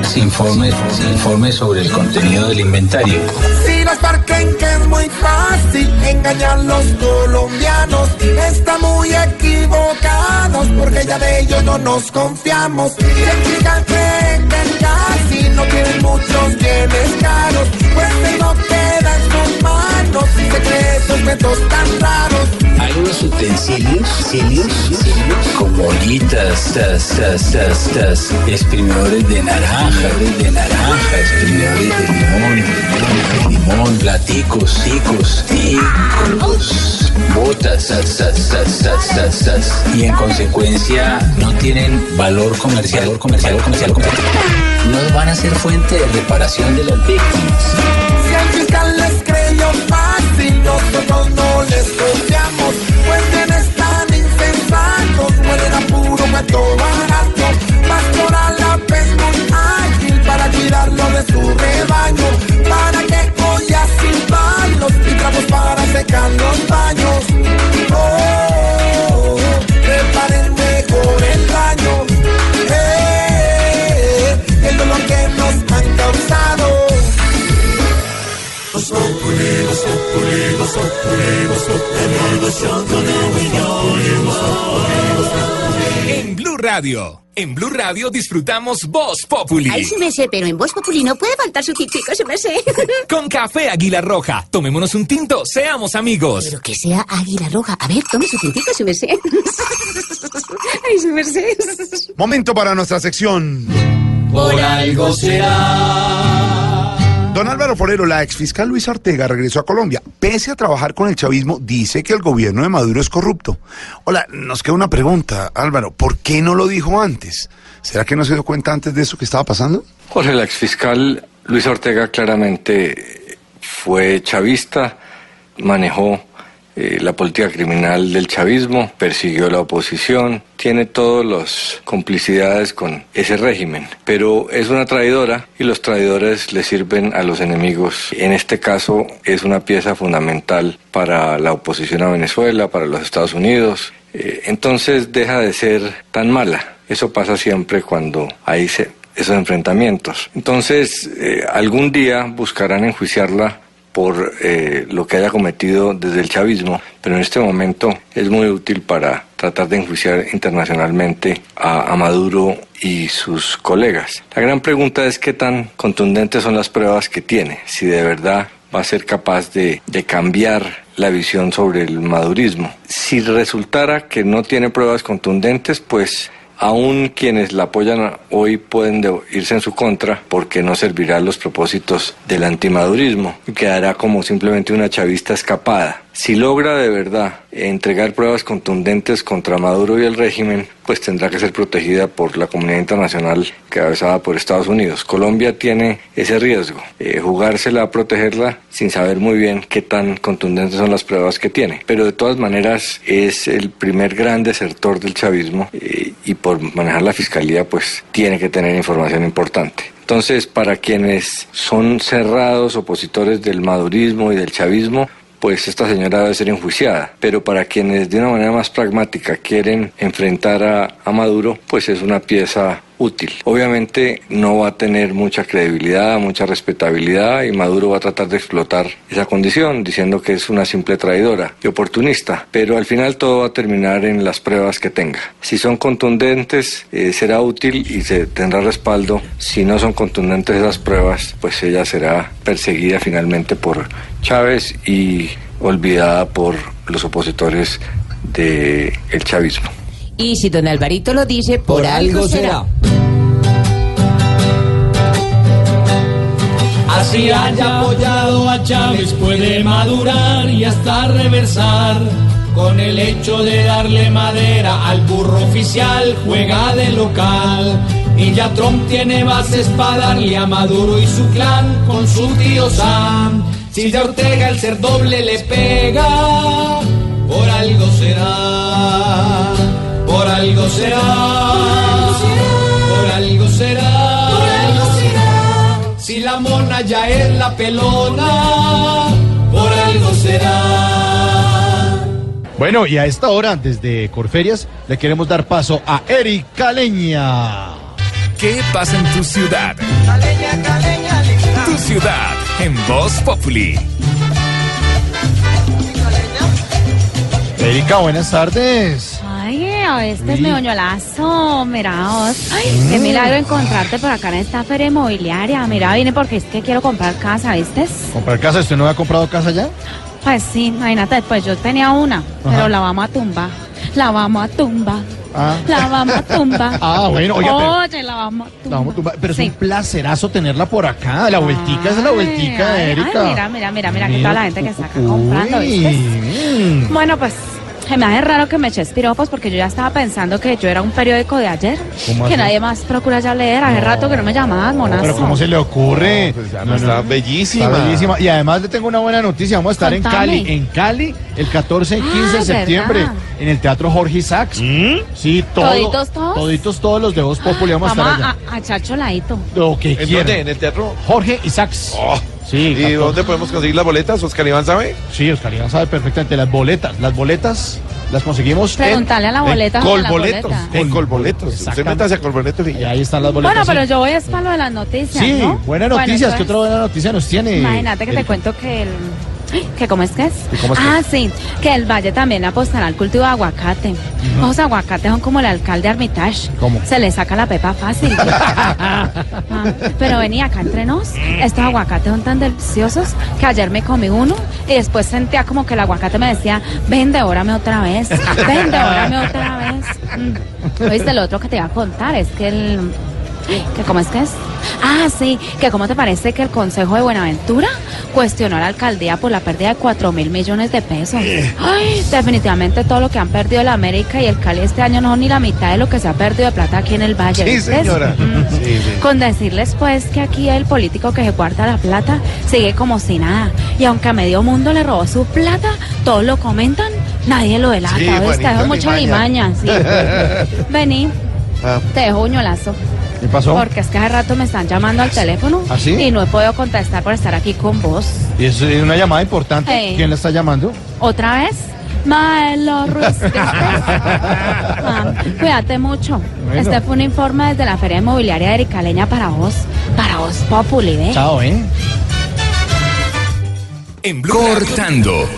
[SPEAKER 65] Se informe, se informe sobre el contenido del inventario.
[SPEAKER 39] Si nos parquen que es muy fácil engañar a los colombianos, están muy equivocados porque ya de ellos no nos confiamos. Se explican que que casi no tienen muchos bienes caros, pues se no queda en sus manos secretos, métodos tan raros.
[SPEAKER 65] Hay unos utensilios, utensilios, como ollitas, tas, tas, tas, tas, exprimidores de naranja, de naranja, exprimidores de limón, de limón, platicos, ticos, ticos, botas, tas, tas, tas, tas, tas, tas, y en consecuencia no tienen valor comercial, comercial, comercial, comercial. No van a ser fuente de reparación de las víctimas.
[SPEAKER 39] Fiscal les creyó fácil, nosotros no les confiamos. Pues bien están insensatos, huelen a puro cuento barato. Pastoral la es muy ágil para cuidarlo de su rebaño. Para que collas sin palos y trapos para secar los baños.
[SPEAKER 4] En Blue Radio. En Blue Radio disfrutamos Voz Populi.
[SPEAKER 66] Ay, sí me sé, pero en Voz Populi no puede faltar su tintico, sí me sé. *laughs*
[SPEAKER 4] Con café Águila Roja. Tomémonos un tinto, seamos amigos.
[SPEAKER 66] Pero que sea águila roja. A ver, tome su tintico, sí me sé. *laughs* Ay, sí me sé.
[SPEAKER 5] Momento para nuestra sección.
[SPEAKER 66] Por algo
[SPEAKER 5] Don Álvaro Forero, la exfiscal Luis Ortega regresó a Colombia. Pese a trabajar con el chavismo, dice que el gobierno de Maduro es corrupto. Hola, nos queda una pregunta, Álvaro. ¿Por qué no lo dijo antes? ¿Será que no se dio cuenta antes de eso que estaba pasando?
[SPEAKER 52] Jorge, el exfiscal Luis Ortega claramente fue chavista, manejó eh, la política criminal del chavismo, persiguió la oposición, tiene todas las complicidades con ese régimen, pero es una traidora y los traidores le sirven a los enemigos. En este caso es una pieza fundamental para la oposición a Venezuela, para los Estados Unidos. Eh, entonces deja de ser tan mala. Eso pasa siempre cuando hay se- esos enfrentamientos. Entonces, eh, algún día buscarán enjuiciarla por eh, lo que haya cometido desde el chavismo, pero en este momento es muy útil para tratar de enjuiciar internacionalmente a, a Maduro y sus colegas. La gran pregunta es qué tan contundentes son las pruebas que tiene, si de verdad va a ser capaz de, de cambiar la visión sobre el madurismo. Si resultara que no tiene pruebas contundentes, pues aún quienes la apoyan hoy pueden de- irse en su contra porque no servirá a los propósitos del antimadurismo y quedará como simplemente una chavista escapada. Si logra de verdad entregar pruebas contundentes contra Maduro y el régimen, pues tendrá que ser protegida por la comunidad internacional cabezada por Estados Unidos. Colombia tiene ese riesgo, eh, jugársela a protegerla sin saber muy bien qué tan contundentes son las pruebas que tiene. Pero de todas maneras es el primer gran desertor del chavismo eh, y por manejar la fiscalía pues tiene que tener información importante. Entonces, para quienes son cerrados opositores del madurismo y del chavismo, pues esta señora debe ser enjuiciada. Pero para quienes de una manera más pragmática quieren enfrentar a, a Maduro, pues es una pieza útil. Obviamente no va a tener mucha credibilidad, mucha respetabilidad y Maduro va a tratar de explotar esa condición diciendo que es una simple traidora y oportunista, pero al final todo va a terminar en las pruebas que tenga. Si son contundentes eh, será útil y se tendrá respaldo. Si no son contundentes esas pruebas, pues ella será perseguida finalmente por Chávez y olvidada por los opositores del el chavismo.
[SPEAKER 20] Y si don Alvarito lo dice, por, algo será.
[SPEAKER 37] Así haya apoyado a Chávez puede madurar y hasta reversar. Con el hecho de darle madera al burro oficial, juega de local. Y ya Trump tiene bases para darle a Maduro y su clan con su tío Sam. Si ya Ortega el ser doble le pega, por algo será, por algo será, por algo será, por algo será. Si la mona ya es la pelona, por algo será.
[SPEAKER 33] Bueno, y a esta hora, desde Corferias, le queremos dar paso a Eric Caleña.
[SPEAKER 4] ¿Qué pasa en tu ciudad? Tu ciudad en Voz Populi.
[SPEAKER 33] Erika, buenas tardes.
[SPEAKER 35] Ay, este es mi oñolazo, mira vos. Ay, qué milagro encontrarte por acá en esta feria inmobiliaria. Mira, vine porque es que quiero comprar casa, ¿viste?
[SPEAKER 33] ¿Comprar casa? ¿Usted no había comprado casa ya?
[SPEAKER 35] Pues sí, imagínate, pues yo tenía una, pero la vamos a tumbar. La vamos a tumbar.
[SPEAKER 33] Ah.
[SPEAKER 35] La vamos a tumbar. *laughs*
[SPEAKER 33] Ah, bueno, oiga, pero-
[SPEAKER 35] Oye, la vamos a tumbar.
[SPEAKER 33] La vamos a tumbar, pero es
[SPEAKER 35] Sí.
[SPEAKER 33] un placerazo tenerla por acá. La vueltica es la vueltica,
[SPEAKER 35] Ay, ay,
[SPEAKER 33] Erika.
[SPEAKER 35] mira, mira, mira, mira, que toda la gente que está acá comprando, ¿viste?
[SPEAKER 33] mm.
[SPEAKER 35] Bueno, pues se me hace raro que me eches piropos porque yo ya estaba pensando que yo era un periódico de ayer.
[SPEAKER 33] ¿Cómo
[SPEAKER 35] Que
[SPEAKER 33] así?
[SPEAKER 35] nadie más procura ya leer. Hace rato que no me llamabas, monazo.
[SPEAKER 33] Pero ¿cómo se le ocurre? No,
[SPEAKER 67] está
[SPEAKER 33] no.
[SPEAKER 67] bellísima.
[SPEAKER 33] Está bellísima. Y además le tengo una buena noticia. Vamos a estar en. Cali. En Cali, el 14 y 15 de septiembre.
[SPEAKER 35] ¿verdad?
[SPEAKER 33] En el Teatro Jorge Isaacs. Sí, todo,
[SPEAKER 35] ¿Toditos todos?
[SPEAKER 33] Toditos todos los de Voz Populi vamos,
[SPEAKER 35] Vamos
[SPEAKER 33] a estar allá.
[SPEAKER 35] a, a echar choladito.
[SPEAKER 33] Lo que
[SPEAKER 67] ¿En dónde? ¿En el teatro?
[SPEAKER 33] Jorge Isaacs. Sí,
[SPEAKER 67] ¿Y
[SPEAKER 33] 14.
[SPEAKER 67] dónde podemos conseguir las boletas? ¿Oscar Iván sabe?
[SPEAKER 33] Sí, Oscar Iván sabe perfectamente. Las boletas. Las boletas las conseguimos
[SPEAKER 35] Preguntale a la
[SPEAKER 33] en
[SPEAKER 35] boleta
[SPEAKER 33] Colboletos.
[SPEAKER 67] En Colboletos. Usted métase a Colboletos y
[SPEAKER 33] ahí están las boletas.
[SPEAKER 35] Bueno, pero
[SPEAKER 33] sí.
[SPEAKER 35] yo voy es para lo de las noticias,
[SPEAKER 33] Sí,
[SPEAKER 35] ¿no?
[SPEAKER 33] buenas
[SPEAKER 35] Bueno,
[SPEAKER 33] noticias. ¿Qué
[SPEAKER 35] entonces,
[SPEAKER 33] otra buena noticia nos tiene?
[SPEAKER 35] Imagínate que te cuento que el... ¿Que cómo es que es?
[SPEAKER 33] ¿Y cómo es que
[SPEAKER 35] ah, sí, que el Valle también apostará al cultivo de aguacate. Los aguacates son como el alcalde Armitage.
[SPEAKER 33] ¿Cómo?
[SPEAKER 35] Se le saca la pepa fácil. *laughs* Ah, pero venía acá entre nos. Estos aguacates son tan deliciosos que ayer me comí uno y después sentía como que el aguacate me decía, ven, devórame otra vez, ven, devórame otra vez. Mm. ¿Oíste? Lo otro que te iba a contar es que el... ¿Que cómo es que es? Ah, sí, que cómo te parece que el Consejo de Buenaventura cuestionó a la alcaldía por la pérdida de 4 mil millones de pesos. Ay, definitivamente todo lo que han perdido la América y el Cali este año no son ni la mitad de lo que se ha perdido de plata aquí en el Valle.
[SPEAKER 67] Sí, señora.
[SPEAKER 35] Mm.
[SPEAKER 67] Sí, sí.
[SPEAKER 35] Con decirles pues que aquí el político que se guarda la plata sigue como si nada. Y aunque a medio mundo le robó su plata, todos lo comentan, nadie lo delata.
[SPEAKER 67] Sí. Juanita
[SPEAKER 35] Es mucha
[SPEAKER 67] Limaña.
[SPEAKER 35] sí. *laughs* Vení,
[SPEAKER 67] Ah,
[SPEAKER 35] te dejo uñolazo.
[SPEAKER 33] ¿Qué pasó?
[SPEAKER 35] Porque es que hace rato me están llamando al teléfono
[SPEAKER 33] ¿Ah, sí?
[SPEAKER 35] y no he podido contestar por estar aquí con vos.
[SPEAKER 33] Y es eh, una llamada importante.
[SPEAKER 35] Hey.
[SPEAKER 33] ¿Quién la está llamando?
[SPEAKER 35] ¿Otra vez? Maelo *laughs* Ruiz. Ah, cuídate mucho.
[SPEAKER 33] Bueno.
[SPEAKER 35] Este fue un informe desde la Feria Inmobiliaria de Ericaleña para vos. Para vos, Populi, ¿ve?
[SPEAKER 33] Chao, ¿eh?
[SPEAKER 4] En Blue Cortando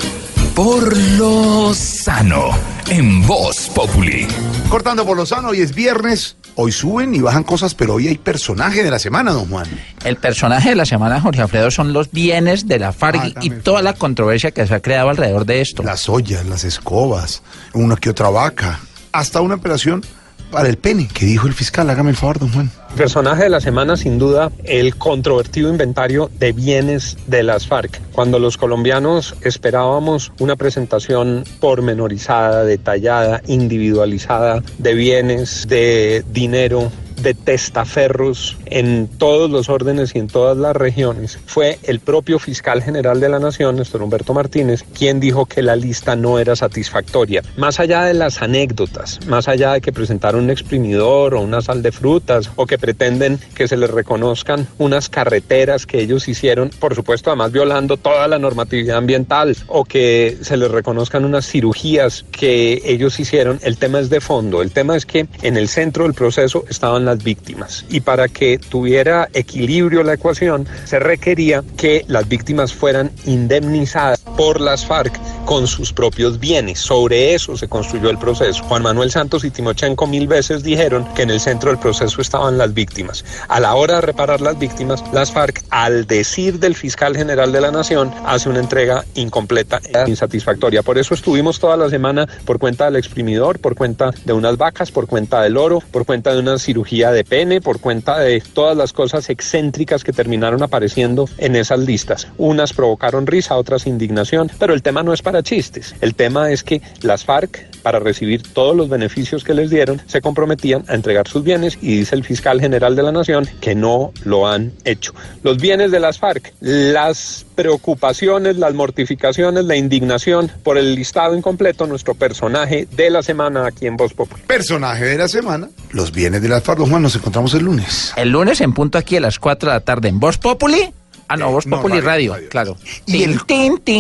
[SPEAKER 4] por lo sano en Voz Populi.
[SPEAKER 5] Cortando por lo sano, hoy es viernes. Hoy suben y bajan cosas, pero hoy hay personaje de la semana, don Juan.
[SPEAKER 40] El personaje de la semana, Jorge Alfredo, son los bienes de la FARC
[SPEAKER 5] Ah,
[SPEAKER 40] y
[SPEAKER 5] también.
[SPEAKER 40] toda la controversia que se ha creado alrededor de esto.
[SPEAKER 5] Las ollas, las escobas, una que otra vaca, hasta una operación para el pene, que dijo el fiscal. Hágame el favor, don Juan.
[SPEAKER 38] Personaje de la semana, sin duda, el controvertido inventario de bienes de las FARC. Cuando los colombianos esperábamos una presentación pormenorizada, detallada, individualizada de bienes, de dinero, de testaferros en todos los órdenes y en todas las regiones, fue el propio fiscal general de la Nación, Néstor Humberto Martínez, quien dijo que la lista no era satisfactoria. Más allá de las anécdotas, más allá de que presentaron un exprimidor o una sal de frutas o que pretenden que se les reconozcan unas carreteras que ellos hicieron, por supuesto, además violando toda la normatividad ambiental o que se les reconozcan unas cirugías que ellos hicieron, el tema es de fondo. El tema es que en el centro del proceso estaban víctimas. Y para que tuviera equilibrio la ecuación, se requería que las víctimas fueran indemnizadas por las FARC con sus propios bienes. Sobre eso se construyó el proceso. Juan Manuel Santos y Timochenko mil veces dijeron que en el centro del proceso estaban las víctimas. A la hora de reparar las víctimas, las FARC, al decir del fiscal general de la Nación, hace una entrega incompleta e insatisfactoria. Por eso estuvimos toda la semana por cuenta del exprimidor, por cuenta de unas vacas, por cuenta del oro, por cuenta de una cirugía de pene, por cuenta de todas las cosas excéntricas que terminaron apareciendo en esas listas. Unas provocaron risa, otras indignación, pero el tema no es para chistes. El tema es que las FARC, para recibir todos los beneficios que les dieron, se comprometían a entregar sus bienes y dice el fiscal general de la Nación que no lo han hecho. Los bienes de las FARC, las preocupaciones, las mortificaciones, la indignación por el listado incompleto, nuestro personaje de la semana aquí en Voz Popular.
[SPEAKER 5] Personaje de la semana, los bienes de las FARC. Juan, nos encontramos el lunes.
[SPEAKER 40] El lunes en punto aquí a las 4 de la tarde en Voz Populi. Ah, no, Voz
[SPEAKER 5] no,
[SPEAKER 40] Populi
[SPEAKER 5] radio,
[SPEAKER 40] Radio, claro.
[SPEAKER 5] Y el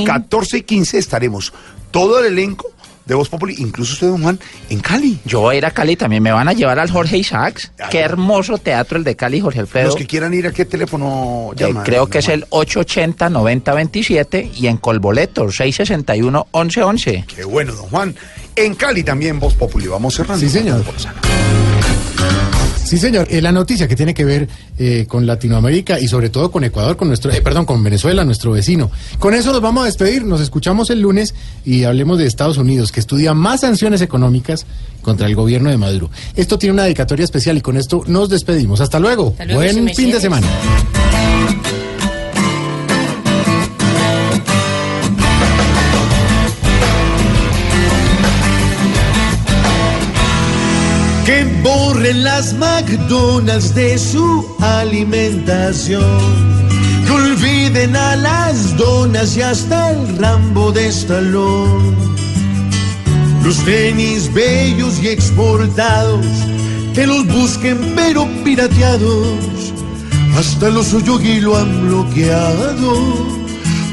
[SPEAKER 5] 14 y 15 estaremos todo el elenco de Voz Populi, incluso usted, don Juan, en Cali.
[SPEAKER 40] Yo voy a ir a Cali también. Me van a llevar al Jorge Isaacs. Qué hermoso teatro el de Cali, Jorge Alfredo.
[SPEAKER 5] Los que quieran ir a qué teléfono
[SPEAKER 40] Eh,
[SPEAKER 5] llaman.
[SPEAKER 40] creo que es el 880-9027 y en Colboleto 661-1111.
[SPEAKER 5] Qué bueno, don Juan. En Cali también Voz Populi. Vamos cerrando.
[SPEAKER 6] Sí, señor. Sí, señor. Eh, la noticia que tiene que ver eh, con Latinoamérica y sobre todo con Ecuador, con nuestro, eh, perdón, con Venezuela, nuestro vecino. Con eso nos vamos a despedir. Nos escuchamos el lunes y hablemos de Estados Unidos, que estudia más sanciones económicas contra el gobierno de Maduro. Esto tiene una dedicatoria especial y con esto nos despedimos. Hasta luego.
[SPEAKER 20] Hasta luego,
[SPEAKER 6] Buen fin de semana.
[SPEAKER 44] Las McDonald's de su alimentación. Que olviden a las donas y hasta el Rambo de Stallone. Los tenis bellos y exportados, que los busquen pero pirateados. Hasta los Oyogi lo han bloqueado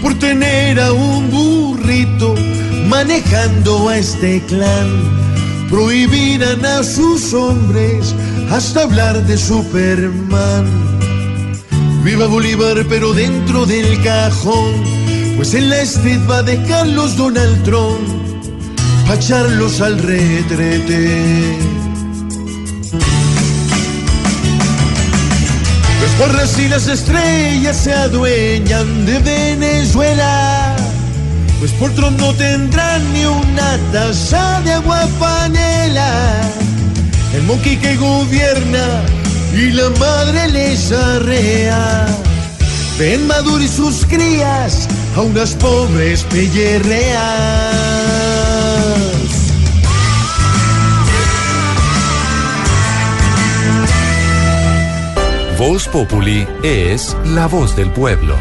[SPEAKER 44] por tener a un burrito manejando a este clan. Prohibirán a sus hombres hasta hablar de Superman. Viva Bolívar, pero dentro del cajón, pues en la ested va a dejarlos Donald Trump, pa' echarlos al retrete. Los porras y las estrellas se adueñan de Venezuela. Pues por Trump no tendrán ni una taza de agua panela. El monkey que gobierna y la madre les arrea. Ven Maduro y sus crías a unas pobres pellerreas.
[SPEAKER 68] Voz Populi es la voz del pueblo.